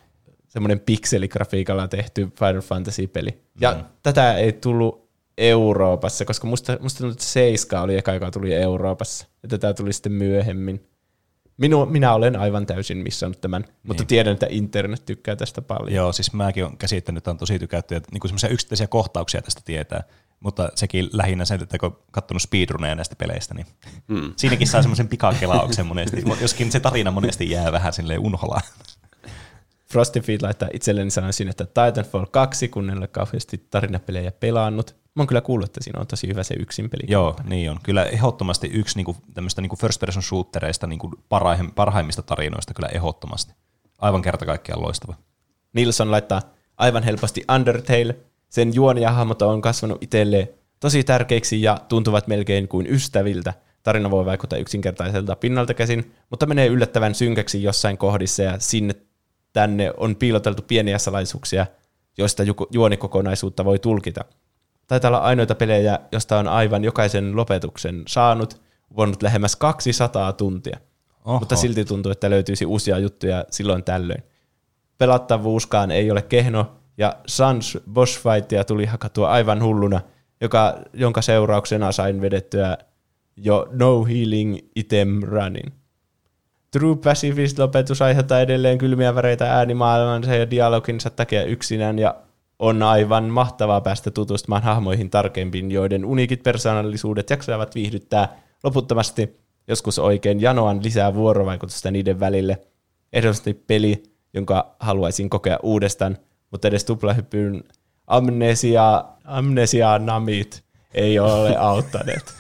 semmoinen pikseligrafiikalla tehty Final Fantasy-peli. Ja mm. tätä ei tullut Euroopassa, koska musta, musta tuntuu, että Seiska oli eka, joka tuli Euroopassa. Ja tätä tuli sitten myöhemmin. Minu, minä olen aivan täysin missannut tämän, niin. mutta tiedän, että internet tykkää tästä paljon. Joo, siis mäkin olen käsittänyt, että on tosi tykätty, että niin semmoisia yksittäisiä kohtauksia tästä tietää. Mutta sekin lähinnä sen, että kun katsonut speedruneja näistä peleistä, niin mm. siinäkin saa semmoisen pikakelauksen monesti, joskin se tarina monesti jää vähän silleen unholaan. Frosty Feet laittaa itselleni sanoisin, että Titanfall 2, kun en ole kauheasti tarinapelejä pelannut. Mä oon kyllä kuullut, että siinä on tosi hyvä se yksin peli. Joo, niin on. Kyllä ehdottomasti yksi niinku, tämmöistä niinku first person shootereista niinku parhaim, parhaimmista tarinoista kyllä ehdottomasti. Aivan kerta kaikkiaan loistava. Nilsson laittaa aivan helposti Undertale. Sen juoni ja hahmot on kasvanut itselleen tosi tärkeiksi ja tuntuvat melkein kuin ystäviltä. Tarina voi vaikuttaa yksinkertaiselta pinnalta käsin, mutta menee yllättävän synkäksi jossain kohdissa ja sinne tänne on piiloteltu pieniä salaisuuksia, joista ju- juonikokonaisuutta voi tulkita. Taitaa olla ainoita pelejä, josta on aivan jokaisen lopetuksen saanut, vuonnut lähemmäs 200 tuntia. Oho. Mutta silti tuntuu, että löytyisi uusia juttuja silloin tällöin pelattavuuskaan ei ole kehno, ja Sans boss fightia tuli hakattua aivan hulluna, joka, jonka seurauksena sain vedettyä jo no healing item runin. True Pacifist-lopetus aiheuttaa edelleen kylmiä väreitä äänimaailmansa ja dialoginsa takia yksinään, ja on aivan mahtavaa päästä tutustumaan hahmoihin tarkemmin, joiden uniikit persoonallisuudet jaksavat viihdyttää loputtomasti. Joskus oikein janoan lisää vuorovaikutusta niiden välille. Ehdottomasti peli, jonka haluaisin kokea uudestaan, mutta edes tuplahyppyyn amnesia, amnesia namit ei ole auttaneet.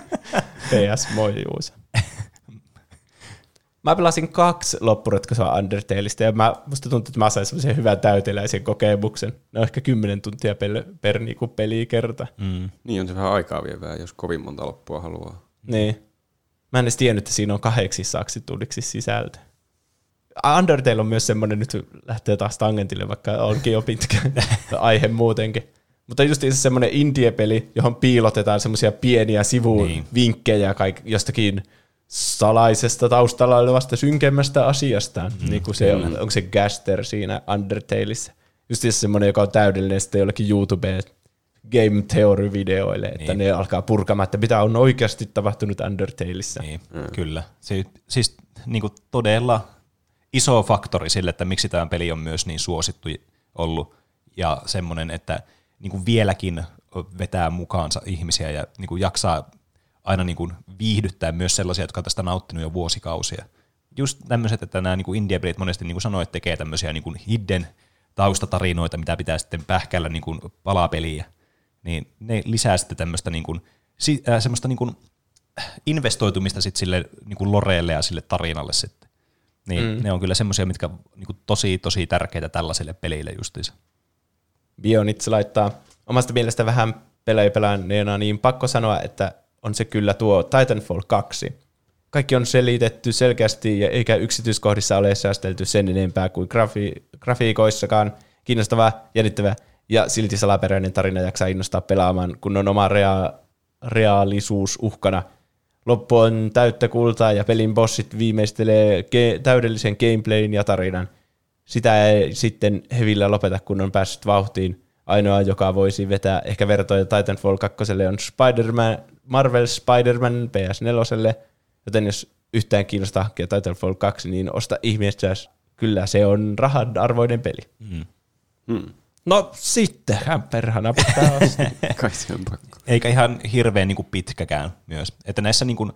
PS, moi Juusa. Mä pelasin kaksi loppuratkaisua Undertaleista ja mä, musta tuntuu, että mä sain semmoisen hyvän täyteläisen kokemuksen. Ne on ehkä 10 tuntia per, per niinku pelikerta. Mm. Niin on se vähän aikaa vievää, jos kovin monta loppua haluaa. Niin. Mä en edes tiennyt, että siinä on kahdeksissaksi tunniksi sisältö. Undertale on myös semmoinen, nyt lähtee taas tangentille, vaikka onkin jo pitkä aihe muutenkin. Mutta just semmoinen indie-peli, johon piilotetaan semmoisia pieniä sivuvinkkejä kaik- jostakin salaisesta taustalla olevasta synkemmästä asiasta. Mm, niin kuin se on, onko se Gaster siinä Undertaleissa. Just semmoinen, joka on täydellinen sitten jollekin YouTube Game Theory-videoille, että Niin. ne alkaa purkamaan, että mitä on oikeasti tapahtunut Undertaleissa. Niin, mm. kyllä. Si- siis niin kuin todella iso faktori sille, että miksi tämä peli on myös niin suosittu ollut ja semmoinen, että niin kuin vieläkin vetää mukaansa ihmisiä ja niin kuin jaksaa aina niin kuin viihdyttää myös sellaisia, jotka on tästä nauttinut jo vuosikausia. Just tämmöiset, että nämä niin indie-pelit monesti, niin kuin sanoit, tekee tämmöisiä niin kuin hidden taustatarinoita, mitä pitää sitten pähkällä niin kuin palapeliä, niin ne lisää sitten tämmöistä niin kuin, äh, semmoista niin kuin investoitumista sitten sille niin kuin loreelle ja sille tarinalle sitten. Niin mm. ne on kyllä semmoisia, mitkä on niin kuin tosi, tosi tärkeitä tällaisille pelille justiinsa. Bionits laittaa omasta mielestä vähän pelejä pelaaneena, niin pakko sanoa, että on se kyllä tuo Titanfall 2. Kaikki on selitetty selkeästi ja eikä yksityiskohdissa ole säästelty sen enempää kuin grafi- grafiikoissakaan. Kiinnostava, jännittävä ja silti salaperäinen tarina jaksaa innostaa pelaamaan, kun on oma rea- reaalisuus uhkana. Loppu on täyttä kultaa ja pelin bossit viimeistelee ge- täydellisen gameplayn ja tarinan. Sitä ei sitten hevillä lopeta, kun on päässyt vauhtiin. Ainoa, joka voisi vetää ehkä vertoja Titanfall 2 on Spider-Man, Marvel Spider-Man PS4, joten jos yhtään kiinnostaa hankkia Titanfall 2, niin osta ihmeessä. Kyllä se on rahan arvoinen peli. Mm. Hmm. No sitten, perhana pitää. Kai se on pakko. Eikä ihan hirveän niin kuin pitkäkään myös. Että näissä niin kuin,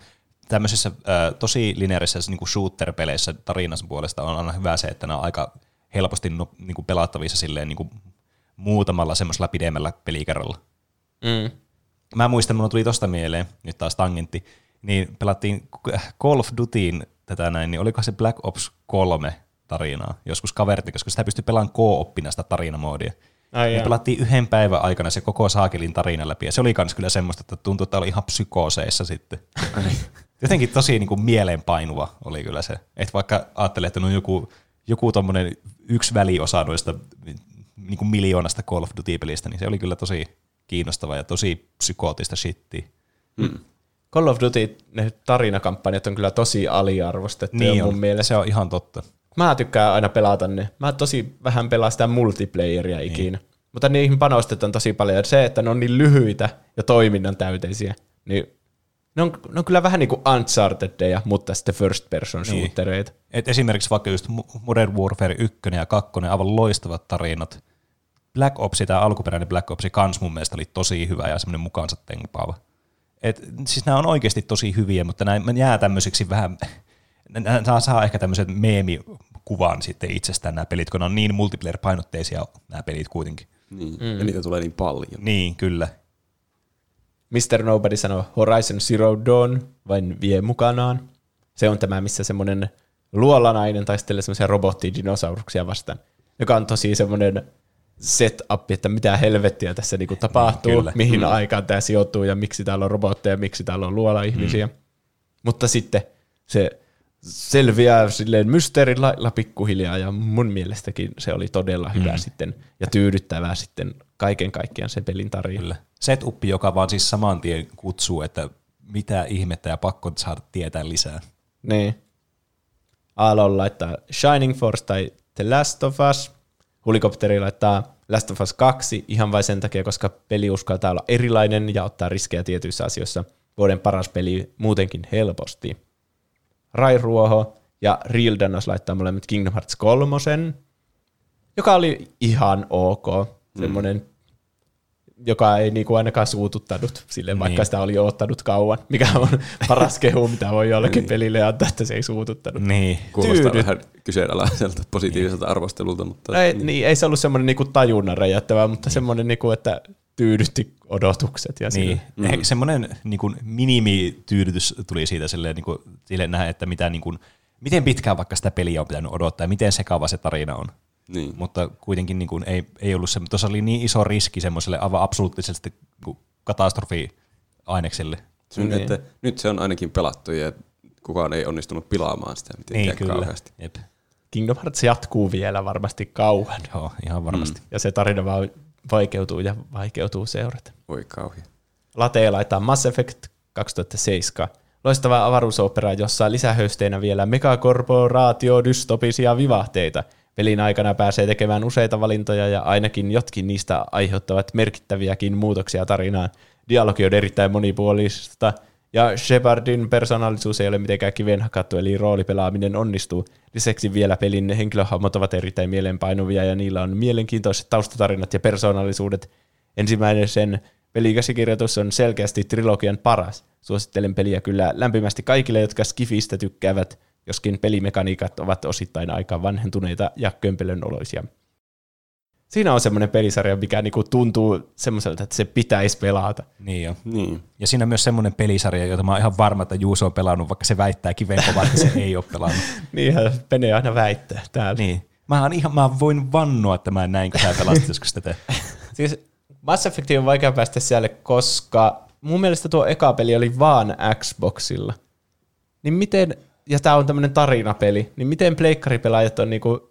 tämmöisissä äh, tosi lineaarisissa niin kuin shooter-peleissä tarinansa puolesta on aina hyvä se, että ne on aika helposti no, niin kuin pelattavissa silleen niin kuin muutamalla semmoisella pidemmällä pelikerralla. mm. Mä muistan, mulla tuli tosta mieleen, nyt taas tangentti, niin pelattiin Call of Dutyin tätä näin, niin oliko se Black Ops 3 tarinaa joskus kavertin, koska sitä pystyi pelaamaan co-oppina sitä tarinamoodia. Ai Me jaa. pelattiin yhden päivän aikana se koko saakelin tarina läpi, ja se oli kans kyllä semmoista, että tuntui, että oli ihan psykooseissa sitten. Jotenkin tosi niin kuin mieleenpainuva oli kyllä se. Että vaikka ajattelee, että no joku, joku tommonen yksi väliosa noista niin kuin miljoonasta Call of Duty-pelistä, niin se oli kyllä tosi kiinnostava ja tosi psykootista shittiä. Call of Duty, ne tarinakampanjat on kyllä tosi aliarvostettuja Niin mun on, mielestä. se on ihan totta. Mä tykkään aina pelata ne. Mä tosi vähän pelaan sitä multiplayeria Niin. ikinä. Mutta niihin panostetaan tosi paljon. Ja se, että ne on niin lyhyitä ja toiminnan täyteisiä, niin ne on, ne on kyllä vähän niin kuin Unchartedeja, mutta sitten first person Niin. shootereita. Et esimerkiksi vaikka just Modern Warfare 1 ja 2, aivan loistavat tarinat. Black Ops, tämä alkuperäinen Black Ops kans mun mielestä oli tosi hyvä ja semmoinen mukaansa tempaava. Et, siis nämä on oikeasti tosi hyviä, mutta nämä jää tämmöisiksi vähän, nämä saa, saa ehkä tämmöisen meemikuvan sitten itsestään nämä pelit, kun ne on niin multiplayer-painotteisia nämä pelit kuitenkin. Niin. Mm. Ja niitä tulee niin paljon. Niin, kyllä. Mr. Nobody sanoo Horizon Zero Dawn vain vie mukanaan. Se on tämä, missä semmoinen luolanainen taistelee semmoisia robottidinosauruksia vastaan, joka on tosi semmoinen setup, että mitä helvettiä tässä niinku tapahtuu, kyllä. mihin mm. aikaan tämä sijoittuu ja miksi täällä on robotteja, miksi täällä on luola-ihmisiä. Mm. Mutta sitten se selviää silleen mysteerillä pikkuhiljaa ja mun mielestäkin se oli todella hyvä mm. sitten ja tyydyttävää sitten kaiken kaikkiaan se pelin tarina. Kyllä. Setup, joka vaan siis saman tien kutsuu, että mitä ihmettä ja pakko saada tietää lisää. Niin. Aallon laittaa Shining Force tai The Last of Us. Hulikopteri laittaa Last of Us 2 ihan vain sen takia, koska peli uskaltaa olla erilainen ja ottaa riskejä tietyissä asioissa. Vuoden paras peli muutenkin helposti. Rai Ruoho ja Real Danos laittaa molemmat Kingdom Hearts 3, joka oli ihan ok. Semmoinen joka ei niinku ainakaan suututtanut sille, vaikka Niin. sitä oli odottanut kauan, mikä on paras kehu, mitä voi jollekin pelille antaa, että se ei suututtanut. Niin. Kuulostaa Tyydy. vähän kyseenalaiselta positiiviselta arvostelulta, mutta Ei, niin, ei se ollut semmoinen niinku tajunnan räjäyttävä, mutta semmoinen, niinku, että tyydytti odotukset. Ja Niin, mm. semmoinen niin kuin minimityydytys tuli siitä silleen, niin kuin, silleen nähdä, että mitä, niin kuin, miten pitkään vaikka sitä peliä on pitänyt odottaa ja miten sekava se tarina on. Niin. Mutta kuitenkin niin kuin, ei, ei ollut se, tuossa oli niin iso riski semmoiselle aivan absoluuttisesti niin katastrofi-ainekselle. Se on, Niin. että nyt se on ainakin pelattu ja kukaan ei onnistunut pilaamaan sitä mitenkään Niin, kyllä. kauheasti. Jep. Kingdom Hearts jatkuu vielä varmasti kauan. Joo, ihan varmasti. Ja se tarina vaan vaikeutuu ja vaikeutuu seurata. Voi kauhia. Lateen laittaa Mass Effect 2007. Loistava avaruusopera, jossa lisähöysteinä vielä megakorporaatio dystopisia vivahteita. Pelin aikana pääsee tekemään useita valintoja ja ainakin jotkin niistä aiheuttavat merkittäviäkin muutoksia tarinaan. Dialogi on erittäin monipuolista ja Shepardin persoonallisuus ei ole mitenkään kiveen hakattu, eli roolipelaaminen onnistuu. Lisäksi vielä pelin henkilöhahmot ovat erittäin mielenpainuvia ja niillä on mielenkiintoiset taustatarinat ja persoonallisuudet. Ensimmäinen sen pelikäsikirjoitus on selkeästi trilogian paras. Suosittelen peliä kyllä lämpimästi kaikille, jotka Skifistä tykkäävät, joskin pelimekaniikat ovat osittain aika vanhentuneita ja kömpelön oloisia. Siinä on semmoinen pelisarja, mikä niinku tuntuu semmoiselta, että se pitäisi pelata. Niin jo. Niin. Ja siinä on myös semmoinen pelisarja, jota mä oon ihan varma, että Juuso on pelannut, vaikka se väittää kiveen kovaa, että se ei ole pelannut. Niinhän Pene aina väittää täällä. Niin. Mä, oon ihan, mä voin vannoa, että mä näin, kun sä pelasit joskus tätä. Siis Mass Effect on vaikea päästä siellä, koska mun mielestä tuo eka peli oli vaan Xboxilla. Niin miten, ja tää on tämmönen tarinapeli, niin miten pleikkaripelaajat on niinku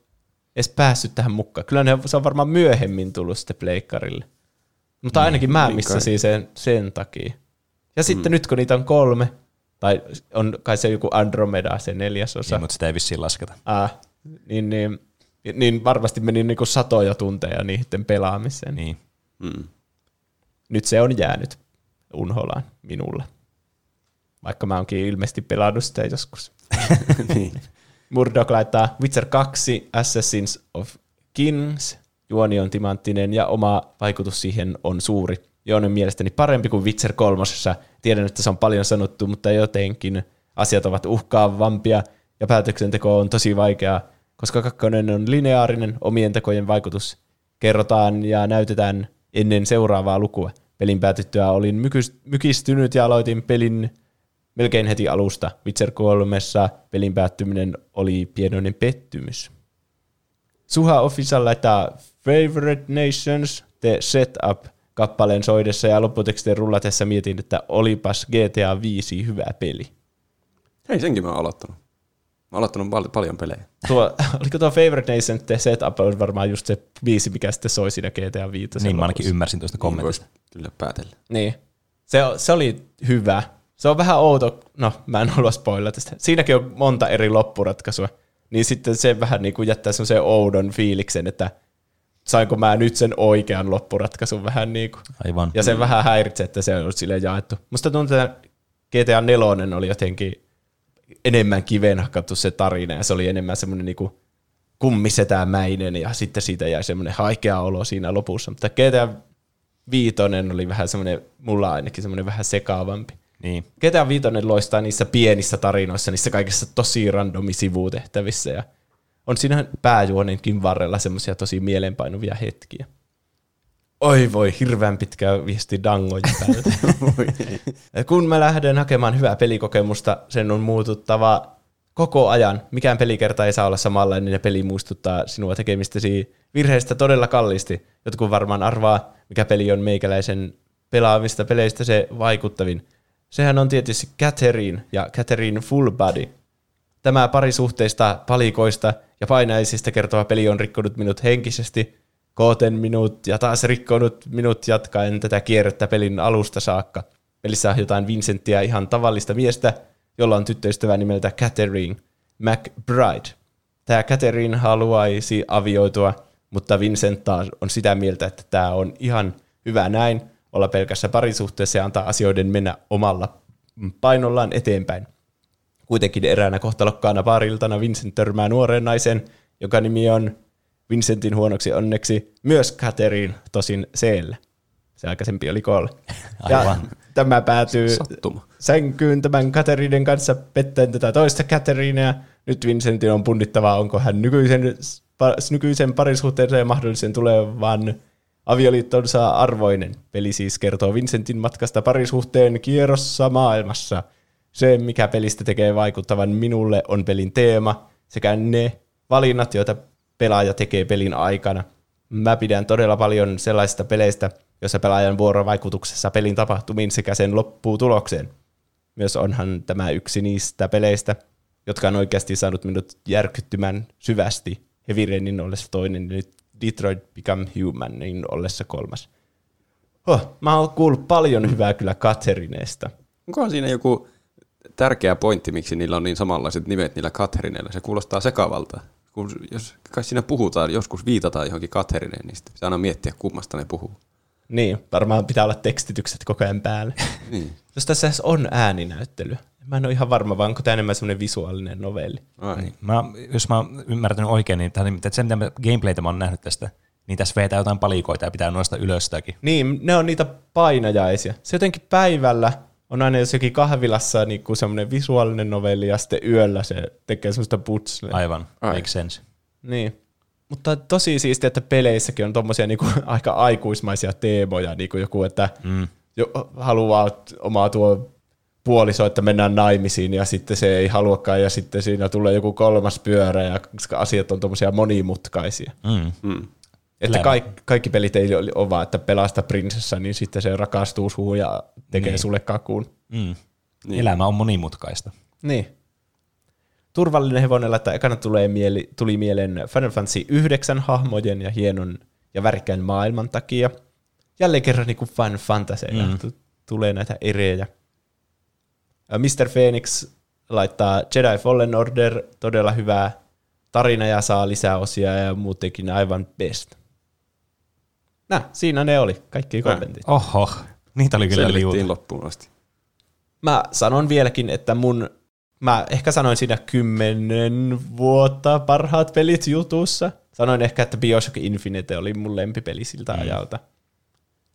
edes päässyt tähän mukaan? Kyllä ne, se on varmaan myöhemmin tullut sitten pleikkarille. Mutta ainakin mä niin missasin sen, sen takia. Ja sitten nyt kun niitä on kolme, tai on kai se joku Andromeda, se neljäsosa, Niin, mutta sitä ei vissiin lasketa. Ää, niin, niin, niin varmasti meni niinku satoja tunteja niiden pelaamiseen. Niin. Mm. Nyt se on jäänyt unholaan minulle. Vaikka mä oonkin ilmeisesti pelannut sitä joskus. niin. Murdoch laittaa Witcher 2 Assassins of Kings. Juoni on timanttinen ja oma vaikutus siihen on suuri. Juoni on mielestäni parempi kuin Witcher 3. Tiedän, että se on paljon sanottu, mutta jotenkin asiat ovat uhkaavampia ja päätöksenteko on tosi vaikeaa, koska kakkonen on lineaarinen, omien tekojen vaikutus kerrotaan ja näytetään ennen seuraavaa lukua. Pelin päätyttyä olin mykistynyt ja aloitin pelin melkein heti alusta. Witcher 3 pelin päättyminen oli pienoinen pettymys. Suha Official laittaa Favorite Nations The Setup kappaleen soidessa ja lopputekstin rullatessa mietin, että olipas GTA 5 hyvä peli. Hei, senkin mä oon aloittanut. Mä oon aloittanut pal- paljon pelejä. Tuo, oliko tuo Favorite Nation The Setup on varmaan just se biisi, mikä sitten soi siinä GTA 5. Niin mä ainakin ymmärsin tuosta Niin kommentista. vois kyllä päätellä. Niin. Se, se oli hyvä. Se on vähän outo, no mä en halua spoilata tästä. Siinäkin on monta eri loppuratkaisua. Niin sitten se vähän niin kuin jättää semmoisen oudon fiiliksen, että sainko mä nyt sen oikean loppuratkaisun vähän niin kuin. Aivan. Ja se vähän häiritsee, että se on silleen jaettu. Musta tuntuu, että GTA 4 oli jotenkin enemmän kiveen hakattu se tarina, ja se oli enemmän semmoinen niinku kummisetämäinen, ja sitten siitä jäi semmoinen haikea olo siinä lopussa. Mutta GTA 5 oli vähän semmoinen, mulla ainakin semmoinen vähän sekaavampi. Niin. GTA 5 loistaa niissä pienissä tarinoissa, niissä kaikissa tosi randomi sivutehtävissä, ja on siinä pääjuonenkin varrella semmoisia tosi mielenpainuvia hetkiä. Oi voi, hirveän pitkä viesti dangoja päältä. Kun mä lähden hakemaan hyvää pelikokemusta, sen on muututtava koko ajan. Mikään pelikerta ei saa olla samanlainen ja peli muistuttaa sinua tekemistäsi virheistä todella kalliisti. Jotkut varmaan arvaa, mikä peli on meikäläisen pelaamista peleistä se vaikuttavin. Sehän on tietysti Catherine ja Catherine Full Body. Tämä parisuhteista, palikoista ja painaisista kertova peli on rikkonut minut henkisesti, kooten minut ja taas rikkonut minut jatkaen tätä kierrettä pelin alusta saakka. Pelissä on jotain Vincenttiä ihan tavallista miestä, jolla on tyttöystävä nimeltä Catherine McBride. Tämä Catherine haluaisi avioitua, mutta Vincent taas on sitä mieltä, että tämä on ihan hyvä näin, olla pelkässä parisuhteessa ja antaa asioiden mennä omalla painollaan eteenpäin. Kuitenkin eräänä kohtalokkaana baariltana Vincent törmää nuoreen naisen, joka nimi on Vincentin huonoksi onneksi myös Catherine, tosin Seellä. Se aikaisempi oli Call. Ja tämä päätyy Sattuma. sänkyyn tämän Katerinen kanssa pettäen tätä toista Katerinea. Nyt Vincentin on punnittava, onko hän nykyisen, nykyisen parisuhteensa ja mahdollisen tulevan avioliittonsa arvoinen. Peli siis kertoo Vincentin matkasta parisuhteen kierrossa maailmassa. Se, mikä pelistä tekee vaikuttavan minulle, on pelin teema sekä ne valinnat, joita pelaaja tekee pelin aikana. Mä pidän todella paljon sellaisista peleistä, jossa pelaajan vuorovaikutuksessa pelin tapahtumiin sekä sen lopputulokseen. Myös onhan tämä yksi niistä peleistä, jotka on oikeasti saanut minut järkyttymään syvästi Heavy Rainin ollessa toinen ja nyt Detroit Become Humanin ollessa kolmas. Oh, mä oon kuullut paljon hyvää kyllä Katserineesta. Onkohan siinä joku tärkeä pointti, miksi niillä on niin samanlaiset nimet niillä Katherineilla? Se kuulostaa sekavalta. Kun, jos kai siinä puhutaan, joskus viitataan johonkin Katherineen, niin sitten pitää aina miettiä, kummasta ne puhuu. Niin, varmaan pitää olla tekstitykset koko ajan päällä. Niin. Jos tässä on ääninäyttely. Mä en ole ihan varma, vaan onko tämä enemmän semmoinen visuaalinen novelli. Ai. Niin. Mä, jos mä oon ymmärtänyt oikein, niin, tää, että se mitä mä, gameplaytä mä oon nähnyt tästä, niin tässä vetää jotain palikoita ja pitää noista ylöstäkin. Niin, ne on niitä painajaisia. Se jotenkin päivällä on aina jossakin kahvilassa niin kuin semmoinen visuaalinen novelli ja sitten yöllä se tekee semmoista putsleja. Aivan, Ai. makes sense. Niin. Mutta tosi siistiä, että peleissäkin on tommosia niinku aika aikuismaisia teemoja, niinku joku, että Mm. jo, haluaa omaa tuo puoliso, että mennään naimisiin ja sitten se ei haluakaan ja sitten siinä tulee joku kolmas pyörä ja koska asiat on tommosia monimutkaisia. Mm. Mm. Että kaikki, kaikki pelit ei ole vaan, että pelasta prinsessa, niin sitten se rakastuu suun ja tekee Niin. sulle kakuun. Mm. Niin. Elämä on monimutkaista. Niin. Turvallinen hevonen, että ekana tulee mieli, tuli mieleen Final Fantasy 9 hahmojen ja hienon ja värikkään maailman takia. Jälleen kerran niin kuin Final Fantasy mm. tulee näitä erejä. Mr. Phoenix laittaa Jedi Fallen Order, todella hyvää tarina ja saa lisää osia ja muutenkin aivan best. Nää, siinä ne oli, kaikki kommentit. Oho, niitä oli kyllä liuta. loppuun asti. Mä sanon vieläkin, että mun, mä ehkä sanoin siinä kymmenen vuotta parhaat pelit jutussa. Sanoin ehkä, että Bioshock Infinite oli mun lempipeli siltä mm. ajalta.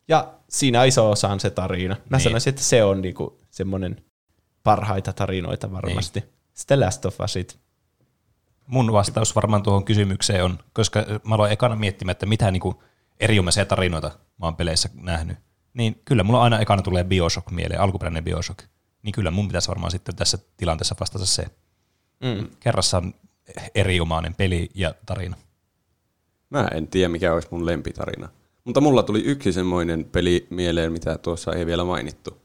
Ja siinä iso osa on se tarina. Mä Niin. sanoisin, että se on niinku semmoinen parhaita tarinoita varmasti. Niin. Sitten Last of Usit. Mun vastaus varmaan tuohon kysymykseen on, koska mä aloin ekana miettimään, että mitä niinku erinomaisia tarinoita mä oon peleissä nähnyt. Niin kyllä mulla aina ekana tulee Bioshock mieleen, alkuperäinen Bioshock. Niin kyllä mun pitäisi varmaan sitten tässä tilanteessa vastata se. Mm. Kerrassaan erinomainen peli ja tarina. Mä en tiedä, mikä olisi mun lempitarina. Mutta mulla tuli yksi semmoinen peli mieleen, mitä tuossa ei vielä mainittu.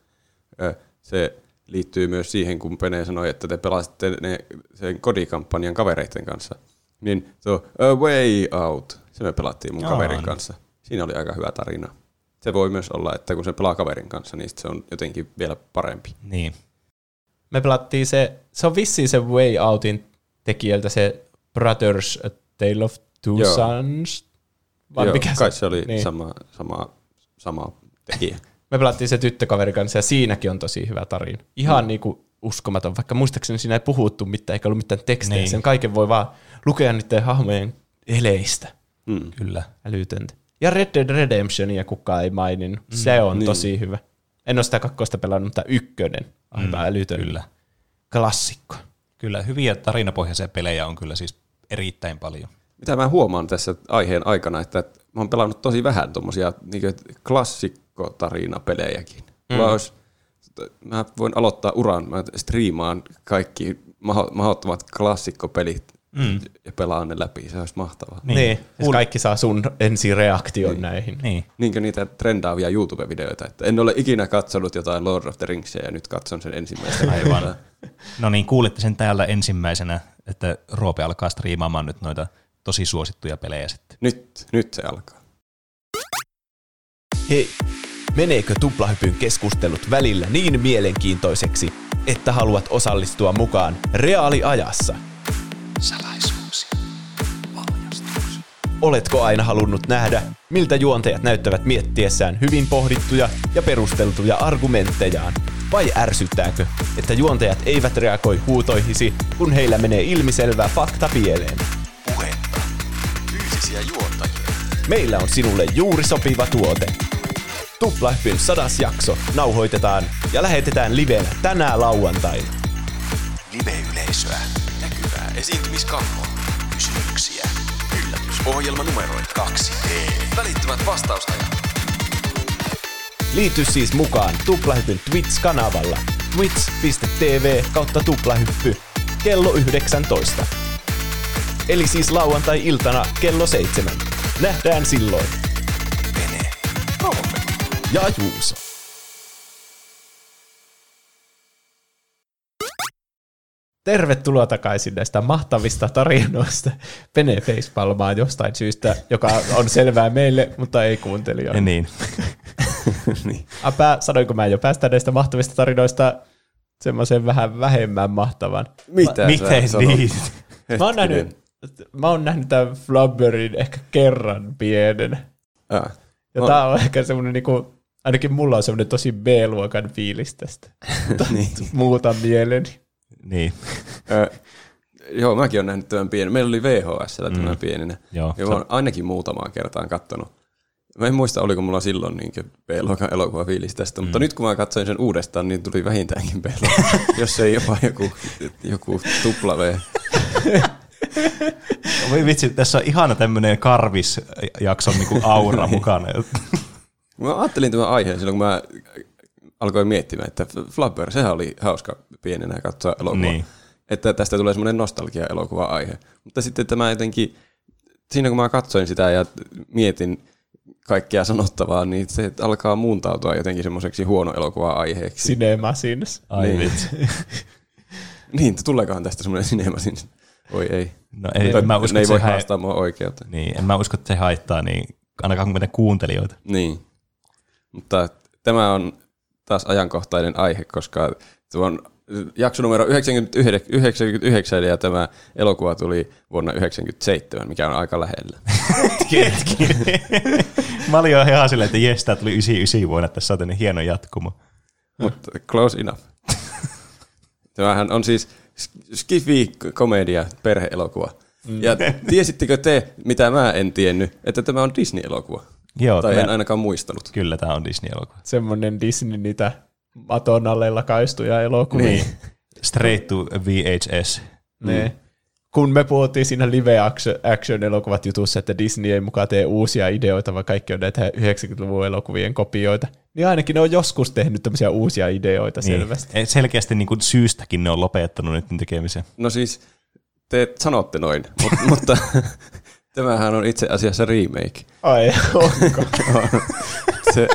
Se liittyy myös siihen, kun Pene sanoi, että te pelasitte ne, sen kodikampanjan kavereiden kanssa. Niin tuo A Way Out, se me pelattiin mun Aa, kaverin kanssa. Siinä oli aika hyvä tarina. Se voi myös olla, että kun se pelaa kaverin kanssa, niin se on jotenkin vielä parempi. Niin. Me pelattiin se, se on vissiin se Way Outin tekijältä se Brothers A Tale of Two Joo. Sons. Vai Joo, mikä kai se oli Niin. niin. sama, sama, sama tekijä. Me pelattiin se tyttökaverin kanssa ja siinäkin on tosi hyvä tarina. Ihan mm. niinku uskomaton, vaikka muistaakseni siinä ei puhuttu mitään, eikä ollut mitään tekstejä. Niin. Niin. Sen kaiken voi vaan lukea niiden hahmojen eleistä. Mm. Kyllä. Älytöntä. Ja Red Dead Redemptionia kukaan ei maininnut. Mm. Se on Niin. tosi hyvä. En ole sitä kakkosta pelannut, mutta ykkönen. Aivan mm. älytön. Kyllä. Klassikko. Kyllä, hyviä tarinapohjaisia pelejä on kyllä siis erittäin paljon. Mitä mä huomaan tässä aiheen aikana, että mä oon pelannut tosi vähän tuommoisia niin klassikkotarinapelejäkin. Mm. Olisi, mä voin aloittaa uran, mä striimaan kaikki mahdottomat klassikkopelit mm. ja pelaan ne läpi, se olisi mahtavaa. Niin. niin. Mun... Kaikki saa sun ensireaktion niin. näihin. Niin. Niinkö niitä trendaavia YouTube-videoita, että en ole ikinä katsonut jotain Lord of the Ringsia ja nyt katson sen ensimmäisen. Aivan. No niin, kuulitte sen täällä ensimmäisenä, että Roope alkaa striimaamaan nyt noita tosi suosittuja pelejä sitten. Nyt, nyt se alkaa. Hei, meneekö tuplahypyn keskustelut välillä niin mielenkiintoiseksi, että haluat osallistua mukaan reaaliajassa? Salaisuuksia. Paljastuksia. Oletko aina halunnut nähdä, miltä juontajat näyttävät miettiessään hyvin pohdittuja ja perusteltuja argumenttejaan? Vai ärsyttääkö, että juontajat eivät reagoi huutoihisi, kun heillä menee ilmiselvää fakta pieleen? Puhetta. Fyysisiä juontajia. Meillä on sinulle juuri sopiva tuote. Tuplahypyn sadas jakso nauhoitetaan ja lähetetään livenä tänään lauantaina. Live-yleisöä, näkyvää esiintymiskammoa, kysymyksiä, yllätysohjelmanumeroit 2D, välittömät vastausajat. Liity siis mukaan Tuplahypyn Twitch-kanavalla twitch.tv kautta tuplahyppy kello 19. Eli siis lauantai-iltana kello 7. Nähdään silloin. Pene, Roope, Ja Juuso. Tervetuloa takaisin näistä mahtavista tarinoista. Pene facepalmaa jostain syystä, joka on selvää meille, mutta ei kuuntelijoille. Ja niin. niin. Apä, sanoinko mä jo päästä näistä mahtavista tarinoista semmoisen vähän vähemmän mahtavan. Mitä Miten sä sanot? niin? Mä oon nähnyt, mä oon nähnyt tämän Flubberin ehkä kerran pienen. Ah. Ja Mä- tää on ehkä semmoinen niinku, ainakin mulla on semmoinen tosi B-luokan fiilis tästä. niin. Muuta mieleni. Niin. Ö, joo, mäkin olen nähnyt tämän pienen. Meillä oli VHS tämä pienenä. Joo. Ja mä oon ainakin muutamaan kertaan kattonut. Mä en muista, oliko mulla silloin niin B-luokan elokuva fiilis tästä, mutta nyt kun mä katsoin sen uudestaan, niin tuli vähintäänkin b jos ei jopa joku, joku tupla V. Voi vitsi, tässä on ihana tämmöinen karvis-jakson niinku aura mukana. Mä ajattelin tämän aiheen silloin, kun mä alkoin miettimään, että Flubber, sehän oli hauska pienenä katsoa elokuvaa. Niin. Että tästä tulee semmoinen nostalgia-elokuva-aihe. Mutta sitten tämä jotenkin, siinä kun mä katsoin sitä ja mietin kaikkea sanottavaa, niin se alkaa muuntautua jotenkin semmoiseksi huono elokuva-aiheeksi. Cinema Sins. Ai Niin. niin, tuleekohan tästä semmoinen sinema sinne? Voi ei. No ei, Tai mä usko, ne ei että voi haastaa mua oikeuteen. Niin, en mä usko, että se haittaa niin ainakaan meidän kuuntelijoita. Niin. Mutta tämä on taas ajankohtainen aihe, koska tuo on jakso numero 99, 99 ja tämä elokuva tuli vuonna 1997, mikä on aika lähellä. mä olin jo ihan silleen, että jes, tää tuli 99 vuonna, että tässä on hieno jatkumo. Mutta close enough. Tämähän on siis skifi-komedia, perheelokuva. Ja tiesittekö te, mitä mä en tiennyt, että tämä on Disney-elokuva? Joo, Tai mä- en ainakaan muistanut. Kyllä tämä on Disney-elokuva. Semmoinen Disney niitä maton alle lakaistuja elokuvia. Niin. Straight to VHS. Ne. Kun me puhuttiin siinä live action, action elokuvat jutussa, että Disney ei mukaan tee uusia ideoita, vaan kaikki on näitä 90-luvun elokuvien kopioita, niin ainakin ne on joskus tehnyt tämmöisiä uusia ideoita Niin. selvästi. Selkeästi niin kuin syystäkin ne on lopettanut nyt tekemisen. No siis, te sanotte noin, mutta, mutta tämähän on itse asiassa remake. Ai, onko? Se,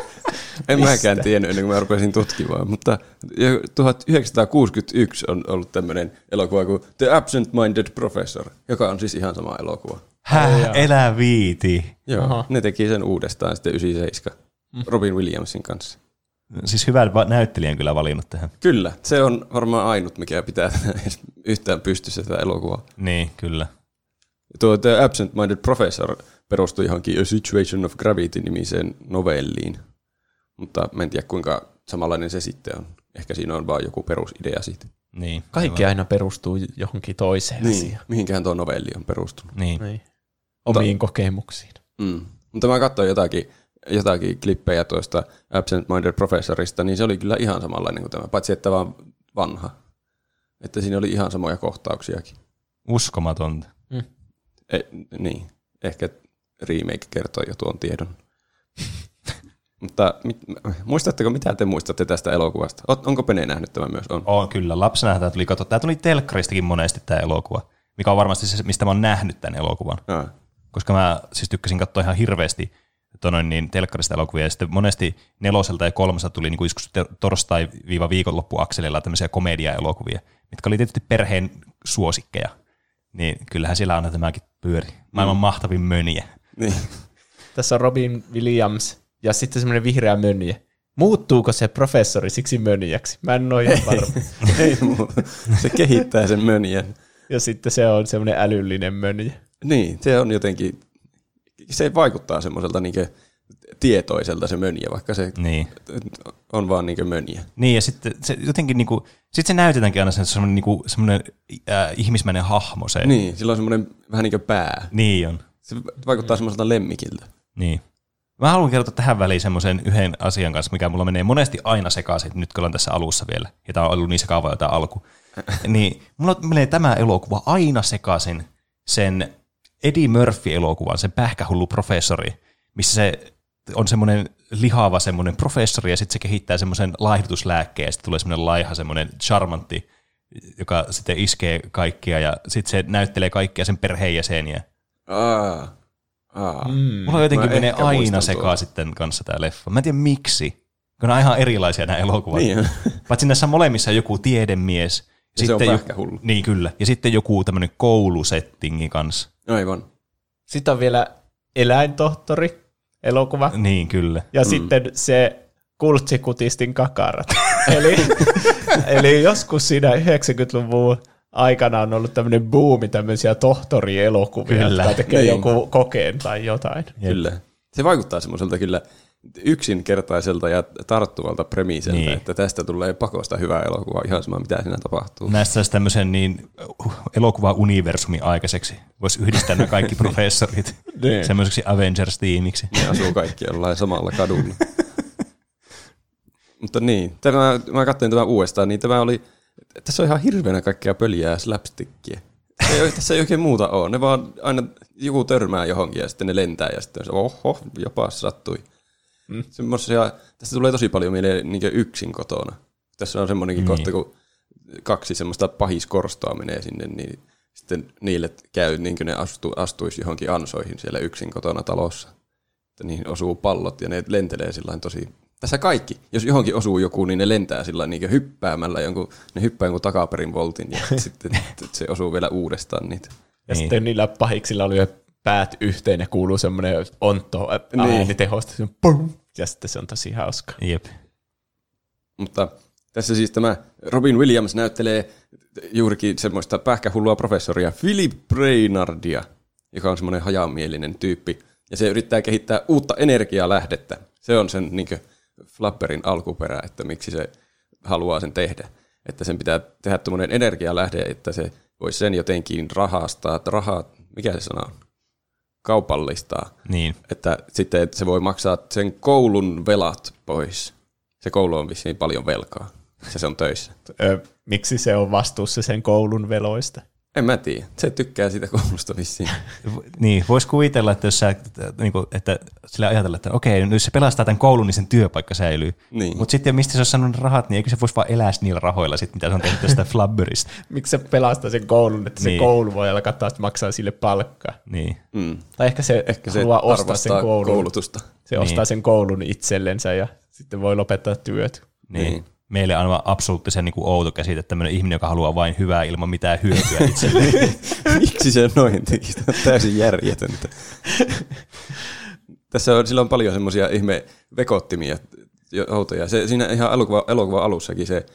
en Mistä? mäkään tiennyt ennen kuin mä rupesin tutkimaan, mutta jo 1961 on ollut tämmöinen elokuva kuin The Absent-Minded Professor, joka on siis ihan sama elokuva. Häh, elä viiti. Joo, Aha. ne teki sen uudestaan sitten 97 Robin Williamsin kanssa. Siis hyvän va- näyttelijän kyllä valinnut tähän. Kyllä, se on varmaan ainut, mikä pitää yhtään pystyssä tätä elokuvaa. Niin, kyllä. Tuo The Absent-Minded Professor perustui johonkin A Situation of Gravity-nimiseen novelliin. Mutta mä en tiedä kuinka samanlainen se sitten on. Ehkä siinä on vaan joku perusidea siitä. Niin, Kaikki aina perustuu johonkin toiseen Niin, asiaan. mihinkään tuo novelli on perustunut. Niin. Niin. Omiin kokemuksiin. Mm. Mutta mä katsoin jotakin, jotakin klippejä tuosta Absent Minded Professorista, niin se oli kyllä ihan samanlainen kuin tämä, paitsi että vaan vanha. Että siinä oli ihan samoja kohtauksiakin. Uskomatonta. E, niin, ehkä remake kertoo jo tuon tiedon. Mutta mit, muistatteko, mitä te muistatte tästä elokuvasta? Oot- Onko Pene nähnyt tämän myös? On. On kyllä, lapsena tämä tuli katsottu. Tämä tuli telkkaristakin monesti tämä elokuva, mikä on varmasti se, mistä mä oon nähnyt tämän elokuvan. Ah. Koska mä siis tykkäsin katsoa ihan hirveästi tonoin, niin telkkarista elokuvia, ja sitten monesti neloselta ja kolmoselta tuli niin joskus torstai-viikonloppuakselilla tämmöisiä komedia-elokuvia, mitkä oli tietysti perheen suosikkeja. Niin kyllähän siellä aina tämäkin pyöri. Maailman mahtavin mönjä. Niin. Tässä on Robin Williams ja sitten semmoinen vihreä mönjä. Muuttuuko se professori siksi mönjäksi? Mä en ole ihan varma. Ei muuta. Se kehittää sen mönjän. Ja sitten se on semmoinen älyllinen mönjä. Niin, se on jotenkin, se vaikuttaa semmoiselta niin tietoiselta se mönjä, vaikka se Niin. on vaan niin mönjä. Niin, ja sitten se jotenkin niinku, sit se näytetäänkin aina se semmoinen, niinku, semmoinen äh, ihmismäinen hahmo se. Niin, sillä on semmoinen vähän niin kuin pää. Niin on. Se vaikuttaa semmoiselta lemmikiltä. Niin. Mä haluan kertoa tähän väliin semmoisen yhden asian kanssa, mikä mulla menee monesti aina sekaisin, nyt kun ollaan tässä alussa vielä, ja tämä on ollut niin sekaava jo tämä alku. niin mulla menee tämä elokuva aina sekaisin sen Eddie Murphy-elokuvan, sen pähkähullu professori, missä se on semmoinen lihava semmoinen professori, ja sitten se kehittää semmoisen laihdutuslääkkeen, ja sitten tulee semmoinen laiha, semmoinen charmantti, joka sitten iskee kaikkia, ja sitten se näyttelee kaikkia sen perheenjäseniä. Aa, aa. Mm. Mulla jotenkin Mä menee aina sekaan sitten kanssa tämä leffa. Mä en tiedä miksi, kun on ihan erilaisia nämä elokuvat. Niin. Paitsi näissä molemmissa joku tiedemies. Ja se on joku. Niin kyllä. Ja sitten joku tämmöinen koulusettingi kanssa. Aivan. Sitten on vielä eläintohtori elokuva. Niin kyllä. Ja mm. sitten se kultsikutistin kakarat. eli, eli joskus siinä 90-luvun aikana on ollut tämmöinen buumi tämmöisiä tohtorielokuvia, Kyllä. jotka tekee Niin. joku kokeen tai jotain. Kyllä. Se vaikuttaa semmoiselta kyllä yksinkertaiselta ja tarttuvalta premiiseltä, Niin. että tästä tulee pakosta hyvä elokuva, ihan sama mitä siinä tapahtuu. Näistä saisi tämmöisen niin elokuva-universumin aikaiseksi. Voisi yhdistää nämä kaikki professorit Niin. semmoiseksi Avengers-tiimiksi. Ne asuu kaikki jollain samalla kadulla. Mutta niin, tämä, mä katsoin tämän uudestaan, niin tämä oli, tässä on ihan hirveänä kaikkea pöljää slapstickia. Ei, tässä ei oikein muuta ole. Ne vaan aina joku törmää johonkin ja sitten ne lentää ja sitten se oho, jopa sattui. Mm. Semmoisia, tästä tulee tosi paljon mieleen niin yksin kotona. Tässä on semmoinenkin Niin. niin. kohta, kun kaksi semmoista pahiskorstoa menee sinne, niin sitten niille käy niin kuin ne astu, astuisi johonkin ansoihin siellä yksin kotona talossa. Että niihin osuu pallot ja ne lentelee sillä tosi... Tässä kaikki. Jos johonkin osuu joku, niin ne lentää sillä niin hyppäämällä jonkun, ne hyppää jonkun takaperin voltin ja sitten se osuu vielä uudestaan niitä. Ja Niin. sitten niillä pahiksilla oli jo päät yhteen ja kuuluu semmoinen onto Niin. äänitehosta. on pum, Ja sitten se on tosi hauska. Jep. Mutta tässä siis tämä Robin Williams näyttelee juurikin semmoista pähkähullua professoria Philip Brainardia, joka on semmoinen hajamielinen tyyppi. Ja se yrittää kehittää uutta energialähdettä. Se on sen niin Flapperin alkuperä, että miksi se haluaa sen tehdä. Että sen pitää tehdä tämmöinen energialähde, että se voisi sen jotenkin rahastaa, rahaa, mikä se sana on? Kaupallistaa Niin. että sitten että se voi maksaa sen koulun velat pois. Se koulu on vissiin paljon velkaa, se se on töissä. Ö, miksi se on vastuussa sen koulun veloista? En mä tiedä, se tykkää siitä koulusta vissiin. Niin, voisi kuvitella, että jos sä, niin kuin, että sillä ajatella, että okei, nyt jos se pelastaa tämän koulun, niin sen työpaikka säilyy. Niin. Mutta sitten mistä se olisi saanut rahat, niin eikö se voisi vaan elää niillä rahoilla, sit, mitä se on tehnyt tästä Flubberista. Miksi se pelastaa sen koulun, että se Niin. koulu voi alkaa taas maksaa sille palkkaa? Niin. Mm. Tai ehkä se, Ehkä se haluaa ostaa sen koulun. koulutusta. Se Niin. ostaa sen koulun itsellensä ja sitten voi lopettaa työt. Niin. Niin. Meille aivan absoluuttisen niin kuin outo käsite, tämmöinen ihminen, joka haluaa vain hyvää ilman mitään hyötyä itselleen. Miksi se noin teki? On täysin järjetöntä. Tässä on, sillä on paljon semmoisia ihme vekottimia, outoja. Se, siinä ihan elokuva, elokuva alussakin se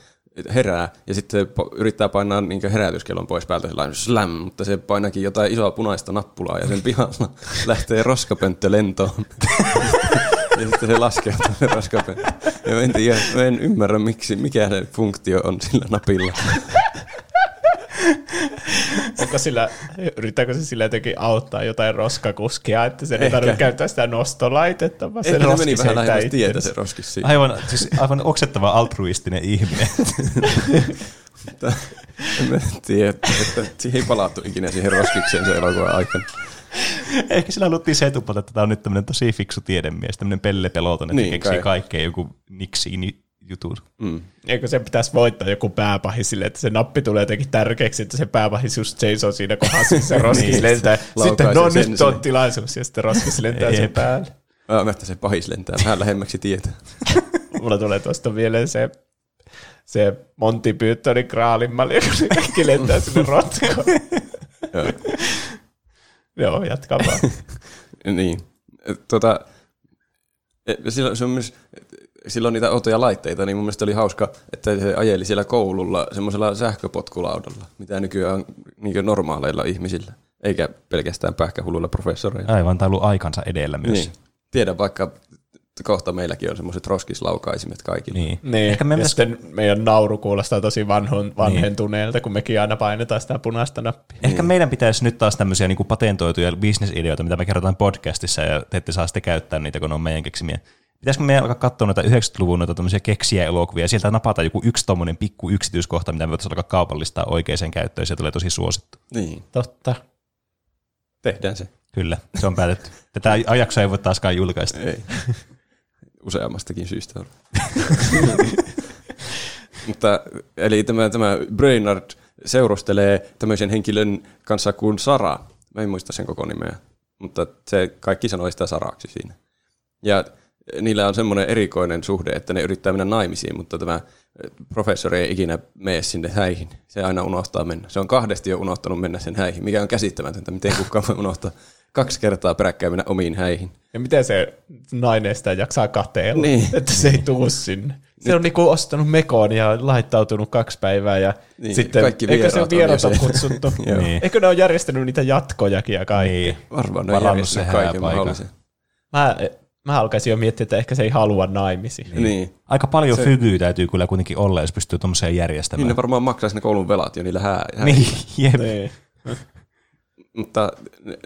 herää ja sitten yrittää painaa niin herätyskellon pois päältä sellainen slam, mutta se painakin jotain isoa punaista nappulaa ja sen pihalla lähtee roskapönttö lentoon. ja sitten se se roskapönttö. Ja mä en, tiedä, mä en ymmärrä, miksi, mikä se funktio on sillä napilla. Onko sillä, yrittääkö se sillä jotenkin auttaa jotain roskakuskia, että se ei tarvitse käyttää sitä nostolaitetta, vaan se Ehkä meni vähän lähemmäs tietä se roskis siinä. Aivan, siis aivan oksettava altruistinen ihminen. En tiedä, että siihen ei palattu ikinä siihen roskikseen se elokuvan aikana. Ehkä sillä haluttiin se etupolta, että tämä on nyt tämmöinen tosi fiksu tiedemies, tämmöinen Pelle Peloton, että Niin, keksii kai. kaikkea joku niksiini jutut. Mm. Eikö se pitäisi voittaa joku pääpahis sille, että se nappi tulee jotenkin tärkeäksi, että se pääpahis just seisoo siinä kohdassa, se roskis Niin, lentää. Sitten no sen nyt on tilaisuus, ja sitten roskis lentää sen päälle. Mä että se pahis lentää vähän lähemmäksi tietä. Mulla tulee tuosta mieleen se, se Monty Pythonin kraalinmalli, kun se kaikki lentää sinne rotkoon. Joo. Joo, jatka vaan. niin. Tota, e, sillä, se on myös, sillä on niitä outoja laitteita, niin mun mielestä oli hauska, että se ajeli siellä koululla semmoisella sähköpotkulaudalla, mitä nykyään on niin normaaleilla ihmisillä, eikä pelkästään pähkähulluilla professoreilla. Aivan, on ollut aikansa edellä myös. Niin. Tiedän vaikka kohta meilläkin on semmoiset roskislaukaisimet kaikille. Niin. Niin, Ehkä me ja myös- sitten meidän nauru kuulostaa tosi vanhon, vanhentuneelta, kun mekin aina painetaan sitä punaista nappia. Ehkä meidän pitäisi nyt taas tämmöisiä niin patentoituja bisnesideoita, mitä me kerrotaan podcastissa, ja te ette saa sitten käyttää niitä, kun ne on meidän keksimiä. Pitäisikö meidän alkaa katsoa noita 90-luvun noita tämmöisiä keksiä elokuvia, ja sieltä napata joku yksi tommonen pikku yksityiskohta, mitä me voitaisiin alkaa kaupallistaa oikeaan käyttöön, ja se tulee tosi suosittu. Niin, Totta. tehdään se. Kyllä, se on päätetty. Tätä ajaksoa ei voi taaskaan julkaista. Ei. Useammastakin syystä. Mutta eli tämä, tämä Brainard seurustelee tämmöisen henkilön kanssa kuin Sara. Mä en muista sen koko nimeä, mutta se kaikki sanoi sitä Saraksi siinä. Ja niillä on semmoinen erikoinen suhde, että ne yrittää mennä naimisiin, mutta tämä professori ei ikinä mene sinne häihin. Se aina unohtaa mennä. Se on kahdesti jo unohtanut mennä sen häihin, mikä on käsittämätöntä. Miten kukaan voi unohtaa kaksi kertaa peräkkäin mennä omiin häihin. Ja miten se nainen sitä jaksaa kateella, Niin. että se ei tuu sinne. Se on niinku ostanut mekoon ja laittautunut kaksi päivää ja Niin, sitten, kaikki eikö se vieraat on vierat on kutsuttu? Niin. Eikö ne ole järjestänyt niitä jatkojakin ja kaikki? Niin. Varmaan ne on järjestänyt kaiken mahdollisen. Mä, mä alkaisin jo miettiä, että ehkä se ei halua naimisiin. Niin. niin. Aika paljon se... fygyä täytyy kyllä kuitenkin olla, jos pystyy tuommoiseen järjestämään. Niin ne varmaan maksaisi ne koulun velat jo niillä hää. hää. Niin, jep. Niin. Mutta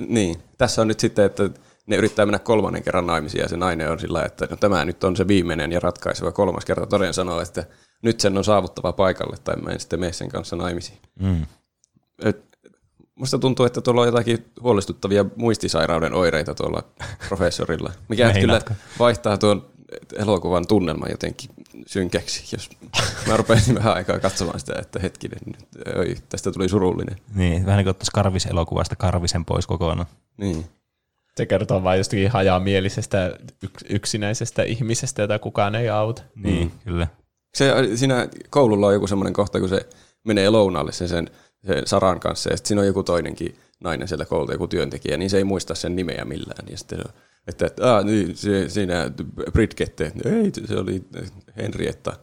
niin, tässä on nyt sitten, että ne yrittää mennä kolmannen kerran naimisiin ja se nainen on sillä, että no, tämä nyt on se viimeinen ja ratkaiseva kolmas kerta. Toden sanoo, että nyt sen on saavuttava paikalle tai mä en sitten mene sen kanssa naimisiin. Mm. Et, musta tuntuu, että tuolla on jotakin huolestuttavia muistisairauden oireita tuolla professorilla, mikä kyllä vaihtaa tuon elokuvan tunnelman jotenkin synkäksi, jos mä rupesin vähän aikaa katsomaan sitä, että hetkinen, nyt, oi, tästä tuli surullinen. Niin, vähän niin kuin ottaisi Karvis-elokuvasta Karvisen pois kokonaan. Niin. Se kertoo vain jostakin hajamielisestä yks, yksinäisestä ihmisestä, jota kukaan ei auta. Niin, kyllä. Se, siinä koululla on joku semmoinen kohta, kun se menee lounaalle sen, sen, sen Saran kanssa, ja sitten siinä on joku toinenkin nainen siellä koululta, joku työntekijä, niin se ei muista sen nimeä millään. Ja sitten se on, että, että ah, niin, se, siinä Britkette, ei, se oli Henrietta.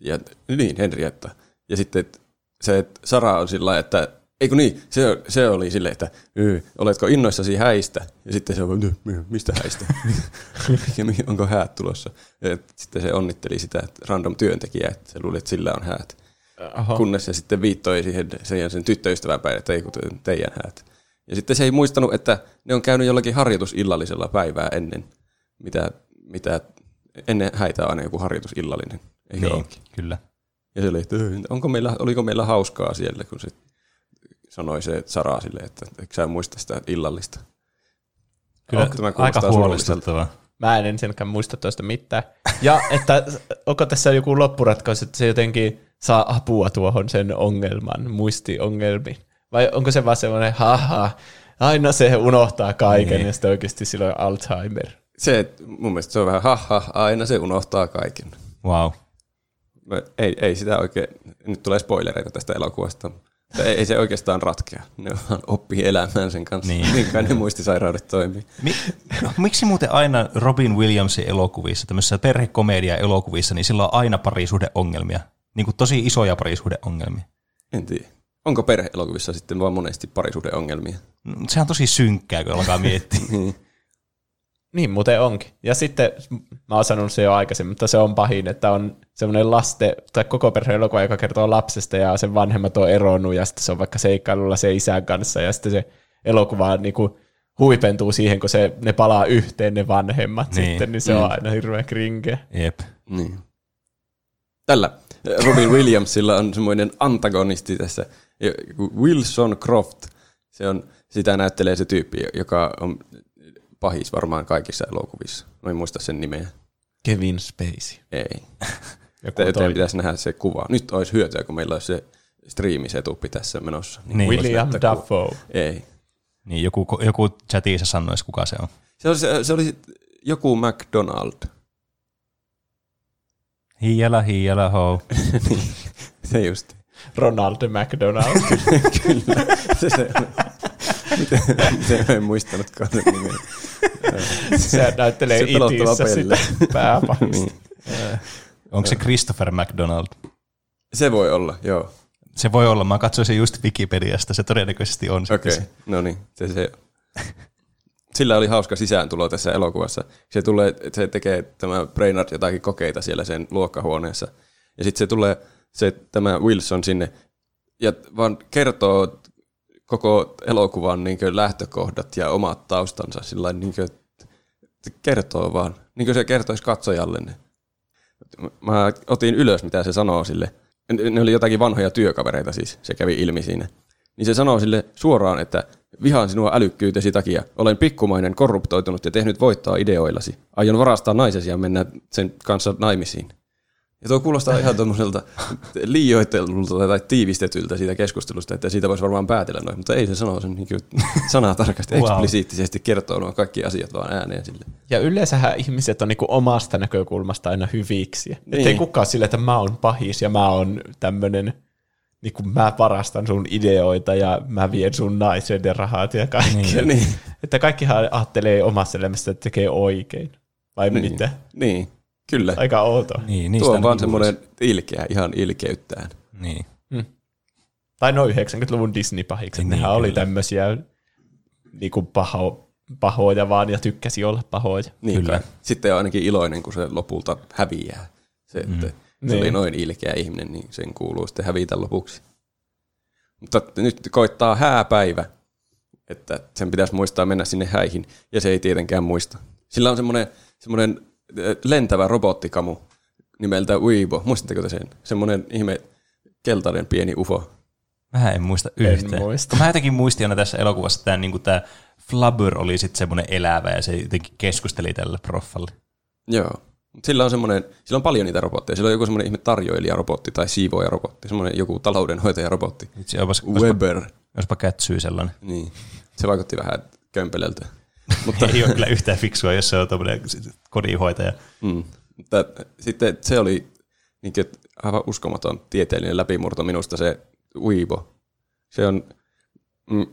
Ja, niin, Henrietta. Ja sitten se Sara on sillä että eikö niin, se, se oli silleen, että "Yy, oletko innoissasi häistä? Ja sitten se on, "Ny, my, mistä häistä? ja onko häät tulossa? Ja sitten se onnitteli sitä että random työntekijää, että se luuli, että sillä on häät. Oho. Kunnes se sitten viittoi siihen sen, sen tyttöystävän päin, että ei kun te- teidän häät. Ja sitten se ei muistanut, että ne on käynyt jollakin harjoitusillallisella päivää ennen, mitä, mitä ennen häitä on aina joku harjoitusillallinen. Eikö Niin, olekin? kyllä. Ja se oli, että "Öö, onko meillä, oliko meillä hauskaa siellä, kun se sanoi se Sara sille, että eikö sä muista sitä illallista. Kyllä Tämä aika huolestuttavaa. Mä en ensinnäkään muista tuosta mitään. Ja että onko tässä joku loppuratkaisu, että se jotenkin saa apua tuohon sen ongelman, muistiongelmiin? Vai onko se vaan semmoinen, haha, aina se unohtaa kaiken Niin. ja sitten oikeasti silloin Alzheimer. Se, mun mielestä se on vähän haha, aina se unohtaa kaiken. Wow. Mä- Ei, ei sitä oikein, nyt tulee spoilereita tästä elokuvasta. Mutta Ei, ei se oikeastaan ratkea. Ne vaan oppii elämään sen kanssa. Niin. Niinköhän ne muistisairaudet toimii. Mi- miksi muuten aina Robin Williamsin elokuvissa, tämmöisissä perhekomedia-elokuvissa, niin sillä on aina parisuhdeongelmia? Niin kuin tosi isoja parisuhdeongelmia. En tiedä. Onko perheelokuvissa sitten vaan monesti parisuhdeongelmia? No, Sehän on tosi synkkää, kun alkaa miettiä. Niin muuten onkin. Ja sitten, mä oon sanonut se jo aikaisemmin, mutta se on pahin, että on semmoinen laste, tai koko perheen elokuva, joka kertoo lapsesta ja sen vanhemmat on eronnut ja sitten se on vaikka seikkailulla se isän kanssa ja sitten se elokuva niin kuin huipentuu siihen, kun se, ne palaa yhteen ne vanhemmat Niin. niin. sitten, niin se mm. on aina hirveän krinkeä. Jep. Niin. Tällä Robin Williamsilla on semmoinen antagonisti tässä, Wilson Croft. Se on, sitä näyttelee se tyyppi, joka on pahis varmaan kaikissa elokuvissa. Mä en muista sen nimeä. Kevin Spacey. Ei. Teidän toi. pitäisi nähdä se kuva. Nyt olisi hyötyä, kun meillä olisi se striimisetuppi tässä menossa. Niin. voisi William näyttää kuva. Dafoe. Ei. Niin joku, joku chatissa sanoisi, kuka se on. Se oli, se, se oli joku McDonald. Hiiala, hiiala, ho. niin, se just. Ronald McDonald. Kyllä. Se, se, miten, miten mä en muistanutkaan sen nimeä. se näyttelee Se itissä sitä pääpahista. niin. Onko se Christopher McDonald? Se voi olla, joo. Se voi olla, mä katsoin sen just Wikipediasta, se todennäköisesti on. Okei, se. okay. no niin, se se. sillä oli hauska sisääntulo tässä elokuvassa. Se, tulee, se tekee tämä Brainard jotakin kokeita siellä sen luokkahuoneessa. Ja sitten se tulee se, tämä Wilson sinne ja vaan kertoo koko elokuvan niin lähtökohdat ja omat taustansa sillä niin kuin, kertoo vaan, niin kuin se kertoisi katsojalle. Mä otin ylös, mitä se sanoo sille. Ne oli jotakin vanhoja työkavereita siis, se kävi ilmi siinä. Niin se sanoo sille suoraan, että vihaan sinua älykkyytesi takia. Olen pikkumainen, korruptoitunut ja tehnyt voittaa ideoillasi. Aion varastaa naisesi ja mennä sen kanssa naimisiin. Ja tuo kuulostaa ihan tuommoiselta liioittelulta tai tiivistetyltä siitä keskustelusta, että siitä voisi varmaan päätellä noin, mutta ei se sano sen niin sanaa tarkasti, Wow. eksplisiittisesti kertoo nuo kaikki asiat vaan ääneen sille. Ja yleensähän ihmiset on niinku omasta näkökulmasta aina hyviksi. Niin. Niin. Että ei kukaan sille, että mä oon pahis ja mä oon tämmönen, niinku mä varastan sun ideoita ja mä vien sun naisen ja rahat ja kaikkea. Niin. Niin. Että kaikkihan ajattelee omassa elämässä, että tekee oikein. Vai niin. mitä? Niin, kyllä. Aika outo. Niin, niistä Tuo on vaan ainakin semmoinen ilkeä, ihan ilkeyttään. Niin. Tai no 90-luvun Disney-pahikset, Niin, nehän oli kyllä. tämmöisiä niinku paho, pahoja vaan ja tykkäsi olla pahoja. Niin Kyllä. kai. Sitten on ainakin iloinen, kun se lopulta häviää. Se, että mm. se Niin. oli noin ilkeä ihminen, niin sen kuuluu sitten hävitä lopuksi. Mutta nyt koittaa hääpäivä, että sen pitäisi muistaa mennä sinne häihin, ja se ei tietenkään muista. Sillä on semmoinen, semmoinen lentävä robottikamu nimeltä Weibo. Muistatteko te sen? Semmoinen ihme keltainen pieni ufo. Mä en muista En yhtään. muista. Mä jotenkin muistin aina tässä elokuvassa, että tämä, niin tämä Flubber oli sitten semmoinen elävä ja se jotenkin keskusteli tälle proffalle. Joo. Mut Sillä on semmoinen, sillä on paljon niitä robotteja. Sillä on joku semmoinen ihme tarjoilijarobotti tai siivoajarobotti, semmoinen joku taloudenhoitajarobotti. Itse olisipa, Weber. olisipa kätsyy sellainen. Niin. Se vaikutti vähän kömpelöltä. Mutta, Ei ole kyllä yhtään fiksua, jos se on tuommoinen kodinhoitaja. mm, mutta sitten se oli niin kuin, aivan uskomaton tieteellinen läpimurto minusta se Weibo. Se on... Mm,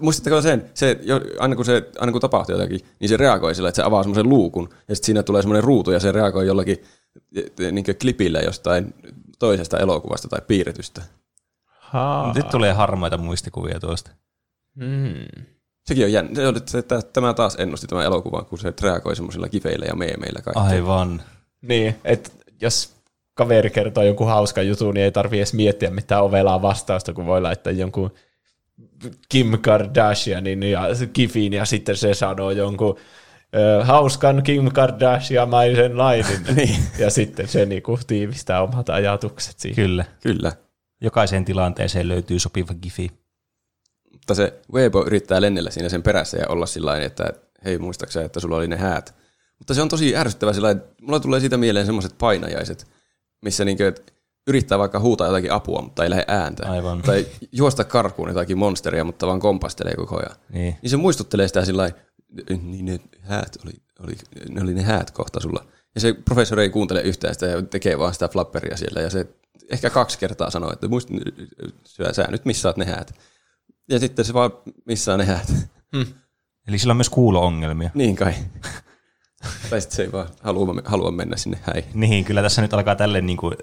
Muistatteko sen? Se, jo, aina, kun se, aina kun tapahtuu jotakin, niin se reagoi sillä, että se avaa semmoisen luukun, ja sitten siinä tulee semmoinen ruutu, ja se reagoi jollakin niin klipillä jostain toisesta elokuvasta tai piirretystä. Haa. Nyt tulee harmaita muistikuvia tuosta. Mm. Sekin on jännä. Se, tämä taas ennusti tämän elokuvan, kun se reagoi semmoisilla kifeillä ja meemeillä kaikkea. Aivan. Niin, että jos kaveri kertoo jonkun hauskan jutun, niin ei tarvi edes miettiä mitään ovelaa vastausta, kun voi laittaa jonkun Kim Kardashianin ja Kifin ja sitten se sanoo jonkun ö, hauskan Kim Kardashian-maisen lainin. Niin. Ja sitten se niinku tiivistää omat ajatukset siihen. Kyllä. Kyllä. Jokaiseen tilanteeseen löytyy sopiva gifi. Mutta se Weibo yrittää lennellä siinä sen perässä ja olla sillä että hei muistaaksä, että sulla oli ne häät. Mutta se on tosi ärsyttävä sillä mulla tulee siitä mieleen semmoiset painajaiset, missä niinkö, että yrittää vaikka huutaa jotakin apua, mutta ei lähde ääntä. Aivan. Tai juosta karkuun jotakin monsteria, mutta vaan kompastelee koko ajan. Niin. Niin se muistuttelee sitä sillä niin ne häät oli, oli, ne oli ne häät kohta sulla. Ja se professori ei kuuntele yhtään sitä ja tekee vaan sitä flapperia siellä. Ja se ehkä kaksi kertaa sanoo, että muist, sä, sä nyt missaat ne häät. Ja sitten se vaan missaa ne häät. Eli sillä on myös kuulo-ongelmia. niin kai. tai sitten se ei vaan halua, halua mennä sinne häihin. Niin, kyllä tässä nyt alkaa tälle niin kuin,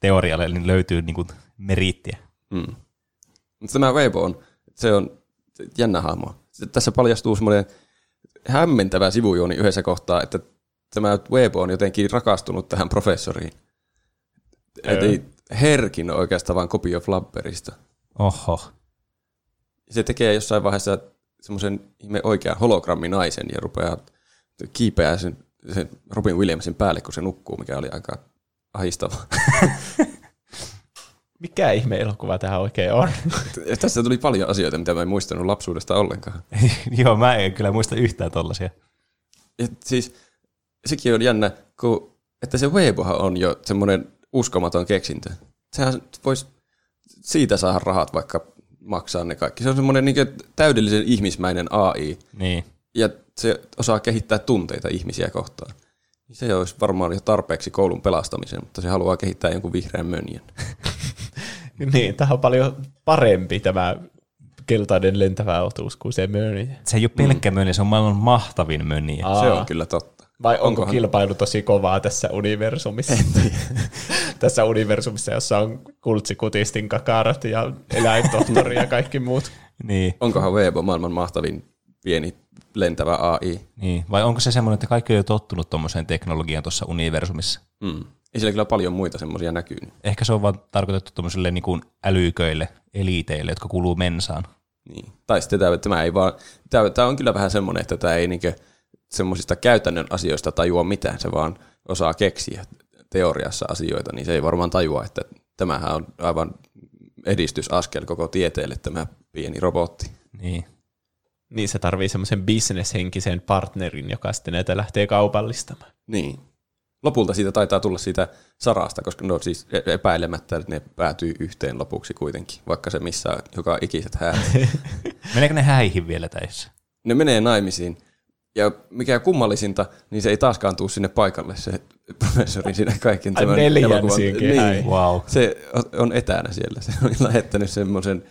teorialle niin löytyy niin kuin, meriittiä. Mm. Mutta tämä Weibo on, se on jännä hahmo. Tässä paljastuu semmoinen hämmentävä sivujuoni yhdessä kohtaa, että tämä Weibo on jotenkin rakastunut tähän professoriin. Eli Herkin on oikeastaan vain kopio Flapperista. Oho. Se tekee jossain vaiheessa semmoisen ihme oikean hologramminaisen ja rupeaa kiipeää sen, sen Robin Williamsin päälle, kun se nukkuu, mikä oli aika ahistavaa. Mikä ihme elokuva tähän oikein on? Tässä tuli paljon asioita, mitä mä en muistanut lapsuudesta ollenkaan. Joo, mä en kyllä muista yhtään tollasia. Ja siis sekin on jännä, kun, että se Weibohan on jo semmoinen uskomaton keksintö. Sehän voisi siitä saada rahat vaikka maksaa ne kaikki. Se on semmoinen niin täydellisen ihmismäinen AI, Niin. ja se osaa kehittää tunteita ihmisiä kohtaan. Niin Se olisi varmaan jo tarpeeksi koulun pelastamiseen, mutta se haluaa kehittää jonkun vihreän mönjän. niin, tämä on paljon parempi tämä keltainen lentävä otus kuin se möni. Se ei ole pelkkä mm. möni, se on maailman mahtavin möni. Aa. Se on kyllä totta. Vai onko Onkohan- kilpailu tosi kovaa tässä universumissa? tässä universumissa, jossa on kultsikutistin kakarat ja eläintohtori ja kaikki muut. Niin. Onkohan Weibo maailman mahtavin pieni lentävä AI. Niin. Vai onko se semmoinen, että kaikki on jo tottunut tuommoiseen teknologiaan tuossa universumissa? Mm. Ei siellä kyllä paljon muita semmoisia näkyy. Ehkä se on vaan tarkoitettu tuommoisille niin kuin älyköille, eliiteille, jotka kuuluu mensaan. Niin. Tai sitten tämä, tämä ei vaan, tämä, tämä on kyllä vähän semmoinen, että tämä ei niinkö semmoisista käytännön asioista tajua mitään, se vaan osaa keksiä teoriassa asioita, niin se ei varmaan tajua, että tämähän on aivan edistysaskel koko tieteelle tämä pieni robotti. Niin. Niin se tarvii semmoisen bisneshenkisen partnerin, joka sitten näitä lähtee kaupallistamaan. Niin. Lopulta siitä taitaa tulla siitä sarasta, koska no siis e- epäilemättä että ne päätyy yhteen lopuksi kuitenkin, vaikka se missä joka ikiset häät. Meneekö ne häihin vielä tässä? ne menee naimisiin. Ja mikä kummallisinta, niin se ei taaskaan tuu sinne paikalle, se professori siinä kaiken Ai neljänsiinkin Niin. Wow. se on etänä siellä. Se on lähettänyt semmoisen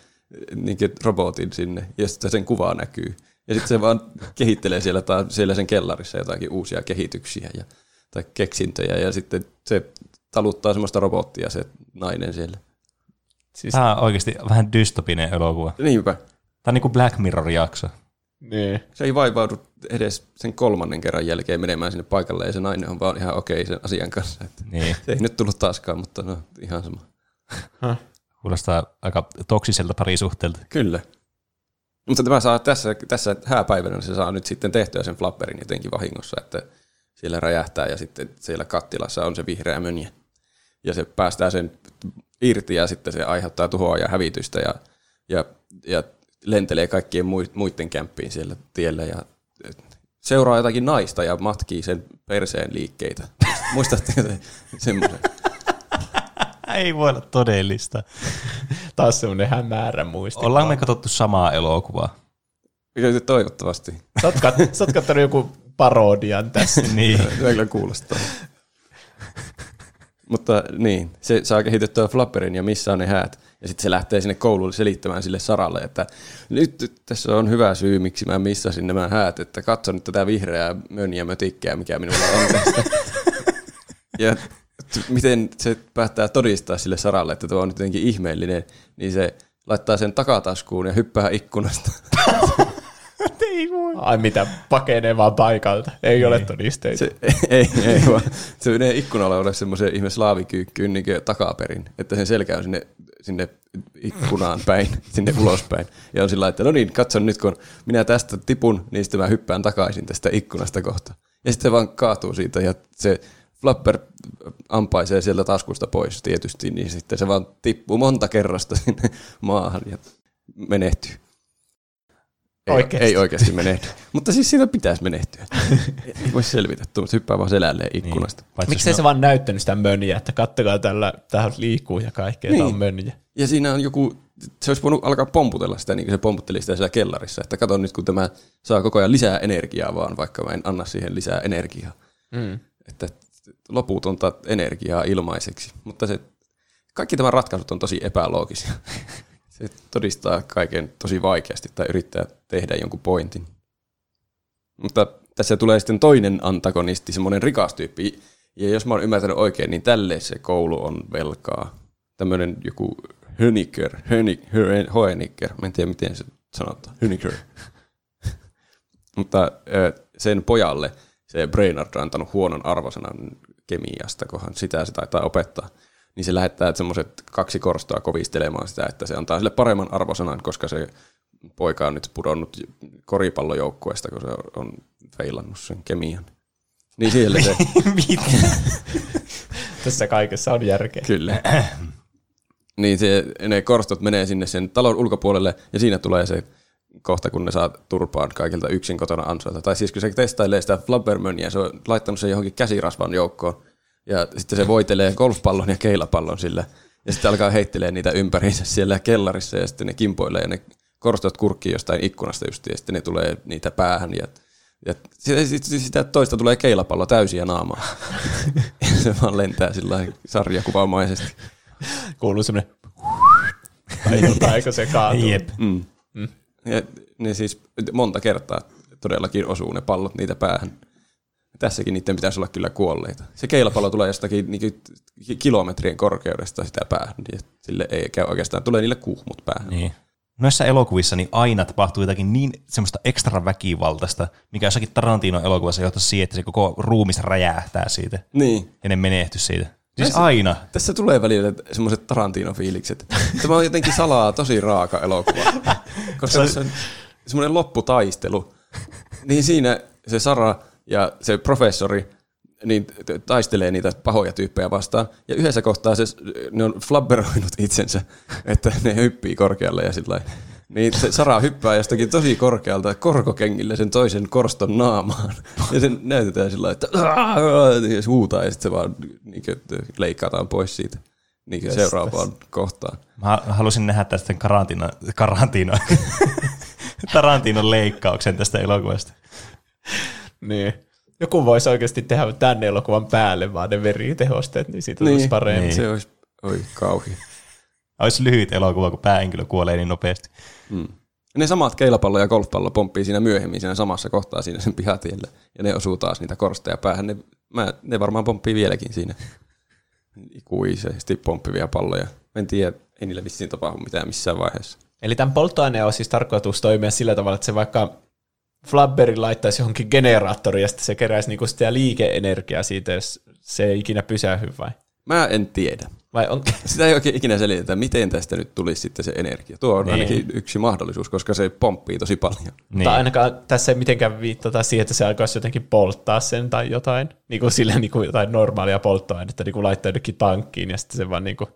niin robotin sinne, ja sitten sen kuva näkyy. Ja sitten se vaan kehittelee siellä, tai siellä sen kellarissa jotakin uusia kehityksiä ja, tai keksintöjä, ja sitten se taluttaa semmoista robottia se nainen siellä. Siis, Tämä on oikeasti vähän dystopinen elokuva. Niinpä. Tämä on niin kuin Black Mirror-jakso. Niin. Se ei vaivaudu edes sen kolmannen kerran jälkeen menemään sinne paikalle, ja se nainen on vaan ihan okei sen asian kanssa. Että Niin. se ei nyt tullut taaskaan, mutta no ihan sama. Kuulostaa aika toksiselta parisuhteelta. Kyllä. Mutta tämä saa tässä, tässä hääpäivänä, se saa nyt sitten tehtyä sen flapperin jotenkin vahingossa, että siellä räjähtää ja sitten siellä kattilassa on se vihreä mönjä. Ja se päästää sen irti ja sitten se aiheuttaa tuhoa ja hävitystä ja, ja, ja lentelee kaikkien mui- muiden kämppiin siellä tiellä ja seuraa jotakin naista ja matkii sen perseen liikkeitä. Muistatteko te semmoisen? Ei voi olla todellista. Taas semmoinen hämärä muisti. Ollaan me katsottu samaa elokuvaa. Toivottavasti. Sä oot, kat- sä oot kattanut joku parodian tässä. niin. Se kyllä kuulostaa. Mutta niin, se saa kehitettyä flapperin ja missä on ne häät. Ja sitten se lähtee sinne koululle selittämään sille Saralle, että nyt tässä on hyvä syy, miksi mä missasin nämä häät, että katso nyt tätä vihreää mönjä mötikkää, mikä minulla on tästä. ja t- miten se päättää todistaa sille Saralle, että tuo on nyt jotenkin ihmeellinen, niin se laittaa sen takataskuun ja hyppää ikkunasta. Ei voi. Ai mitä, pakenee vaan paikalta. Ei ole todisteita. Se, ei, ei vaan. Se menee ikkunalla ole semmoisen ihme slaavikyykkyyn niin takaperin, että sen selkä on sinne, sinne ikkunaan päin, sinne ulospäin. Ja on sillä että no niin, katso nyt kun minä tästä tipun, niin sitten mä hyppään takaisin tästä ikkunasta kohta. Ja sitten se vaan kaatuu siitä ja se flapper ampaisee sieltä taskusta pois tietysti, niin sitten se vaan tippuu monta kerrasta sinne maahan ja menehtyy. Ei, Oikeesti? ei oikeasti menehdy. Mutta siis siitä pitäisi menehtyä. Ei voi selvitä, tuommoista hyppää vaan selälleen ikkunasta. Paitsi Miksei jos se vaan näyttänyt sitä mönjää, että kattokaa tällä, tähän liikkuu ja kaikkea, niin. Niin. on mönjä. Ja siinä on joku, se olisi voinut alkaa pomputella sitä, niin kuin se pomputteli sitä siellä kellarissa, että kato nyt, kun tämä saa koko ajan lisää energiaa vaan, vaikka mä en anna siihen lisää energiaa. Mm. Että loputonta energiaa ilmaiseksi. Mutta se, kaikki tämä ratkaisut on tosi epäloogisia. Se todistaa kaiken tosi vaikeasti tai yrittää tehdä jonkun pointin. Mutta tässä tulee sitten toinen antagonisti, semmoinen rikas tyyppi. Ja jos mä oon ymmärtänyt oikein, niin tälle se koulu on velkaa. Tämmöinen joku Höniker, Höni- Hoeniker, mä en tiedä miten se sanotaan, Höniker. Mutta sen pojalle se Brainard on antanut huonon arvosanan kemiasta, kohan sitä se taitaa opettaa. Niin se lähettää semmoiset kaksi korstoa kovistelemaan sitä, että se antaa sille paremman arvosanan, koska se poika on nyt pudonnut koripallojoukkueesta, kun se on feilannut sen kemian. Niin siellä se, Tässä kaikessa on järkeä. kyllä. Niin se, ne korstot menee sinne sen talon ulkopuolelle, ja siinä tulee se kohta, kun ne saa turpaan kaikilta yksin kotona ansoilta. Tai siis kun se testailee sitä Flabbermöniä, se on laittanut sen johonkin käsirasvan joukkoon, ja sitten se voitelee golfpallon ja keilapallon sillä, ja sitten alkaa heittelee niitä ympäriinsä siellä kellarissa, ja sitten ne kimpoilee, ja ne korstot kurkkii jostain ikkunasta just, ja sitten ne tulee niitä päähän, ja ja sitä, sitä- sitä toista tulee keilapallo täysiä naamaa. ja se vaan lentää sillä lailla sarjakuvaamaisesti. Kuuluu semmoinen tai jotain, kun se kaatuu. Jep. Mm. Mm. Ja ne siis monta kertaa todellakin osuu ne pallot niitä päähän. Tässäkin niiden pitäisi olla kyllä kuolleita. Se keilapallo tulee jostakin niin kilometrien korkeudesta sitä päähän, ja sille ei käy oikeastaan, tulee niille kuhmut päähän. Niin. Noissa elokuvissa niin aina tapahtuu jotakin niin semmoista ekstra väkivaltaista, mikä jossakin Tarantino-elokuvassa johtaisi siihen, että se koko ruumis räjähtää siitä Niin. ja ne menehty siitä. Siis Tässä- aina. Tässä tulee välillä semmoiset Tarantino-fiilikset. Tämä on jotenkin salaa tosi raaka elokuva. Koska tässä on semmoinen lopputaistelu. Niin siinä se Sara ja se professori niin taistelee niitä pahoja tyyppejä vastaan. Ja yhdessä kohtaa se, ne on flabberoinut itsensä, että ne hyppii korkealle ja sillä. Niin se Sara hyppää jostakin tosi korkealta korkokengille sen toisen korston naamaan. Ja sen näytetään sillä että ja se huutaa ja sitten se vaan niin kuin, leikataan pois siitä niin seuraavaan kohtaan. Mä halusin nähdä tästä karantina, karantino, Tarantinon leikkauksen tästä elokuvasta. Niin. Joku voisi oikeasti tehdä tänne elokuvan päälle vaan ne veritehosteet, niin siitä tulisi paremmin. Niin. Se olisi, oi kauhea. Olisi lyhyt elokuva, kun päähenkilö kuolee niin nopeasti. Ne samat keilapallo ja golfpallo pomppii siinä myöhemmin siinä samassa kohtaa siinä sen pihatiellä. Ja ne osuu taas niitä korsteja päähän. Ne, mä, ne varmaan pomppii vieläkin siinä. Ikuisesti pomppivia palloja. Mä en tiedä, ei niillä vissiin tapahdu mitään missään vaiheessa. Eli tämän polttoaineen on siis tarkoitus toimia sillä tavalla, että se vaikka Flabberin laittaisi johonkin generaattoriin ja sitten se keräisi niinku sitä liikeenergiaa siitä, jos se ei ikinä pysähy vai? Mä en tiedä. Vai on, Sitä ei oikein ikinä selitetä, miten tästä nyt tulisi sitten se energia. Tuo on Niin. ainakin yksi mahdollisuus, koska se pomppii tosi paljon. Niin. Mutta ainakaan tässä ei mitenkään viittata siihen, että se alkaisi jotenkin polttaa sen tai jotain. Niin kuin sillä niin kuin jotain normaalia polttoainetta, niin kuin laittaa jonnekin tankkiin ja sitten se vaan niin kuin,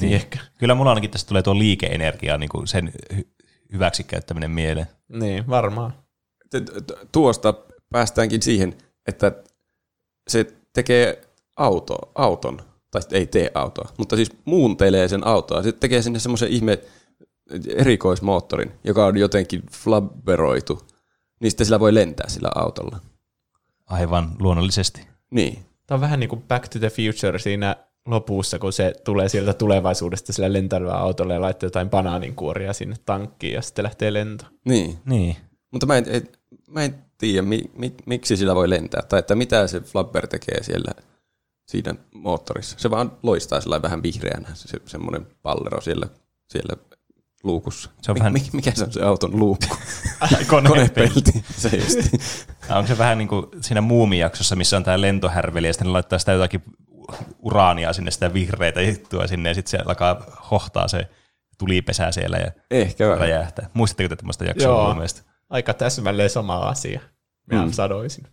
niin. ehkä. Kyllä mulla ainakin tästä tulee tuo liikeenergia, niin kuin sen hy- hyväksikäyttäminen mieleen. Niin, varmaan. T- t- Tuosta päästäänkin siihen, että se tekee auto, auton, tai ei tee autoa, mutta siis muuntelee sen autoa. Se tekee sinne semmoisen ihme erikoismoottorin, joka on jotenkin flabberoitu. Niin sitten sillä voi lentää sillä autolla. Aivan luonnollisesti. Niin. Tämä on vähän niin kuin Back to the Future siinä lopussa, kun se tulee sieltä tulevaisuudesta sillä lentävällä autolla ja laittaa jotain banaaninkuoria sinne tankkiin ja sitten lähtee lento. Niin. Niin. Mutta mä en, et, mä en tiedä, mi, mi, miksi sillä voi lentää, tai että mitä se flabber tekee siellä siinä moottorissa. Se vaan loistaa sellainen vähän vihreänä, se, semmoinen pallero siellä, siellä luukussa. Se on Mi- vähän- mi, mikä se on se auton luukku? Konepelti. Se just. Onko se vähän niin kuin siinä muumijaksossa, missä on tämä lentohärveli ja sitten ne laittaa sitä jotakin uraania sinne, sitä vihreitä juttua sinne ja sitten se alkaa hohtaa se tulipesää siellä ja Ehkä vähän. räjähtää. Muistatteko te tämmöistä jaksoa Joo. mielestä? Aika täsmälleen sama asia. Minä Mm. sanoisin.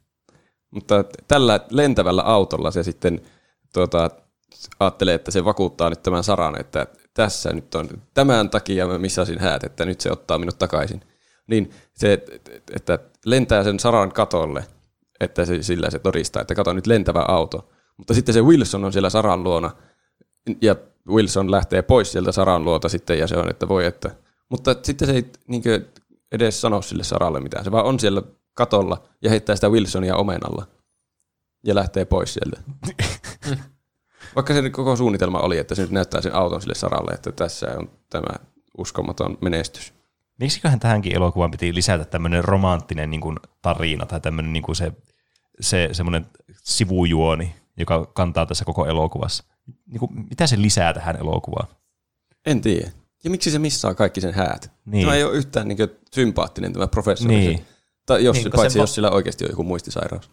Mutta tällä lentävällä autolla se sitten tuota, ajattelee, että se vakuuttaa nyt tämän Saran, että tässä nyt on tämän takia mä missasin häät, että nyt se ottaa minut takaisin. Niin se, että lentää sen Saran katolle, että se, sillä se todistaa, että kato nyt lentävä auto. Mutta sitten se Wilson on siellä Saran luona, ja Wilson lähtee pois sieltä Saran luota sitten, ja se on, että voi, että... Mutta sitten se ei niin edes sano sille Saralle mitään, se vaan on siellä katolla ja heittää sitä Wilsonia omenalla ja lähtee pois sieltä. Vaikka se koko suunnitelma oli, että se nyt näyttää sen auton sille Saralle, että tässä on tämä uskomaton menestys. Miksiköhän tähänkin elokuvaan piti lisätä tämmöinen romanttinen niin kuin, tarina tai tämmöinen niin kuin se, se semmoinen sivujuoni, joka kantaa tässä koko elokuvassa. Niin kuin, mitä se lisää tähän elokuvaan? En tiedä. Ja miksi se missaa kaikki sen häät? Niin. Tämä ei ole yhtään niin sympaattinen tämä professori. Niin. Se- Tai jos, Niin, se paitsi va- jos sillä oikeasti on joku muistisairaus.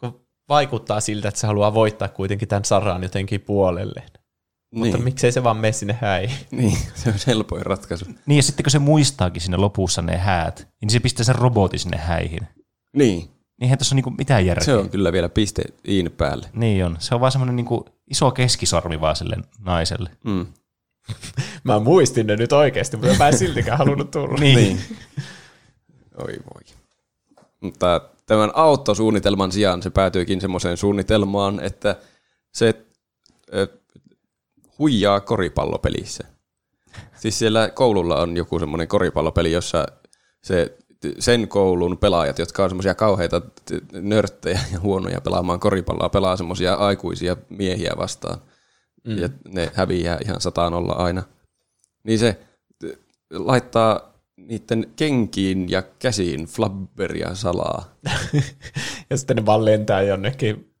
Kun vaikuttaa siltä, että se haluaa voittaa kuitenkin tämän Saran jotenkin puolelle. Mutta Niin. miksei se vaan mene sinne häihin? niin, se on helpoin ratkaisu. Niin ja sitten kun se muistaakin siinä lopussa ne häät, niin se pistää sen robotin sinne häihin. Niin, Niinhän tässä on niin mitään järkeä. se on kyllä vielä piste iin päälle. Niin on. Se on vaan semmoinen niin iso keskisormi vaan sille naiselle. Mm. Mä muistin ne nyt oikeasti, mutta mä en siltikään halunnut tulla. Niin. Oi voi. Mutta tämän autosuunnitelman sijaan se päätyykin semmoiseen suunnitelmaan, että se ö, huijaa koripallopelissä. Siis siellä koululla on joku semmoinen koripallopeli, jossa se, sen koulun pelaajat, jotka on semmoisia kauheita nörttejä ja huonoja pelaamaan koripalloa, pelaa semmoisia aikuisia miehiä vastaan. Mm. Ja ne häviää ihan sataan olla aina. Niin se laittaa niiden kenkiin ja käsiin flabberia salaa. Ja sitten ne vaan lentää jonnekin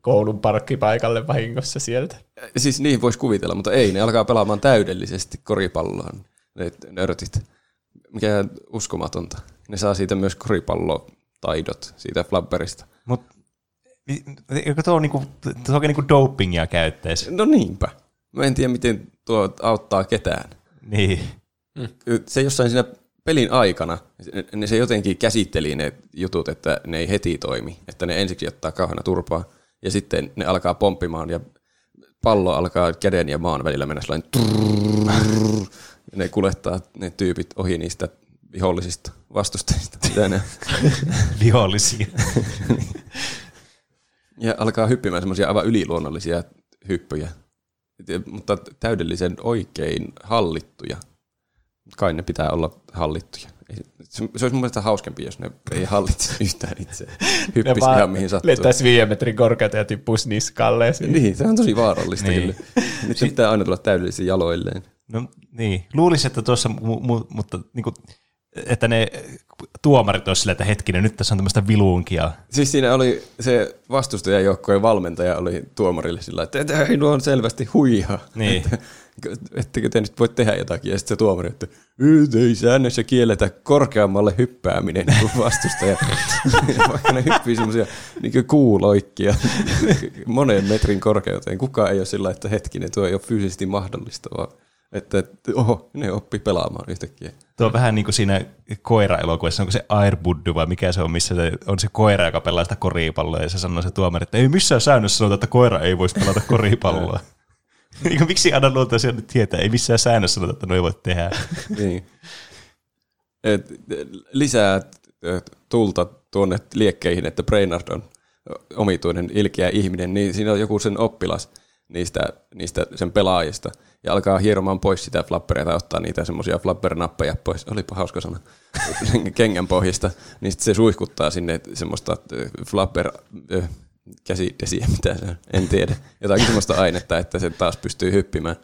koulun parkkipaikalle vahingossa sieltä. Siis niin voisi kuvitella, mutta ei, ne alkaa pelaamaan täydellisesti koripalloa, ne nörtit. mikä uskomatonta. Ne saa siitä myös koripallotaidot siitä flabberista. Mut, eikö tuo on niinku, tuo on niinku dopingia käyttäisi? No niinpä. Mä en tiedä, miten tuo auttaa ketään. Niin. Se jossain siinä pelin aikana, ne se jotenkin käsitteli ne jutut, että ne ei heti toimi. Että ne ensiksi ottaa kauheana turpaa ja sitten ne alkaa pomppimaan ja pallo alkaa käden ja maan välillä mennä sellainen trrrr, ja ne kuljettaa ne tyypit ohi niistä vihollisista vastustajista. Mitä ne Vihollisia. Ja alkaa hyppimään semmoisia aivan yliluonnollisia hyppyjä, Ja- mutta täydellisen oikein hallittuja. Kai ne pitää olla hallittuja. Se olisi mun mielestä hauskempi, jos ne ei hallitse yhtään itse. Hyppisi ihan mihin sattuu. Lentäisi viiden metrin korkeata ja tippuisi niskalle. Niin, se on tosi vaarallista Niin. niin. kyllä. Nyt pitää aina tulla täydellisesti jaloilleen. No niin, luulisin, että tuossa, mu, mu, mutta niinku, että ne tuomarit olisivat sillä, että hetkinen, nyt tässä on tämmöistä viluunkia. Siis siinä oli se vastustajajoukkojen valmentaja oli tuomarille sillä että "Että ei nuo on selvästi huijaa. Niin. Että, ettekö te nyt voi tehdä jotakin. Ja sitten se tuomari, että "Ei, säännössä kielletä korkeammalle hyppääminen kuin vastustaja. Vaikka ne hyppii semmoisia niin kuuloikkia monen metrin korkeuteen. Kukaan ei ole sillä että hetkinen, tuo ei ole fyysisesti mahdollista, vaan että että, oho, ne oppi pelaamaan yhtäkkiä. Tuo on vähän niin kuin siinä koira-elokuvassa, onko se Airbuddu vai mikä se on, missä se on se koira, joka pelaa sitä koripalloa, ja se sanoo se tuomari, että ei missään säännössä sanota, että koira ei voisi pelata koripalloa. Miksi aina luontaisia nyt tietää? Ei missään säännössä sanota, että no ei voi tehdä. niin. Et, lisää tulta tuonne liekkeihin, että Brainard on omituinen ilkeä ihminen, niin siinä on joku sen oppilas niistä, niistä sen pelaajista ja alkaa hieromaan pois sitä flapperia tai ottaa niitä semmoisia flappernappeja pois. Olipa hauska sana. Kengän pohjista. Niin sitten se suihkuttaa sinne semmoista ö, flapper ö, käsidesiä, mitä se on, en tiedä. Jotakin semmoista ainetta, että se taas pystyy hyppimään.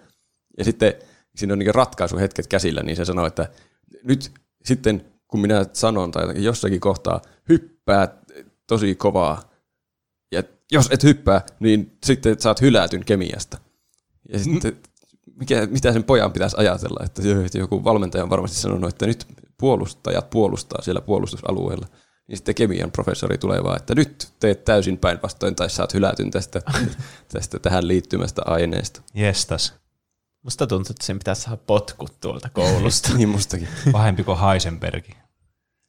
Ja sitten siinä on niin ratkaisuhetket käsillä, niin se sanoo, että nyt sitten kun minä sanon tai jossakin kohtaa hyppää tosi kovaa, ja jos et hyppää, niin sitten saat hylätyn kemiasta. Ja sitten, mikä, mitä sen pojan pitäisi ajatella, että joku valmentaja on varmasti sanonut, että nyt puolustajat puolustaa siellä puolustusalueella. Niin sitten kemian professori tulee vaan, että nyt teet täysin päinvastoin tai saat hylätyn tästä, tästä tähän liittymästä aineesta. Jestas. Musta tuntuu, että sen pitäisi saada potkut tuolta koulusta. Niin mustakin. Pahempi kuin Heisenbergi.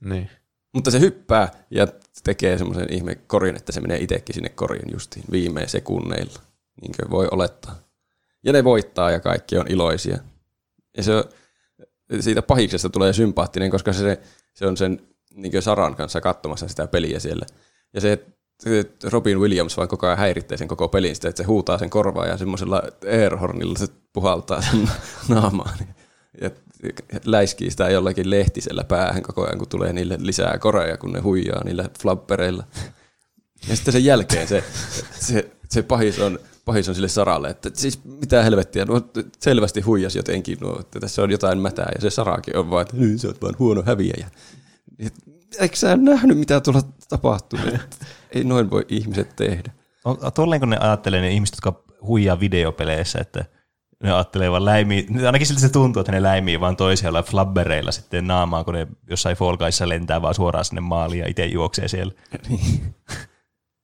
niin. Mutta se hyppää ja tekee semmoisen ihme korin, että se menee itsekin sinne korin justiin viimein sekunneilla, niin kuin voi olettaa. Ja ne voittaa ja kaikki on iloisia. Ja se, siitä pahiksesta tulee sympaattinen, koska se, se on sen niin Saran kanssa katsomassa sitä peliä siellä. Ja se, Robin Williams vaan koko ajan häiritsee sen koko pelin sitä, että se huutaa sen korvaa ja semmoisella airhornilla se puhaltaa sen naamaan. Ja läiskii sitä jollakin lehtisellä päähän koko ajan, kun tulee niille lisää koreja, kun ne huijaa niillä flappereilla. Ja sitten sen jälkeen se, se, se pahis, on, pahis on sille Saralle, että siis mitä helvettiä, nuo selvästi huijas jotenkin, nuo, että tässä on jotain mätää. Ja se Sarakin on vaan, että "Nyt sä oot vaan huono häviäjä. Et, Eikö sä nähnyt, mitä tuolla tapahtuu? Et Ei noin voi ihmiset tehdä. On, tolleen kun ne ajattelee ne ihmiset, jotka huijaa videopeleissä, että ne ajattelee vaan läimii, ainakin siltä se tuntuu, että ne läimii vaan toisialla flabbereilla sitten naamaa, kun ne jossain Fall lentää vaan suoraan sinne maaliin ja itse juoksee siellä.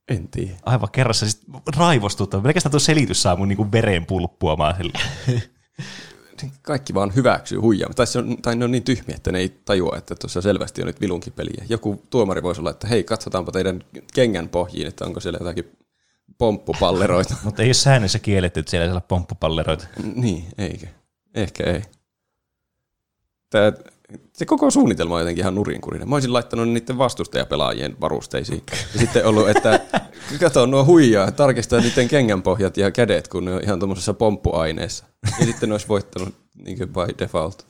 En tiedä. Aivan kerrassa, siis raivostuttaa. Pelkästään tuo selitys saa mun niinku veren pulppuamaan. sille. Kaikki vaan hyväksyy huijaa. Tai, se on, tai ne on niin tyhmiä, että ne ei tajua, että tuossa selvästi on nyt vilunkin peliä. Joku tuomari voisi olla, että hei, katsotaanpa teidän kengän pohjiin, että onko siellä jotakin pomppupalleroita. Mutta ei ole säännössä kielletty, että siellä ei olla pomppupalleroita. niin, eikö? Ehkä ei. Tää, se koko suunnitelma on jotenkin ihan nurinkurinen. Mä olisin laittanut niiden vastustajapelaajien varusteisiin. Ja sitten ollut, että kato nuo huijaa, tarkistaa niiden kengänpohjat ja kädet, kun ne on ihan tuommoisessa pomppuaineessa. Ja sitten ne olisi voittanut niin kuin by default.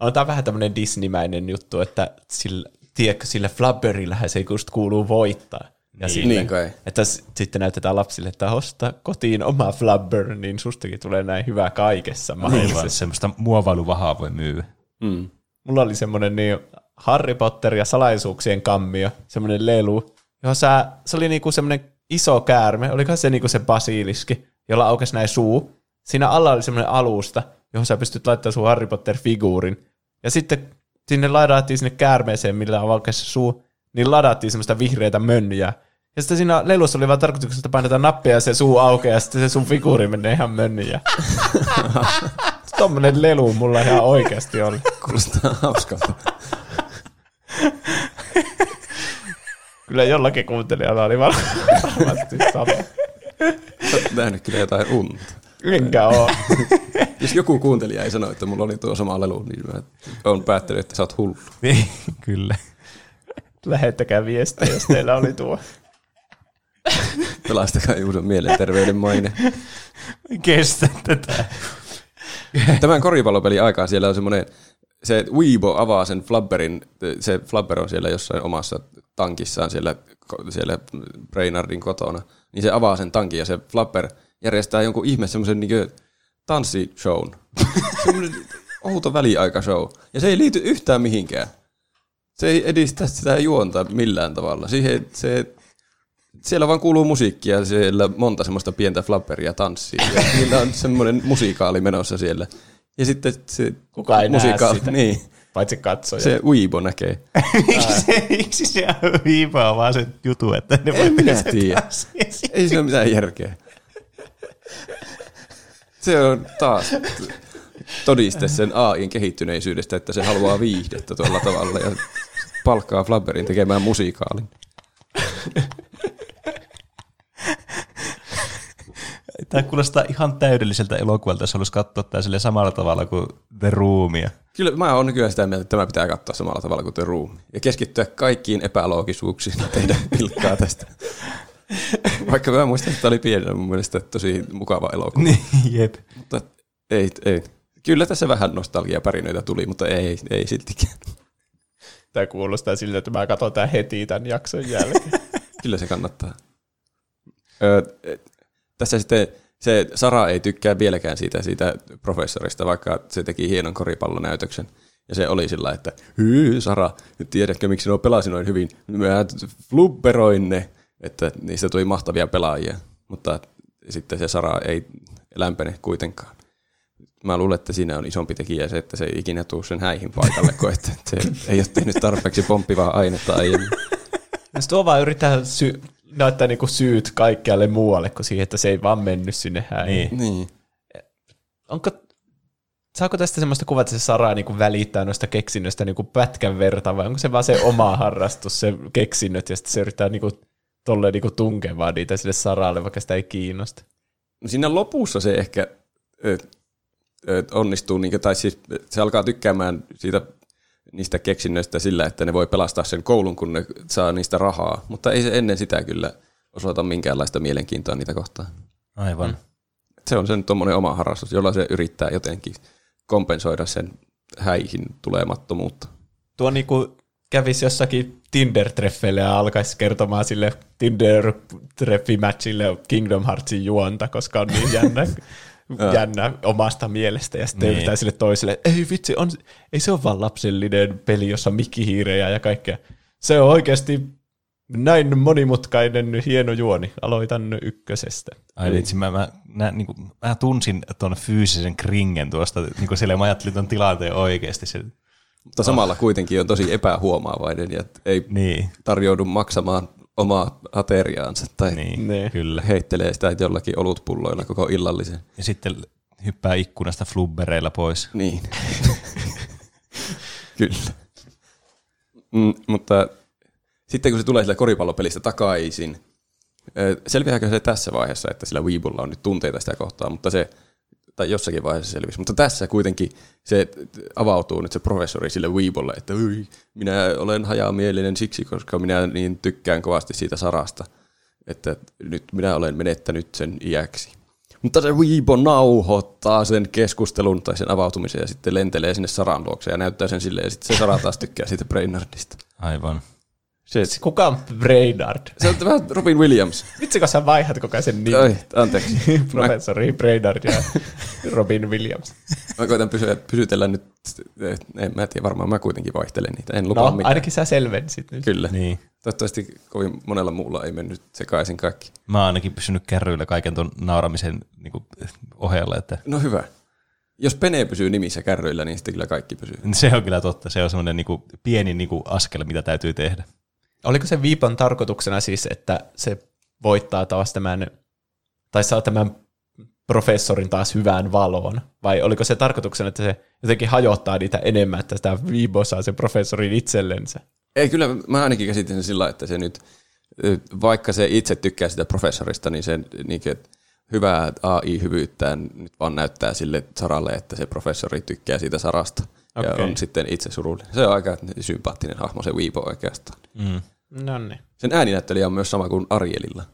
On tämä vähän tämmöinen Disneymäinen juttu, että sillä, tiedätkö, sillä flabberillähän se just kuuluu voittaa. Ja Niin. sille, Niin kai. että s- sitten näytetään lapsille, että osta kotiin oma flabber, niin sustakin tulee näin hyvä kaikessa Aivan, mahdollisessa. semmoista muovailuvahaa voi myyä. Mm. Mulla oli semmoinen niin Harry Potter ja salaisuuksien kammio, semmoinen lelu, johon sä, se oli niinku semmoinen iso käärme, olikohan se niinku se basiliski, jolla aukesi näin suu. Siinä alla oli semmoinen alusta, johon sä pystyt laittamaan sun Harry Potter-figuurin. Ja sitten sinne ladattiin sinne käärmeeseen, millä on valkeassa suu, niin ladattiin semmoista vihreitä mönnyä. Ja sitten siinä lelussa oli vaan tarkoituksena, että painetaan nappia ja se suu aukeaa ja sitten se sun figuuri menee ihan mönnyä. Tommonen lelu mulla ihan oikeasti oli. Kuulostaa hauskalta. Kyllä jollakin kuuntelijalla oli var- varmasti sama. Sä oot nähnyt kyllä jotain unta. Enkä oo. Jos joku kuuntelija ei sano, että mulla oli tuo sama lelu, niin mä oon päättänyt, että sä oot hullu. Niin, kyllä. Lähettäkää viestejä, jos teillä oli tuo. Pelastakaa Juuson mielenterveyden maine. Kestä tätä. Tämän koripallopelin aikaan siellä on semmoinen, se Weibo avaa sen Flabberin, se Flabber on siellä jossain omassa tankissaan siellä, siellä Brainardin kotona, niin se avaa sen tankin ja se Flabber järjestää jonkun ihme semmoisen niin tanssishown. semmoinen outo väliaikashow. Ja se ei liity yhtään mihinkään. Se ei edistä sitä juonta millään tavalla. Siihen, se, siellä vaan kuuluu musiikkia, siellä monta semmoista pientä flapperia tanssii. Ja niillä on semmoinen musikaali menossa siellä. Ja sitten se Kuka ei näe sitä. Niin, Paitsi katsoja. se Weibo näkee. miksi, se, miksi se viivaa vaan se jutu, että ne voi En minä tehdä tiedä. tanssia? Ei se ole mitään järkeä. Se on taas todiste sen AIn kehittyneisyydestä, että se haluaa viihdettä tuolla tavalla ja palkkaa Flabberin tekemään musiikaalin. Tämä kuulostaa ihan täydelliseltä elokuvalta, jos haluaisi katsoa tämä sille samalla tavalla kuin The Roomia. Kyllä mä oon nykyään sitä mieltä, että tämä pitää katsoa samalla tavalla kuin The Room. Ja keskittyä kaikkiin epäloogisuuksiin ja tehdä pilkkaa tästä. Vaikka mä muistan, että tämä oli pienenä mun mielestä tosi mukava elokuva. Niin, jep. Mutta ei, ei. Kyllä tässä vähän nostalgiapärinöitä tuli, mutta ei, ei siltikään. Tämä kuulostaa siltä, että mä katson tämän heti tämän jakson jälkeen. Kyllä se kannattaa. Öö, tässä sitten se Sara ei tykkää vieläkään siitä, siitä professorista, vaikka se teki hienon koripallonäytöksen. Ja se oli sillä, että hyy Sara, nyt tiedätkö miksi nuo pelasi noin hyvin? Mä flubberoin ne, että niistä tuli mahtavia pelaajia. Mutta sitten se Sara ei lämpene kuitenkaan. Mä luulen, että siinä on isompi tekijä se, että se ei ikinä tuu sen häihin paikalle, kun että se ei ole tehnyt tarpeeksi pomppivaa ainetta aiemmin. Ja tuo vaan yrittää sy- näyttää niinku syyt kaikkialle muualle kuin siihen, että se ei vaan mennyt sinne häihin. Niin. Niin. Onko, saako tästä semmoista kuvaa, että se Sara niinku välittää noista keksinnöistä niinku pätkän verta, vai onko se vaan se oma harrastus, se keksinnöt, ja sitten se yrittää niinku, tolleen niinku tunkevaa niitä sille Saralle, vaikka sitä ei kiinnosta. No siinä lopussa se ehkä ö, ö, onnistuu, niin, tai siis se alkaa tykkäämään siitä niistä keksinnöistä sillä, että ne voi pelastaa sen koulun, kun ne saa niistä rahaa. Mutta ei se ennen sitä kyllä osoita minkäänlaista mielenkiintoa niitä kohtaan. Aivan. Se on sen tuommoinen oma harrastus, jolla se yrittää jotenkin kompensoida sen häihin tulemattomuutta. Tuo niinku kävisi jossakin Tinder-treffeille ja alkaisi kertomaan sille Tinder-treffimatchille Kingdom Heartsin juonta, koska on niin jännä, jännä omasta mielestä. Ja sitten Niin. niin. sille toiselle, ei vitsi, on, ei se ole vaan lapsellinen peli, jossa on mikkihiirejä ja kaikkea. Se on oikeasti näin monimutkainen, hieno juoni. Aloitan ykkösestä. Ai vitsi, mä, mä, mä, niin kuin, mä tunsin tuon fyysisen kringen tuosta, niin kuin sille mä ajattelin tuon tilanteen oikeasti. Se, Mutta samalla kuitenkin on tosi epähuomaavainen ja ei niin, tarjoudu maksamaan omaa ateriaansa tai niin, Ne. kyllä. heittelee sitä jollakin olutpulloilla koko illallisen. Ja sitten hyppää ikkunasta flubbereilla pois. Niin. Kyllä. Mm, mutta sitten kun se tulee sillä koripallopelistä takaisin, selviääkö se tässä vaiheessa, että sillä Weebulla on nyt tunteita sitä kohtaa, mutta se, tai jossakin vaiheessa selvisi, mutta tässä kuitenkin se avautuu nyt se professori sille Weebulle, että minä olen hajamielinen siksi, koska minä niin tykkään kovasti siitä sarasta, että nyt minä olen menettänyt sen iäksi. Mutta se Weibo nauhoittaa sen keskustelun tai sen avautumisen ja sitten lentelee sinne Saran luokse ja näyttää sen sille ja sitten se Sara taas tykkää siitä Brainardista. Aivan. Se, Kuka on Brainard? se on vähän Robin Williams. Vitsi, kun sä vaihdat koko ajan sen nimen. Oi, anteeksi. Mä, Professori Brainard ja Robin Williams. mä koitan pysyä, pysytellä nyt, en mä tiedä, varmaan mä kuitenkin vaihtelen niitä, en lupaa No, mitään. ainakin sä selvensit nyt. Kyllä. Niin. Toivottavasti kovin monella muulla ei mennyt sekaisin kaikki. Mä oon ainakin pysynyt kärryillä kaiken tuon nauramisen niin kuin, ohella, että No hyvä. Jos Pene pysyy nimissä kärryillä, niin sitten kyllä kaikki pysyy. Se on kyllä totta. Se on semmoinen niinku pieni niinku askel, mitä täytyy tehdä. Oliko se Viipon tarkoituksena siis, että se voittaa taas tämän, tai saa tämän professorin taas hyvään valoon? Vai oliko se tarkoituksena, että se jotenkin hajottaa niitä enemmän, että sitä Viibo saa sen professorin itsellensä? Ei, kyllä mä ainakin käsitin sen sillä, että se nyt, vaikka se itse tykkää sitä professorista, niin se niin kuin, hyvää AI-hyvyyttään nyt vaan näyttää sille Saralle, että se professori tykkää siitä Sarasta. Ja Okei. on sitten itse surullinen. Se on aika sympaattinen hahmo se Weebo oikeastaan. Mm. No niin. Sen ääninäyttelijä on myös sama kuin Arielilla.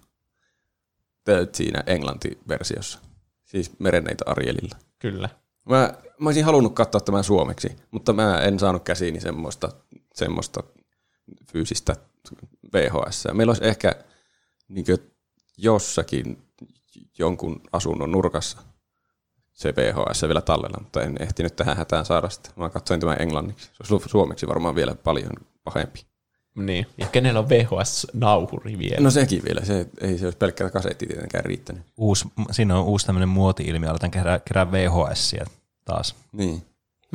Siinä englantiversiossa. Siis merenneitä Arielilla. Kyllä. Mä, mä olisin halunnut katsoa tämän suomeksi, mutta mä en saanut käsiini semmoista, semmoista fyysistä VHS. Meillä olisi ehkä niin jossakin jonkun asunnon nurkassa se VHS vielä tallella, mutta en ehtinyt tähän hätään saada sitä. Mä katsoin tämän englanniksi. Se olisi suomeksi varmaan vielä paljon pahempi. Niin. Ja kenellä on VHS-nauhuri vielä? No sekin vielä. Se, ei se olisi pelkkä kasetti tietenkään riittänyt. Uus, siinä on uusi tämmöinen muoti-ilmiö, aletaan kerää, kerää VHS taas. Niin.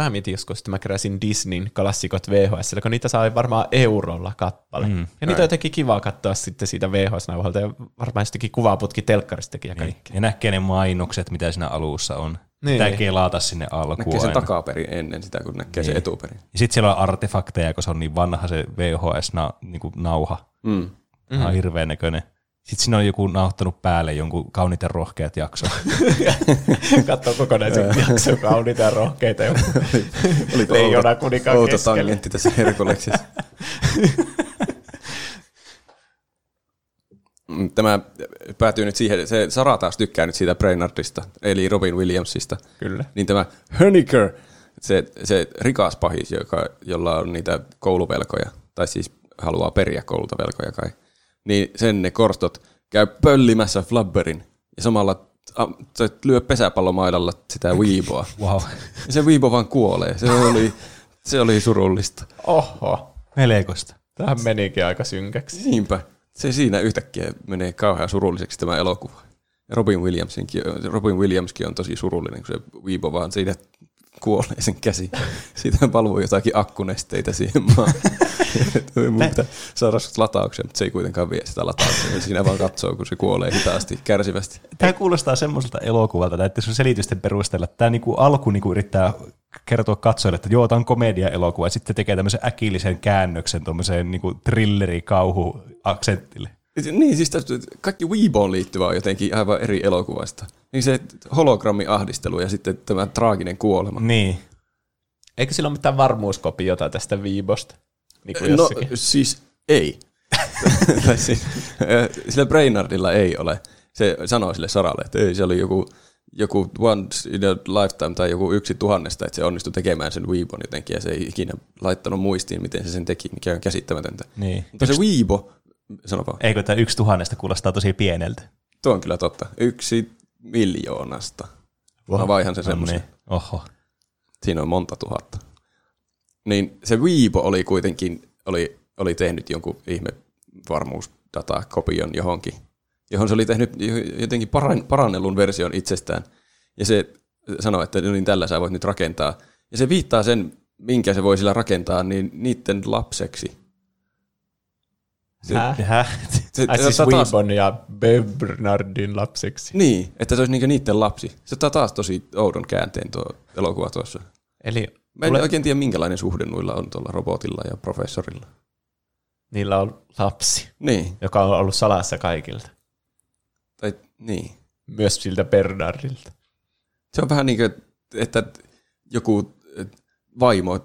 Mä mietin joskus, että mä keräsin Disneyn klassikot VHS, kun niitä sai varmaan eurolla kappale. Mm, ja niitä on jotenkin kiva katsoa sitten siitä VHS-nauhalta, ja varmaan jostakin kuvaputki telkkaristakin ja kaikkea. Ja näkee ne mainokset, mitä siinä alussa on. Niin. Pitää kelata sinne alkuun Näkee sen takaperin ennen sitä, kun näkee sen etuperin. Ja sitten siellä on artefakteja, kun se on niin vanha se VHS-nauha. Mm. Mm. On hirveän näköinen. Sitten siinä on joku nauhoittanut päälle jonkun kauniit ja rohkeat jakso. Katsoo kokonaisen jakson kauniita ja rohkeita. ja Oli Leijona kuninkaan outo tangentti tässä Herkuleksessa. Mm, Tämä päätyy nyt siihen, se Sara taas tykkää nyt siitä Brainardista, eli Robin Williamsista. Kyllä. Niin tämä Honecker, se, se rikas pahis, joka, jolla on niitä kouluvelkoja, tai siis haluaa periä koululta velkoja kai, niin sen ne korstot käy pöllimässä Flabberin, ja samalla a, se lyö pesäpallomailalla sitä Weeboa. Wow. Ja se Weebo vaan kuolee. Se oli, se oli surullista. Oho, Melkoista. tähän menikin aika synkäksi. Niinpä. Se siinä yhtäkkiä menee kauhean surulliseksi tämä elokuva. Ja Robin, Williamsinkin, Robin Williamskin on tosi surullinen, kun se Weebo vaan siinä kuolee sen käsi. Siitä valvoo jotakin akkunesteitä siihen maan. Pitää saada sut latauksia, mutta se ei kuitenkaan vie sitä latauksia. Siinä vaan katsoo, kun se kuolee hitaasti, kärsivästi. Tämä kuulostaa semmoiselta elokuvalta, näiden sun selitysten perusteella, että tämä niinku alku niinku yrittää kertoa katsojille, että joo, tämä on komedia-elokuva, ja sitten tekee tämmöisen äkillisen käännöksen tuommoiseen niinku thrilleri-kauhu-aksentille. Niin, siis tästä, kaikki Weeboon liittyvä on jotenkin aivan eri elokuvasta. Niin se hologrammiahdistelu ja sitten tämä traaginen kuolema. Niin. Eikö sillä ole mitään varmuuskopiota tästä Viibosta? Niin kuin No jossakin? siis ei. siis, sillä Brainardilla ei ole. Se sanoo sille Saralle, että ei, se oli joku, joku once in a lifetime tai joku yksi tuhannesta, että se onnistui tekemään sen Weebon jotenkin ja se ei ikinä laittanut muistiin, miten se sen teki, mikä on käsittämätöntä. Niin. Mutta se Weebo, sano vaan, Eikö tämä yksi tuhannesta kuulostaa tosi pieneltä? tuo on kyllä totta, yksi miljoonasta. Mä vaihan se semmoisen. niin. Oho. Siinä on monta tuhatta. Niin se Weebo oli kuitenkin, oli, oli tehnyt jonkun ihme varmuusdatakopion johonkin, johon se oli tehnyt jotenkin paran- parannellun version itsestään. Ja se sanoi, että no niin tällä sä voit nyt rakentaa. Ja se viittaa sen, minkä se voi sillä rakentaa, niin niiden lapseksi. Häh? Häh? se, se siis taas, Weebon ja Bernardin lapseksi. niin, että se olisi niin niiden lapsi. Se ottaa taas tosi oudon käänteen tuo elokuva tuossa. Eli Mä en Tule- oikein tiedä, minkälainen suhde noilla on tuolla robotilla ja professorilla. niillä on lapsi, Niin, joka on ollut salassa kaikilta. tai niin. Myös siltä Bernardilta. Se on vähän niin kuin, että joku vaimo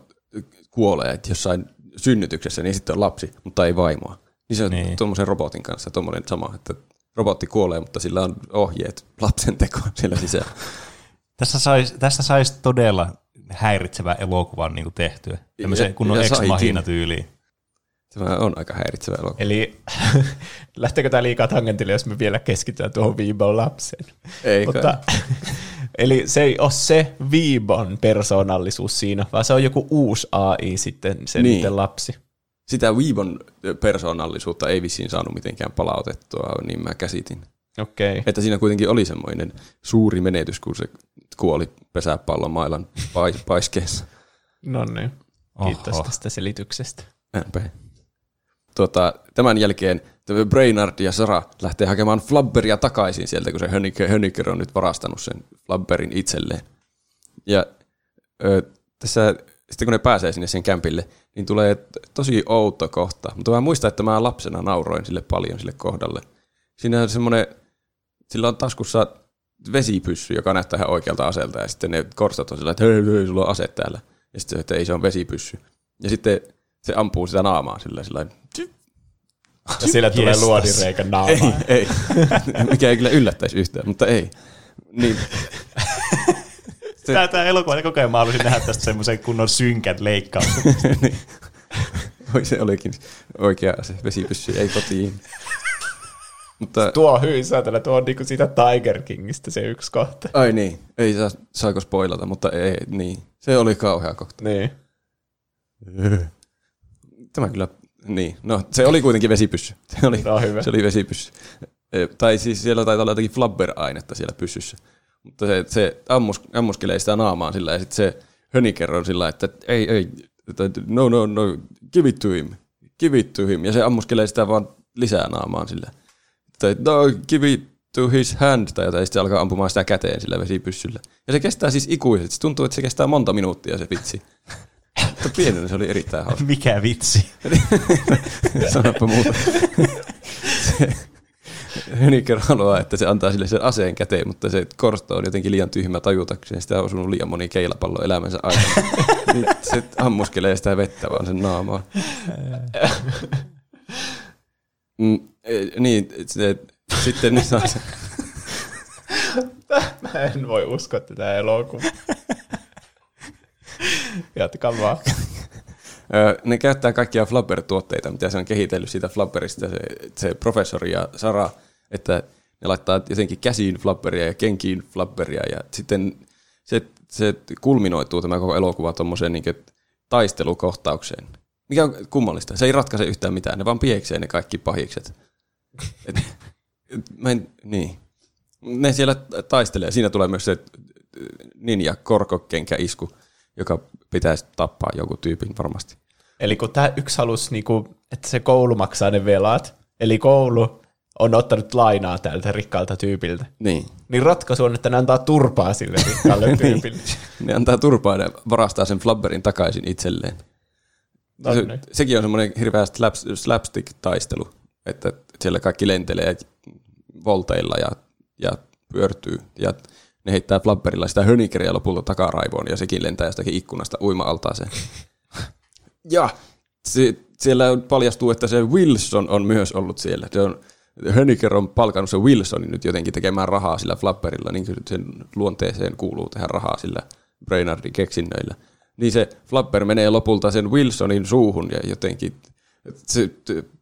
kuolee että jossain synnytyksessä, niin sitten on lapsi, mutta ei vaimoa. Niin se on Niin. tuommoisen robotin kanssa tuommoinen sama, että robotti kuolee, mutta sillä on ohjeet lapsen tekoon siellä sisällä. Tässä saisi tässä sais todella häiritsevä elokuvan niin tehtyä. Tämmöisen kunnon ex machina tyyliin. Se on aika häiritsevä elokuva. Eli lähteekö tämä liikaa tangentille, jos me vielä keskitytään tuohon Viibon lapseen? Ei Mutta, eli se ei ole se Viibon persoonallisuus siinä, vaan se on joku uusi AI sitten, se Niin. lapsi. Sitä Weebon persoonallisuutta ei vissiin saanut mitenkään palautettua, niin mä käsitin. Okei. Että siinä kuitenkin oli semmoinen suuri menetys, kun se kuoli pesäpallon mailan pais- paiskeessa. No niin. Kiitos Oho. tästä selityksestä. MP. Tuota, tämän jälkeen Brainard ja Sara lähtee hakemaan Flabberia takaisin sieltä, kun se Höniker, Höniker on nyt varastanut sen Flabberin itselleen. Ja ö, tässä, sitten kun ne pääsee sinne sen kämpille, niin tulee tosi outo kohta. Mutta mä muistan, että mä lapsena nauroin sille paljon sille kohdalle. Siinä on semmoinen, sillä on taskussa vesipyssy, joka näyttää ihan oikealta aseelta, ja sitten ne korstat on sillä, että hei, hei, sulla on ase täällä. Ja sitten se, että ei se on vesipyssy. Ja sitten se ampuu sitä naamaa sillä sillä Ja sillä tulee Jestas. luodinreikä ei, ei. Mikä ei kyllä yllättäisi yhtään, mutta ei. Niin, Tää, tää elokuva koko ajan mä haluaisin nähdä tästä semmoisen kunnon synkät leikkauksen. niin. Oi, se olikin oikea ase, vesipyssy, ei kotiin. Mutta, Tuo on hyvin saatana, tuo on niinku siitä Tiger Kingistä se yksi kohta. ai niin, ei saa, saako spoilata, mutta ei, niin. Se oli kauhea kohta. Niin. Tämä kyllä, niin. No, se oli kuitenkin vesipyssy. Se oli, No hyvä. se oli vesipyssy. E, Tai siis siellä taitaa olla jotakin flabber-ainetta siellä pyssyssä. Mutta se, se ammus, ammuskelee sitä naamaan sillä ja sitten se höniker on sillä että ei, ei, että no, no, no, give it to him, give it to him. Ja se ammuskelee sitä vaan lisää naamaan sillä. Tai no, give it to his hand, tai jotain, ja sitten se alkaa ampumaan sitä käteen sillä vesipyssyllä. Ja se kestää siis ikuisesti. Se tuntuu, että se kestää monta minuuttia se vitsi. Mutta pienenä se oli erittäin hauska. Mikä vitsi? Sanoppa muuta. Se, Höniker haluaa, että se antaa sille sen aseen käteen, mutta se korsto on jotenkin liian tyhmä tajutakseen. Sitä on osunut liian moni keilapallo elämänsä aikana. Niin se ammuskelee sitä vettä vaan sen naamaan. Mm, eh, niin, se, sitten ne saa se, Mä en voi uskoa tätä elokuvaa. Jatkaa vaan. Ne käyttää kaikkia Flabber-tuotteita, mitä se on kehitellyt siitä Flabberista, se, se professori ja Sara, että ne laittaa jotenkin käsiin Flabberia ja kenkiin Flabberia, ja sitten se, se kulminoituu tämä koko elokuva tuommoiseen niin taistelukohtaukseen. Mikä on kummallista. Se ei ratkaise yhtään mitään, ne vaan pieksee ne kaikki pahikset. Et, et, mä en, niin. Ne siellä taistelee. Siinä tulee myös se ninja korkokenkä isku, joka pitäisi tappaa joku tyypin varmasti. Eli kun tämä yksi halusi, niinku, että se koulu maksaa ne velat, eli koulu on ottanut lainaa tältä rikkaalta tyypiltä, Niin. niin ratkaisu on, että ne antaa turpaa sille rikkaalle tyypille. Ne antaa turpaa ja varastaa sen flabberin takaisin itselleen. No se, niin. sekin on semmoinen hirveä slaps, slapstick-taistelu, että siellä kaikki lentelee volteilla ja, ja pyörtyy. Ja ne heittää flabberilla sitä hönikeriä lopulta takaraivoon ja sekin lentää jostakin ikkunasta uima-altaaseen. ja se, siellä paljastuu, että se Wilson on myös ollut siellä. Se on, Höniker on palkannut se Wilsonin nyt jotenkin tekemään rahaa sillä flapperilla, niin kuin sen luonteeseen kuuluu tehdä rahaa sillä Brainardin keksinnöillä. Niin se flapper menee lopulta sen Wilsonin suuhun ja jotenkin se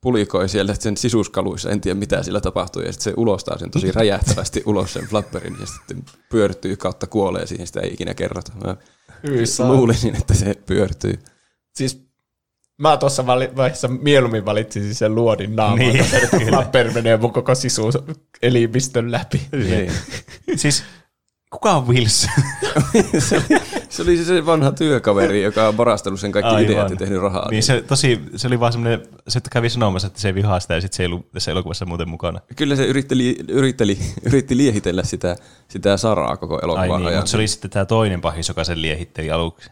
pulikoi siellä sen sisuskaluissa, en tiedä mitä sillä tapahtuu, ja sitten se ulostaa sen tosi räjähtävästi ulos sen flapperin, ja sitten pyörtyy kautta kuolee siihen, sitä ei ikinä kerrota. Mä saa. luulisin, että se pyörtyy. Siis mä tuossa vali- vaiheessa mieluummin valitsisin sen luodin naaman, Niin, niin, että Flapper menee mun koko sisuus elimistön läpi. Niin. Siis kuka on Wilson? se, oli, se oli se vanha työkaveri, joka on varastanut sen kaikki Aivan. ideat ja tehnyt rahaa. niin se, tosi, se oli vaan semmoinen, se kävi sanomassa, että se ei vihaa sitä ja sitten se ei ollut tässä elokuvassa muuten mukana. Kyllä se yritteli, yritteli, yritti liehitellä sitä, sitä Saraa koko Ai elokuvan niin, ajan. mutta se oli sitten tämä toinen pahis, joka sen liehitteli aluksi.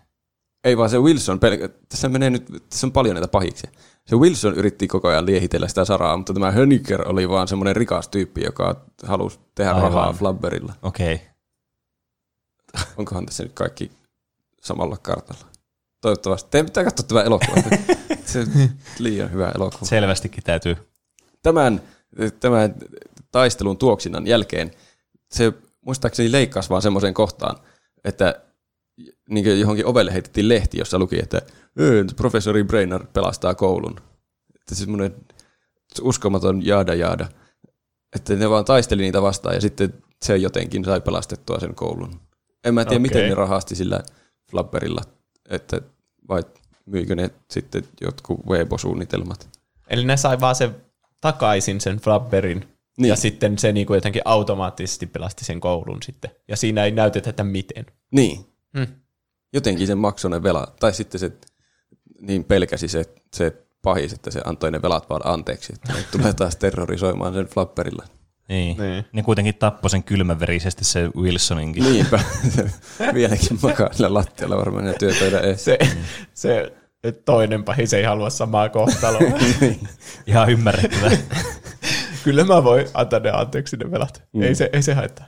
Ei vaan se Wilson, pelkä, tässä menee nyt, tässä on paljon näitä pahiksia. Se Wilson yritti koko ajan liehitellä sitä Saraa, mutta tämä Höniker oli vaan semmoinen rikas tyyppi, joka halusi tehdä Aivan. rahaa Flabberilla. Okei. Okay. Onkohan tässä nyt kaikki samalla kartalla? Toivottavasti. Teidän pitää katsoa tämä elokuva. se on liian hyvä elokuva. Selvästikin täytyy. Tämän, tämän taistelun tuoksinnan jälkeen se muistaakseni leikkasi vaan semmoiseen kohtaan, että niin johonkin ovelle heitettiin lehti, jossa luki, että "Ee, professori Brainard pelastaa koulun. Että semmoinen uskomaton jaada jaada. Että ne vaan taisteli niitä vastaan ja sitten se jotenkin sai pelastettua sen koulun. En mä tiedä, okay. miten ne rahasti sillä flapperilla, että vai myikö ne sitten jotkut Weibo-suunnitelmat. Eli ne sai vaan sen takaisin sen Flapperin Niin. Ja sitten se niin kuin jotenkin automaattisesti pelasti sen koulun sitten. Ja siinä ei näytetä, että miten. Niin. Hmm. Jotenkin sen maksoi ne velat. Tai sitten se niin pelkäsi se, se pahis, että se antoi ne velat vaan anteeksi. Että ne tulee taas terrorisoimaan sen flapperilla. Niin. Niin. Ne kuitenkin tappoi sen kylmäverisesti se Wilsoninkin. Niinpä. Se vieläkin makaa sillä lattialla varmaan ja työpöydän eessä. Se, se toinen pahis ei halua samaa kohtaloa. Ihan ymmärrettävää. Kyllä mä voin antaa ne anteeksi ne velat. Mm. Ei, se, ei se haittaa.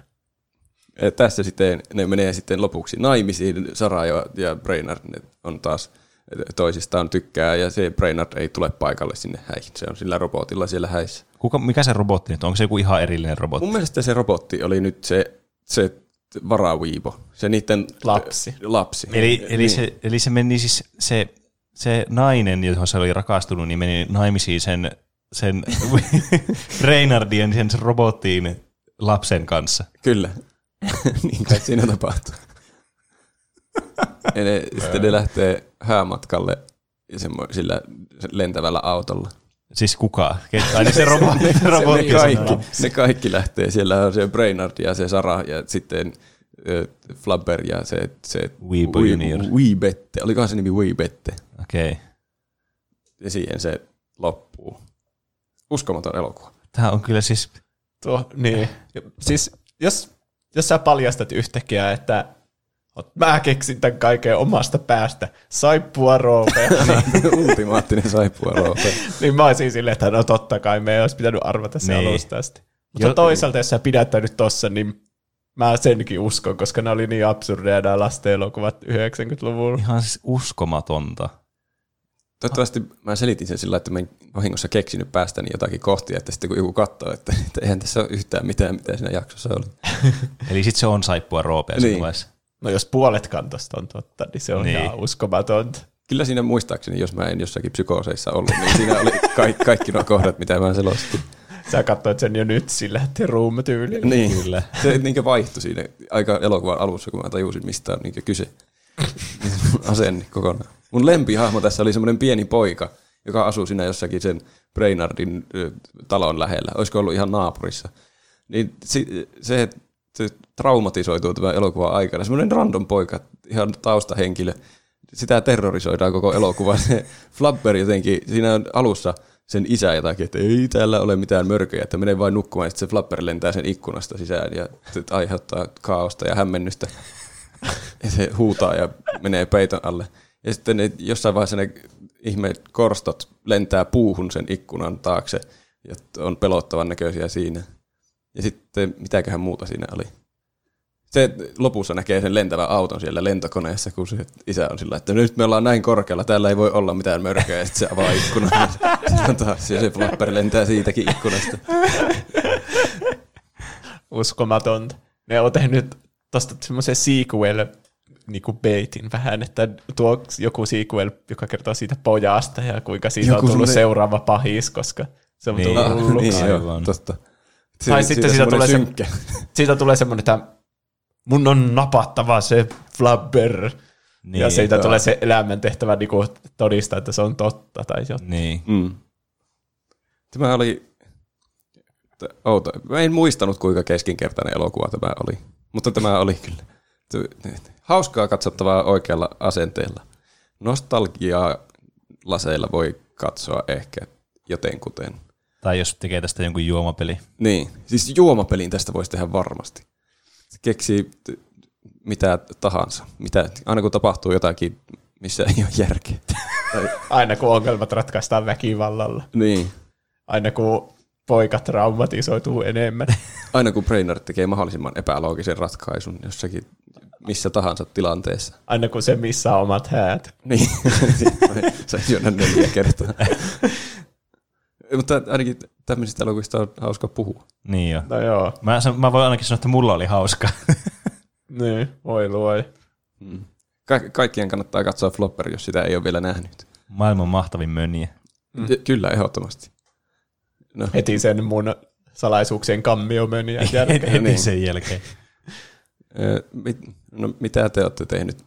Ja tässä sitten ne menee sitten lopuksi naimisiin. Sara ja, ja Brainard ne on taas toisistaan tykkää ja se Brainard ei tule paikalle sinne häihin. Se on sillä robotilla siellä häissä. Kuka, mikä se robotti nyt on? Onko se joku ihan erillinen robotti? Mun mielestä se robotti oli nyt se, se varaviivo. Se niiden Lapsi. lapsi. Eli, eli, Niin. se, eli se meni siis se, se nainen, johon se oli rakastunut, niin meni naimisiin sen, sen Reynardien, sen robottiin lapsen kanssa. Kyllä. niin kai siinä tapahtuu. ja ne, sitten ne lähtee häämatkalle semmo, sillä lentävällä autolla. Siis kuka? Ket- Ai niin se robotti. se robotti ne, kaikki, ne kaikki lähtee. Siellä on se Brainard ja se Sara ja sitten äh, Flabber ja se, se Weebo Junior. Weebette. Olikohan se nimi Weebette? Okei. Okay. Ja siihen se loppuu. Uskomaton elokuva. Tämä on kyllä siis... Tuo, niin. Ja Siis jos, jos sä paljastat yhtäkkiä, että "Ot- mä keksin tämän kaiken omasta päästä, saippua roopea, Ultimaattinen saippua roope. niin mä olisin silleen, että no totta kai me ei olisi pitänyt arvata se Niin. alusta asti. Mutta Jo- toisaalta, jos sä pidättäydyt tossa, niin mä senkin uskon, koska ne oli niin absurdeja nämä lasten elokuvat 90-luvulla. Ihan siis uskomatonta. Toivottavasti mä selitin sen sillä, että mä en vahingossa keksinyt päästäni jotakin kohtia, että sitten kun joku katsoo, että, että eihän tässä ole yhtään mitään, mitä siinä jaksossa oli. Eli sitten se on saippua roopea Niin. vaiheessa. No jos puolet kantosta on totta, niin se on Niin. ihan uskomatonta. Kyllä siinä muistaakseni, jos mä en jossakin psykooseissa ollut, niin siinä oli kaikki, kaikki nuo kohdat, mitä mä selostin. Sä katsoit sen jo nyt sillä room-tyylillä. Niin, Kyllä. se niin vaihtui siinä aika elokuvan alussa, kun mä tajusin, mistä on niin kyse. Asenne kokonaan. Mun lempihahmo tässä oli semmoinen pieni poika, joka asuu siinä jossakin sen Brainardin talon lähellä. Olisiko ollut ihan naapurissa. Niin se, se traumatisoituu tämän elokuvan aikana. Semmoinen random poika, ihan taustahenkilö. Sitä terrorisoidaan koko elokuva. Se Flabber jotenkin, siinä on alussa sen isä jotakin, että ei täällä ole mitään mörköjä, että menee vain nukkumaan, sitten se Flapper lentää sen ikkunasta sisään ja aiheuttaa kaaosta ja hämmennystä. Ja se huutaa ja menee peiton alle. Ja sitten ne, jossain vaiheessa ne ihme korstot lentää puuhun sen ikkunan taakse ja on pelottavan näköisiä siinä. Ja sitten mitäköhän muuta siinä oli. Se lopussa näkee sen lentävän auton siellä lentokoneessa, kun se isä on sillä, että nyt me ollaan näin korkealla, täällä ei voi olla mitään mörköä, ja sitten se avaa ikkunan. taas, ja se flapper lentää siitäkin ikkunasta. Uskomatonta. Ne on tehnyt tosta semmoisen sequel niinku baitin vähän, että tuo joku sequel, joka kertoo siitä pojasta ja kuinka siitä Joku on tullut semmonen- seuraava pahis, koska se on Niin. tullut Ah, hulluksi. niin, joo, Aivan. totta. Tai sitten siitä tulee se- synkkä. Siitä tulee semmoinen, että mun on napattava se flabber. Niin, ja siitä joo. tulee se elämäntehtävä niinku todistaa, että se on totta. Tai jotain. Niin. Mm. Tämä oli outo. Mä en muistanut, kuinka keskinkertainen elokuva tämä oli. Mutta tämä oli kyllä hauskaa katsottavaa oikealla asenteella. Nostalgiaa laseilla voi katsoa ehkä jotenkuten. Tai jos tekee tästä jonkun juomapeli. Niin, siis juomapelin tästä voisi tehdä varmasti. Keksii t- mitä tahansa. Mitä, aina kun tapahtuu jotakin, missä ei ole järkeä. Aina kun ongelmat ratkaistaan väkivallalla. niin. Aina kun poika traumatisoituu enemmän. Aina kun Brainerd tekee mahdollisimman epäloogisen ratkaisun jossakin missä tahansa tilanteessa. Aina kun se missaa omat häät. Niin, saisi syödä neljä kertaa. Mutta ainakin tämmöisistä elokuvista on hauska puhua. Niin jo. No joo, Mä, san- mä voin ainakin sanoa, että mulla oli hauska. niin, voi luoi. Ka- kaikkien kannattaa katsoa Flopper, jos sitä ei ole vielä nähnyt. Maailman mahtavin mönjä. Mm. Kyllä, ehdottomasti. No, Heti sen mun salaisuuksien kammiomöniä jälkeen. Heti niin. sen jälkeen. Ö, mit, no, mitä te olette tehnyt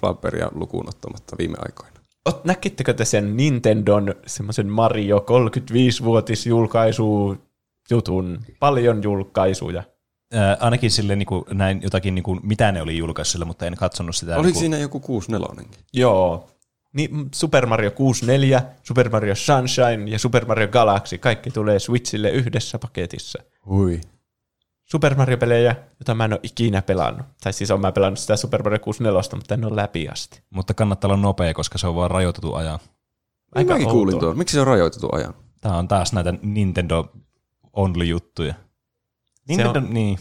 Flopperia lukuun ottamatta viime aikoina? Ot, näkittekö te sen Nintendon semmoisen Mario 35-vuotisjulkaisu jutun. Paljon julkaisuja. Ää, ainakin sille niin kuin, näin jotakin, niin kuin, mitä ne oli julkaissut mutta en katsonut sitä. Oliko niin kuin, siinä joku 64 Joo. Niin, Super Mario 64, Super Mario Sunshine ja Super Mario Galaxy, kaikki tulee Switchille yhdessä paketissa. Hui. Super Mario-pelejä, jota mä en ole ikinä pelannut. Tai siis on mä pelannut sitä Super Mario 64, mutta en ole läpi asti. Mutta kannattaa olla nopea, koska se on vaan rajoitettu ajan. Aika Mäkin kuulin tuon. Miksi se on rajoitettu ajan? Tämä on taas näitä Nintendo Only-juttuja. Nintendo, on- niin.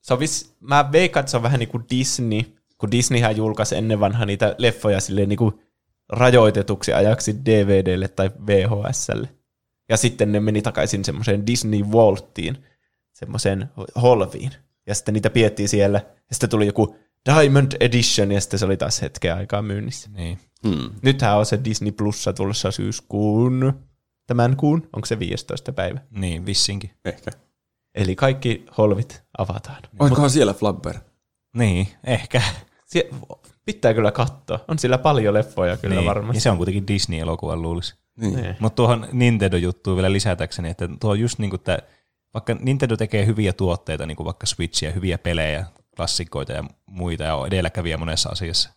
Se on vis, mä veikkaan, että se on vähän niin kuin Disney, kun Disneyhän julkaisi ennen vanha niitä leffoja silleen niin kuin rajoitetuksi ajaksi DVDlle tai VHSlle. Ja sitten ne meni takaisin semmoiseen Disney Vaulttiin, semmoiseen holviin. Ja sitten niitä piettiin siellä. Ja sitten tuli joku Diamond Edition, ja sitten se oli taas hetken aikaa myynnissä. niin. Hmm. Nythän on se Disney Plussa tulossa syyskuun, tämän kuun, onko se 15. päivä? Niin, vissinkin. Ehkä. Eli kaikki holvit avataan. Oikohan siellä Flubber? Niin, ehkä. Sie- pitää kyllä katsoa. On sillä paljon leffoja kyllä niin. varmasti. Ja se on kuitenkin Disney-elokuva luulisi. Niin. Niin. Mutta tuohon Nintendo-juttuun vielä lisätäkseni, että tuo on just niin kuin tämä, vaikka Nintendo tekee hyviä tuotteita, niin kuin vaikka Switchia, hyviä pelejä, klassikoita ja muita, ja on edelläkävijä monessa asiassa,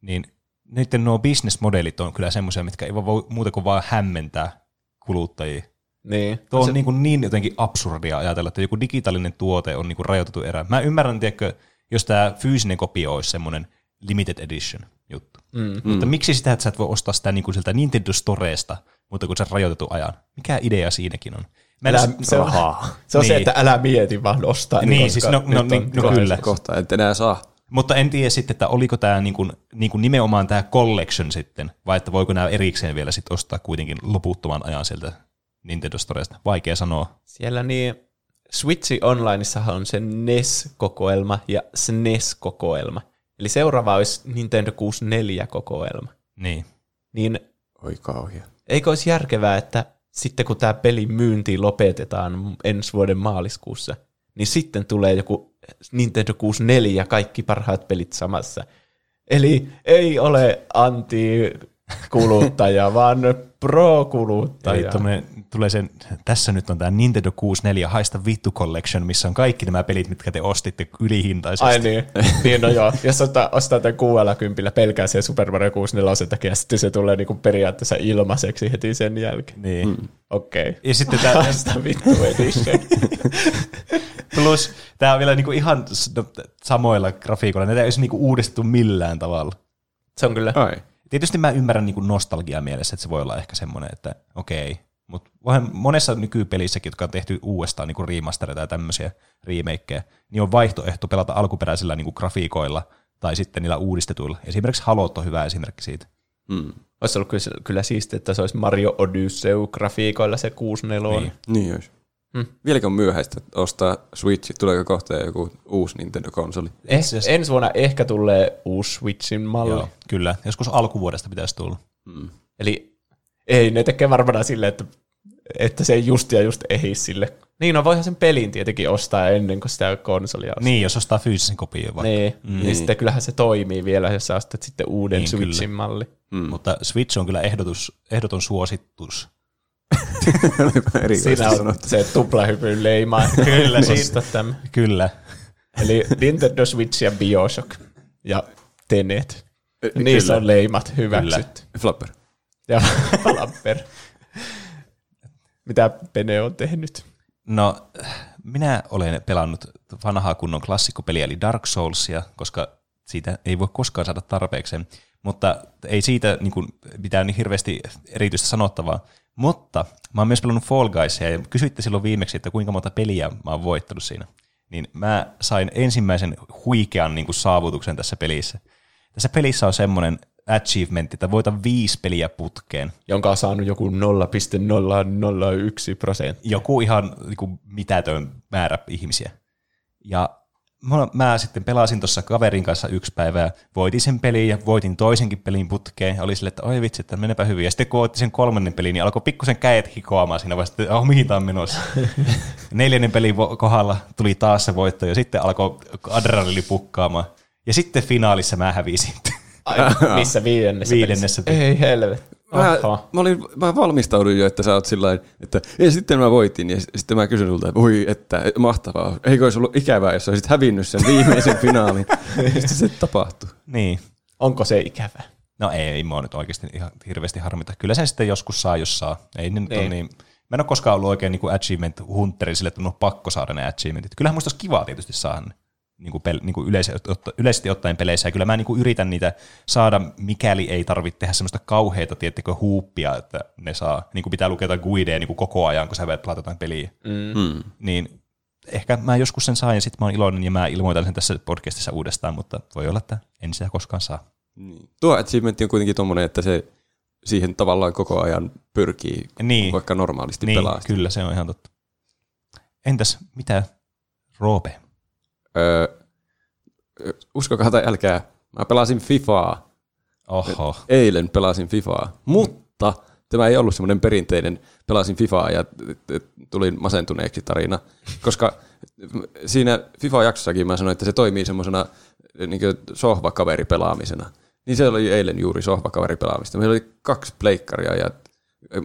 niin niiden nuo business-modelit on kyllä semmoisia, mitkä ei voi muuta kuin vaan hämmentää kuluttajia. Niin. Tuo on se, niin, kuin niin jotenkin absurdia ajatella, että joku digitaalinen tuote on niin kuin rajoitettu erä. Mä ymmärrän, tiedätkö, jos tämä fyysinen kopio olisi semmoinen limited edition juttu. mm. Mutta miksi sitä, että sä et voi ostaa sitä niin kuin sieltä Nintendo Storesta, mutta kun se rajoitettu ajan? Mikä idea siinäkin on? Älä, se on, se, on se, Niin. että älä mieti, vaan ostaa. Niin, koska siis no- no niin, no kyllä. Kohta et enää saa. Mutta en tiedä sitten, että oliko tämä niin kuin, niin kuin nimenomaan tämä collection sitten, vai että voiko nämä erikseen vielä sitten ostaa kuitenkin loputtoman ajan sieltä Nintendo Storesta. Vaikea sanoa. Siellä niin, Switchi Onlineissahan on se NES-kokoelma ja SNES-kokoelma. Eli seuraava olisi Nintendo 64-kokoelma. Niin. Niin Oi kauhia. eikö olisi järkevää, että sitten kun tämä pelin myynti lopetetaan ensi vuoden maaliskuussa, niin sitten tulee joku Nintendo 64 ja kaikki parhaat pelit samassa. Eli ei ole anti-kuluttaja, vaan pro-kuluttaja. tommonen- tulee sen, tässä nyt on tämä Nintendo 64 Haista vittu collection, missä on kaikki nämä pelit, mitkä te ostitte ylihintaisesti. Ai niin, niin no joo. Jos ostaa, ostaa tämän 60 pelkää sen Super Mario 64 takia, ja sitten se tulee niinku periaatteessa ilmaiseksi heti sen jälkeen. Niin. Mm. Okei. Okay. Ja sitten tämä, Tästä vittu edition. plus tämä on vielä niinku ihan no, samoilla grafiikoilla. Näitä ei olisi niinku uudistettu millään tavalla. Se on kyllä. Ai. Tietysti mä ymmärrän niin nostalgia mielessä, että se voi olla ehkä semmoinen, että okei, mutta monessa nykypelissäkin, jotka on tehty uudestaan niin remastereita ja tämmöisiä remakeja, niin on vaihtoehto pelata alkuperäisillä niin grafiikoilla tai sitten niillä uudistetuilla. Esimerkiksi Halot on hyvä esimerkki siitä. Mm. Olisi ollut kyllä, kyllä siistiä, että se olisi Mario Odyssey grafiikoilla se 64. Niin. Niin olisi. Hmm. Vieläkö on myöhäistä ostaa Switch? Tuleeko kohta joku uusi Nintendo-konsoli? Eh, ensi vuonna ehkä tulee uusi Switchin malli. Joo, kyllä. Joskus alkuvuodesta pitäisi tulla. Mm. Eli ei, ne tekee varmaan silleen, että, että se ei just ja just ehdi sille. Niin, no voihan sen pelin tietenkin ostaa ennen kuin sitä konsolia ostaa. Niin, jos ostaa fyysisen kopion vaikka. Niin, mm. niin sitten kyllähän se toimii vielä, jos sä ostat sitten uuden niin, Switchin kyllä. malli. Mm. Mutta Switch on kyllä ehdotus, ehdoton suositus. Siinä on se tuplahypyn leima. Kyllä, Osta tämän. Kyllä. Eli Nintendo Switch ja Bioshock ja Tenet. Niissä Kyllä. on leimat hyväksytty. Flapper. Ja Flapper. Mitä Pene on tehnyt? No, minä olen pelannut vanhaa kunnon klassikkopeliä, eli Dark Soulsia, koska siitä ei voi koskaan saada tarpeeksi. Mutta ei siitä niin kuin, mitään niin hirveästi erityistä sanottavaa. Mutta mä oon myös pelannut Fall Guysia, ja kysyitte silloin viimeksi, että kuinka monta peliä mä oon voittanut siinä. Niin mä sain ensimmäisen huikean niin kuin, saavutuksen tässä pelissä. Tässä pelissä on semmoinen achievement, että voitan viisi peliä putkeen. Jonka on saanut joku 0,001 prosenttia. joku ihan niin mitätön määrä ihmisiä. Ja mä, mä sitten pelasin tuossa kaverin kanssa yksi päivä ja voitin sen pelin ja voitin toisenkin pelin putkeen. Ja oli silleen, että oi vitsi, että menepä hyvin. Ja sitten kun voitti sen kolmannen pelin, niin alkoi pikkusen käet hikoamaan siinä vaiheessa, että oh, mihin tämä on menossa. Neljännen pelin kohdalla tuli taas se voitto ja sitten alkoi adrenaliini pukkaamaan. Ja sitten finaalissa mä hävisin. Ai, missä viidennessä, Viidennessä pelissä? Ei helvet. Mä, Aha. mä, olin, mä valmistauduin jo, että sä oot sillä että ja sitten mä voitin ja sitten mä kysyn sulta, että voi että mahtavaa. Eikö olisi ollut ikävää, jos olisit hävinnyt sen viimeisen finaalin. Sitten se tapahtui. Niin. Onko se ikävää? No ei, ei mua nyt oikeasti ihan hirveästi harmita. Kyllä sen sitten joskus saa, jos saa. Ei nyt Niin. niin. niin. Mä en ole koskaan ollut oikein niin achievement hunteri sille, että mun on pakko saada ne achievementit. Kyllähän musta olisi kivaa tietysti saada ne niin kuin pel, niin kuin yleisesti, otta, yleisesti ottaen peleissä. Ja kyllä mä niin kuin yritän niitä saada, mikäli ei tarvitse tehdä semmoista kauheita, tiettekö, huuppia, että ne saa, niin kuin pitää lukea jotain guideja niin kuin koko ajan, kun sä veet pelata jotain peliä. Mm. Niin ehkä mä joskus sen saan ja sitten mä oon iloinen ja mä ilmoitan sen tässä podcastissa uudestaan, mutta voi olla, että en sitä koskaan saa. Niin. Tuo achievement on kuitenkin tommonen, että se siihen tavallaan koko ajan pyrkii, Niin. vaikka normaalisti Niin, pelaa. sitä. kyllä se on ihan totta. Entäs mitä Roope? Öö, uskokaa tai älkää, mä pelasin Fifaa. Oho. Eilen pelasin Fifaa, mutta tämä ei ollut semmoinen perinteinen pelasin Fifaa ja tulin masentuneeksi tarina, koska siinä FIFA-jaksossakin mä sanoin, että se toimii semmoisena niin sohvakaveripelaamisena. Niin se oli eilen juuri sohvakaveripelaamista. Meillä oli kaksi pleikkaria ja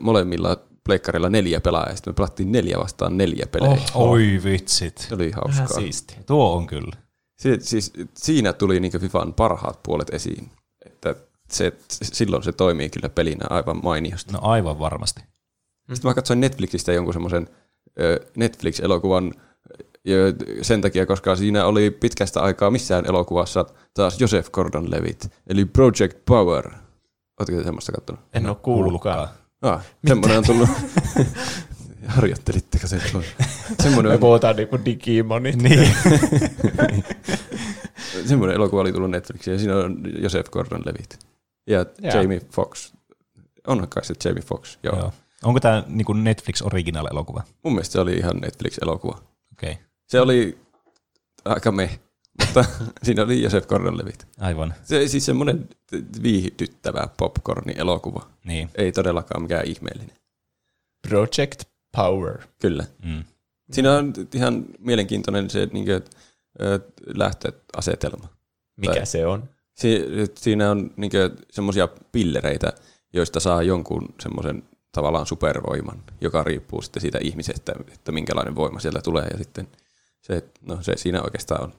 molemmilla pleikkarilla neljä pelaajaa. Sitten me pelattiin neljä vastaan neljä pelejä. Oh. Oi vitsit. Se oli Vähän hauskaa. siisti. Tuo on kyllä. Si- siis, siinä tuli niin Fifan parhaat puolet esiin. Että se, silloin se toimii kyllä pelinä aivan mainiosti. No aivan varmasti. Sitten mä katsoin Netflixistä jonkun semmoisen Netflix-elokuvan sen takia, koska siinä oli pitkästä aikaa missään elokuvassa taas Joseph Gordon-Levitt, eli Project Power. Oletko te semmoista kattonut? En ole kuullutkaan. Ah, semmoinen on tullut. Harjoittelitteko se? Semmoinen, Me puhutaan niinku Digimonit. Niin. semmoinen elokuva oli tullut Netflixiin ja siinä on Joseph Gordon-Levitt. Ja Jaa. Jamie Fox. Onhan kai se Jamie Fox, joo. joo. Joo. Onko tämä niinku Netflix original elokuva? Mun mielestä se oli ihan Netflix-elokuva. Okei, okay. Se oli aika meh, mutta siinä oli Joseph Gordon-Levitt. aivan. Se siis semmoinen viihdyttävä popcorni-elokuva. Niin. Ei todellakaan mikään ihmeellinen. Project Power. Kyllä. Mm. Siinä on ihan mielenkiintoinen se niin kuin, lähtöasetelma. Mikä Tai- se on? Si- siinä on niin semmoisia pillereitä, joista saa jonkun semmoisen tavallaan supervoiman, joka riippuu sitten siitä ihmisestä, että minkälainen voima sieltä tulee. Ja sitten se, no se siinä oikeastaan on.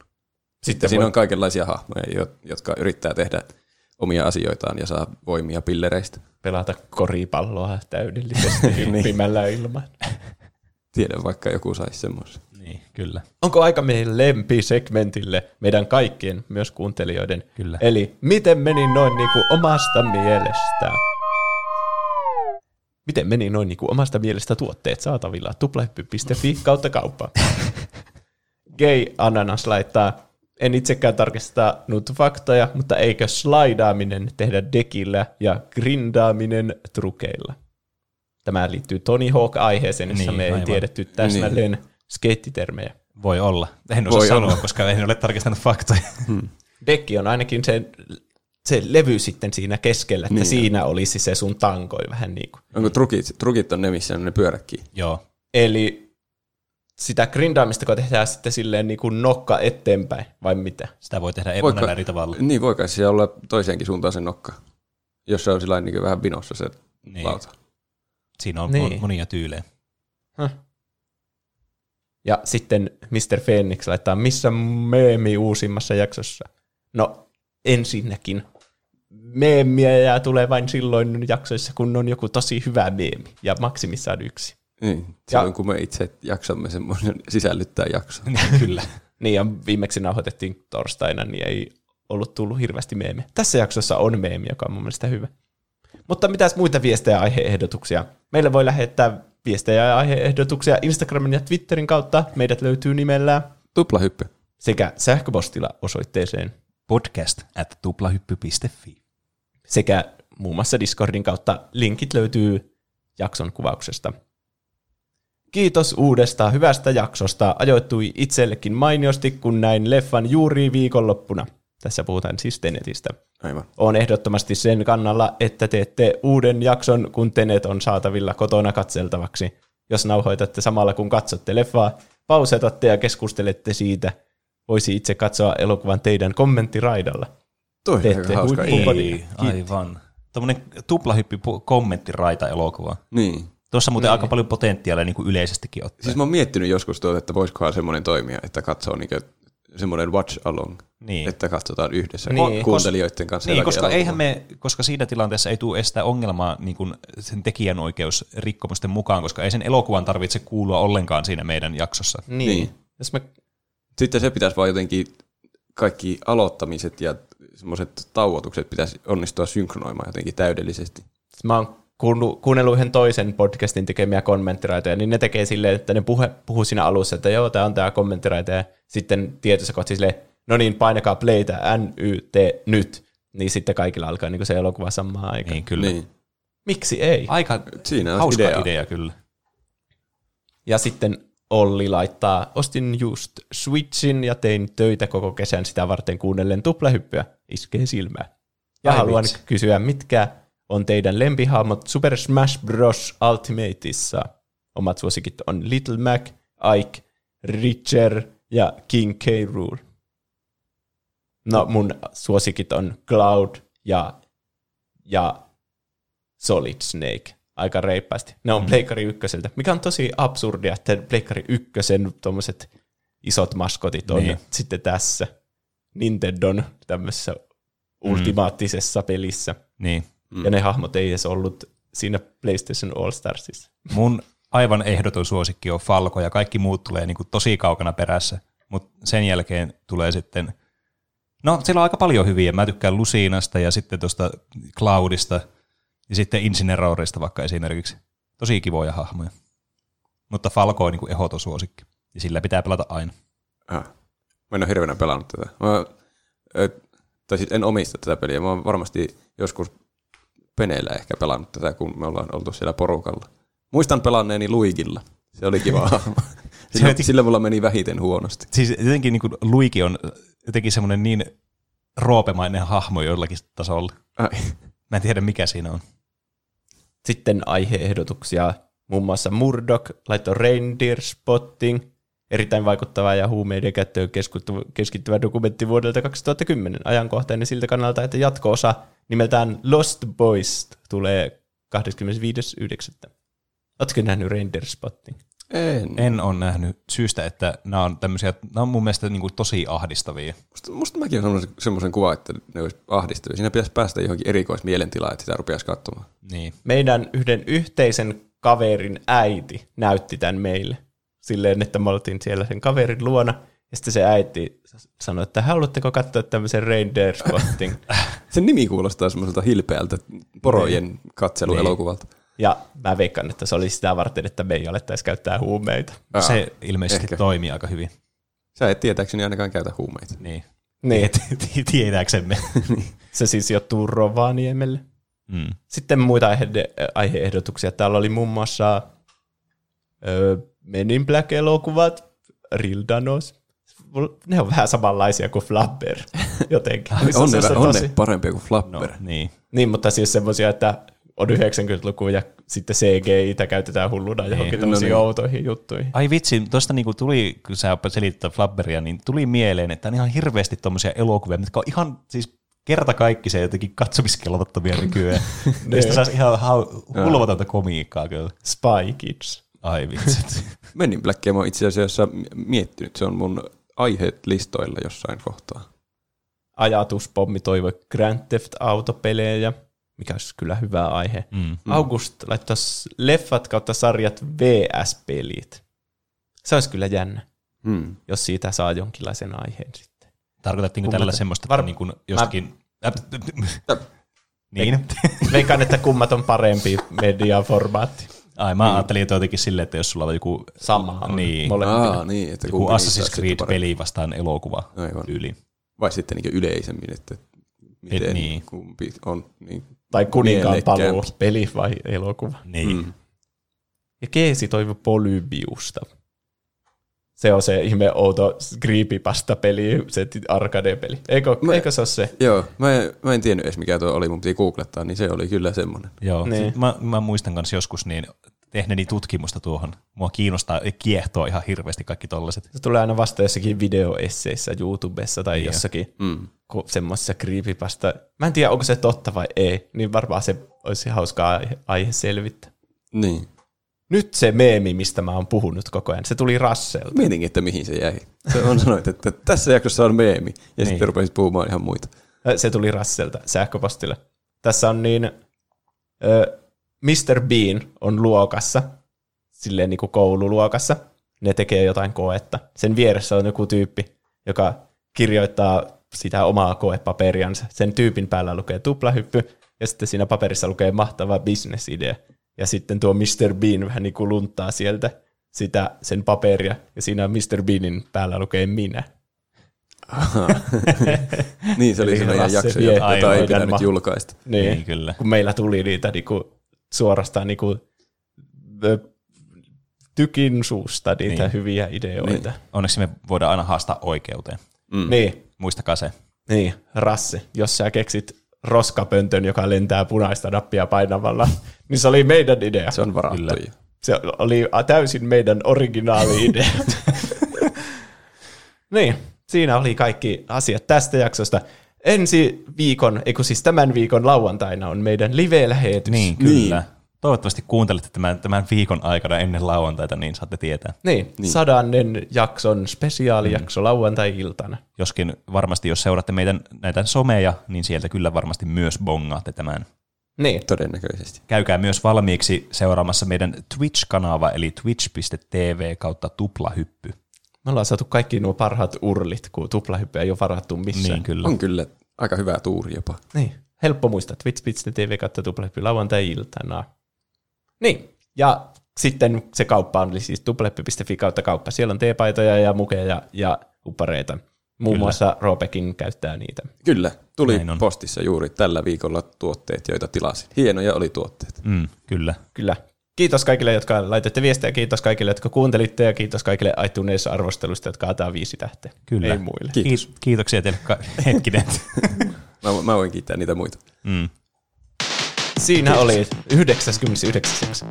Sitten siinä voi- on kaikenlaisia hahmoja, jo- jotka yrittää tehdä omia asioitaan ja saa voimia pillereistä. pelata koripalloa täydellisesti hyppimällä ilman. Tiedän, vaikka joku saisi semmoisen. Niin, kyllä. Onko aika meidän lempisegmentille, meidän kaikkien, myös kuuntelijoiden? Kyllä. Eli miten meni noin niinku omasta mielestä? Miten meni noin niinku omasta mielestä tuotteet saatavilla tuplahyppy.fi kautta kauppa? Gay Ananas laittaa, en itsekään tarkistaa faktoja, mutta eikö slaidaaminen tehdä dekillä ja grindaaminen trukeilla? Tämä liittyy Tony Hawk-aiheeseen, jossa Niin, me ei aivan. tiedetty täsmälleen niin. skeittitermejä. Voi olla. En osaa Voi sanoa, olla. koska en ole tarkistanut faktoja. Dekki on ainakin se, se levy sitten siinä keskellä, että Niin. siinä olisi se sun tankoi vähän niin kuin. Onko trukit, trukit on ne, missä ne pyöräkkii? Joo. Eli sitä grindaamista, kun tehdään sitten silleen niin kuin nokka eteenpäin, vai mitä? Sitä voi tehdä monella eri tavalla. Niin, voi kai se olla toiseenkin suuntaan se nokka, jos se on sillä niin vähän vinossa se Niin. lauta. Siinä on Niin. monia tyylejä. Ja sitten Mr. Phoenix laittaa, missä meemi uusimmassa jaksossa? No, ensinnäkin meemiä ja tulee vain silloin jaksoissa, kun on joku tosi hyvä meemi, ja maksimissaan yksi. Niin, silloin kun me itse jaksamme semmoisen sisällyttää jakso. Niin, kyllä. Niin, ja viimeksi nauhoitettiin torstaina, niin ei ollut tullut hirveästi meemiä. Tässä jaksossa on meemi, joka on mun mielestä hyvä. Mutta mitäs muita viestejä ja aiheehdotuksia? Meille voi lähettää viestejä ja aiheehdotuksia Instagramin ja Twitterin kautta. Meidät löytyy nimellä Tuplahyppy. sekä sähköpostilla osoitteeseen Podcast at tuplahyppy.fi. sekä muun muassa Discordin kautta. Linkit löytyy jakson kuvauksesta. Kiitos uudesta hyvästä jaksosta. Ajoittui itsellekin mainiosti, kun näin leffan juuri viikonloppuna. Tässä puhutaan siis Tenetistä. Aivan. Olen ehdottomasti sen kannalla, että teette uuden jakson, kun Tenet on saatavilla kotona katseltavaksi. Jos nauhoitatte samalla kun katsotte leffaa, pausetatte ja keskustelette siitä. Voisi itse katsoa elokuvan teidän kommenttiraidalla. Toi Teette hauska aivan. tommonen tuplahyppi kommenttiraita elokuva. Niin. Tuossa muuten aika paljon potentiaalia niin kuin yleisestikin ottaa. Siis mä oon miettinyt joskus tuota, että voisikohan semmoinen toimia, että katsoo niinku semmoinen watch along, Niin. että katsotaan yhdessä Niin, niin, kuuntelijoiden kanssa. Niin, koska, eihän me, koska siinä tilanteessa ei tule estää ongelmaa niin kuin sen tekijänoikeusrikkomusten mukaan, koska ei sen elokuvan tarvitse kuulua ollenkaan siinä meidän jaksossa. Niin. Niin. niin. Jos me, Sitten se pitäisi vaan jotenkin, kaikki aloittamiset ja semmoiset tauotukset pitäisi onnistua synkronoimaan jotenkin täydellisesti. mä oon kuunnellut, yhden toisen podcastin tekemiä kommenttiraitoja, niin ne tekee silleen, että ne puhe, puhuu siinä alussa, että joo, tää on tää kommenttiraita, ja sitten tietyssä kohtaa silleen, no niin, painakaa playtä, N, Y, T, nyt, niin sitten kaikilla alkaa niin se elokuva samaan aikaan. Niin, kyllä. Niin. Miksi ei? Aika Siinä on hauska idea. idea. kyllä. Ja sitten Olli laittaa, ostin just Switchin ja tein töitä koko kesän sitä varten kuunnellen tuplahyppyä, iskee silmään. Ja Ai haluan vitsi. kysyä, mitkä on teidän lempihahmot Super Smash Bros. Ultimateissa? Omat suosikit on Little Mac, Ike, Richer ja King K. Rool. No mun suosikit on Cloud ja, ja Solid Snake aika reippaasti. Ne on Pleikkari ykköseltä, mikä on tosi absurdia, että Pleikkari ykkösen tuommoiset isot maskotit on Niin. sitten tässä Nintendon tämmöisessä ultimaattisessa pelissä. Niin. Mm. Ja ne hahmot ei edes ollut siinä PlayStation All Starsissa. Mun aivan ehdoton suosikki on Falco, ja kaikki muut tulee niin kuin tosi kaukana perässä. Mutta sen jälkeen tulee sitten... No, siellä on aika paljon hyviä. Mä tykkään Lucinasta ja sitten tuosta Cloudista ja sitten Incineroarista vaikka esimerkiksi. Tosi kivoja hahmoja. Mutta Falco on niin kuin ehdoton suosikki. Ja sillä pitää pelata aina. Ah. Mä en ole hirveänä pelannut tätä. Mä, ö, tai siis en omista tätä peliä. Mä oon varmasti joskus peneillä ehkä pelannut tätä, kun me ollaan oltu siellä porukalla. Muistan pelanneeni Luigilla. Se oli kiva. Sillä, sillä mulla meni vähiten huonosti. Siis jotenkin niin kuin Luigi on jotenkin semmoinen niin roopemainen hahmo jollakin tasolla. Ai. Mä en tiedä mikä siinä on. Sitten aiheehdotuksia muun muassa Murdoch laittoi Reindeer Spotting, erittäin vaikuttava ja huumeiden käyttöön keskittyvä- keskittyvä dokumentti vuodelta 2010, ajankohtainen siltä kannalta, että jatko-osa nimeltään Lost Boys tulee 25.9. Oletko nähnyt Reindeer Spotting? En. En ole nähnyt syystä, että nämä on tämmöisiä, nämä on mun mielestä niin kuin tosi ahdistavia. Musta, musta mäkin olen semmoisen kuvan, että ne olisi ahdistavia. Siinä pitäisi päästä johonkin erikoismielentilaan, että sitä rupeaisi katsomaan. Niin. Meidän yhden yhteisen kaverin äiti näytti tämän meille. Silleen, että me oltiin siellä sen kaverin luona, ja sitten se äiti sanoi, että haluatteko katsoa tämmöisen Reindeer Spotting? Sen nimi kuulostaa semmoiselta hilpeältä porojen katseluelokuvalta. Ja mä veikkaan, että se oli sitä varten, että me ei alettaisi käyttää huumeita. Aa, Se ilmeisesti ehkä. toimii aika hyvin. Sä et tietääkseni ainakaan käytä huumeita. Niin. Niin, Tietääksemme. se siis johtuu Rovaniemelle. Mm. Sitten muita aihe- aiheehdotuksia. Täällä oli muun muassa ö, Men in Black-elokuvat, Real Danos. Ne on vähän samanlaisia kuin Flapper jotenkin. On ne, on ne parempia kuin No, Flapper. niin. Niin, mutta siis semmoisia, että on 90-luku ja sitten CGI-tä käytetään hulluna johonkin Niin, tämmöisiin no niin. outoihin juttuihin. Ai vitsi, tuosta niinku tuli, kun sä selittää Flabberia, niin tuli mieleen, että on ihan hirveästi tommosia elokuvia, mitkä on ihan siis kerta kaikki se jotenkin katsomiskelvottomia nykyään. Niistä saisi ihan hulvatonta komiikkaa kyllä. Spy Kids. Ai vitsi. Men in Blackia mä oon itse asiassa miettinyt. Se on mun aiheet listoilla jossain kohtaa. Ajatuspommi toivoi Grand Theft Auto-pelejä, mikä olisi kyllä hyvä aihe. Mm. August laittaisi leffat kautta sarjat VS-pelit. Se olisi kyllä jännä, Hmm. jos siitä saa jonkinlaisen aiheen sitten. Tarkoitattiinko Kummat- tällä semmoista, var- että niin kuin jostakin... Tä- niin. Veikkaan, että kummat on parempi mediaformaatti. Ai, mä ajattelin, että jotenkin silleen, että jos sulla on joku... Sama Niin. Aa, niin, että Joku Assassin's. Creed-peli vastaan elokuva Aivan. yli. Vai sitten niin yleisemmin, että miten niin. niin. kumpi on niin Tai kuninkaan paluu, peli vai elokuva. Niin. Mm. Ja Keesi toivo Polybiusta. Se on se ihme outo creepypasta-peli, se arcade-peli. Eikö, Mä- eikö se ole se? Joo, mä en, mä en tiennyt edes mikä tuo oli, mun piti googlettaa, niin se oli kyllä semmoinen. Joo, Niin. mä, mä muistan kanssa joskus, niin tehneeni tutkimusta tuohon. Mua kiinnostaa ja kiehtoo ihan hirveästi kaikki tollaset. Se tulee aina vasta jossakin videoesseissä YouTubessa tai Niin jo. jossakin Mm. semmoisessa creepypasta. Mä en tiedä, onko se totta vai ei, niin varmaan se olisi hauskaa aihe, aihe selvittää. Niin. Nyt se meemi, mistä mä oon puhunut koko ajan, se tuli Rasselta. Mietinkin, että mihin se jäi. Se on sanoit, että tässä jaksossa on meemi. Ja Niin. sitten rupesit puhumaan ihan muita. Se tuli Rasselta sähköpostille. Tässä on niin, ö, Mr. Bean on luokassa, silleen niin kuin koululuokassa. Ne tekee jotain koetta. Sen vieressä on joku tyyppi, joka kirjoittaa sitä omaa koepaperiansa. Sen tyypin päällä lukee tuplahyppy, ja sitten siinä paperissa lukee mahtava bisnesidea. Ja sitten tuo Mr. Bean vähän niin kuin lunttaa sieltä sitä, sen paperia, ja siinä Mr. Beanin päällä lukee minä. Niin, se oli se meidän jakso, vie jota aivan ei pitänyt ma- julkaista. Niin, Niin, kyllä. kun meillä tuli niitä niinku, suorastaan niinku, ö, tykin suusta niitä Niin. hyviä ideoita. Niin. Onneksi me voidaan aina haastaa oikeuteen. Mm. niin, Muistakaa se. niin, Rasse, jos sä keksit roskapöntön, joka lentää punaista nappia painavalla, niin se oli meidän idea. Se on varattu Kyllä. Se oli täysin meidän originaali idea. niin, siinä oli kaikki asiat tästä jaksosta. Ensi viikon, eikö siis tämän viikon lauantaina on meidän live-lähetys. Niin, kyllä. Niin. Toivottavasti kuuntelette tämän, tämän viikon aikana ennen lauantaita, niin saatte tietää. Niin, niin. sadannen jakson spesiaalijakso mm. lauantai-iltana. Joskin varmasti, jos seuraatte meidän näitä someja, niin sieltä kyllä varmasti myös bongaatte tämän. Niin, Todennäköisesti. Käykää myös valmiiksi seuraamassa meidän Twitch-kanava, eli twitch.tv kautta tuplahyppy. me ollaan saatu kaikki nuo parhaat urlit, kun tuplahyppy ei ole varattu missään. Niin kyllä. On kyllä aika hyvä tuuri jopa. Niin, helppo muistaa. Twitch.tv kautta tuplahyppy lauantai-iltana. Niin, ja sitten se kauppa on siis tuplahyppy.fi kautta kauppa. Siellä on teepaitoja ja mukeja ja uppareita. Muun Kyllä. muassa Roopekin käyttää niitä. Kyllä, tuli postissa juuri tällä viikolla tuotteet, joita tilasin. Hienoja oli tuotteet. Mm, kyllä. Kyllä. Kiitos kaikille, jotka laitoitte viestejä, kiitos kaikille, jotka kuuntelitte, ja kiitos kaikille iTunes-arvostelusta, jotka antaa viisi tähteä. Kyllä. Ei muille. Kiitos. Kiitos. Kiitoksia teille. Ka- Hetkinen. Mä, mä voin kiittää niitä muita. mm. Siinä oli 99 jakso.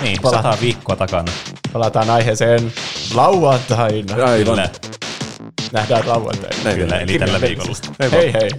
Niin, Pala- sata viikkoa takana. Palataan aiheeseen lauantaina. Aivan. Kyllä. Nähdään lauantaina. Kyllä, eli tällä viikolla. Hei hei.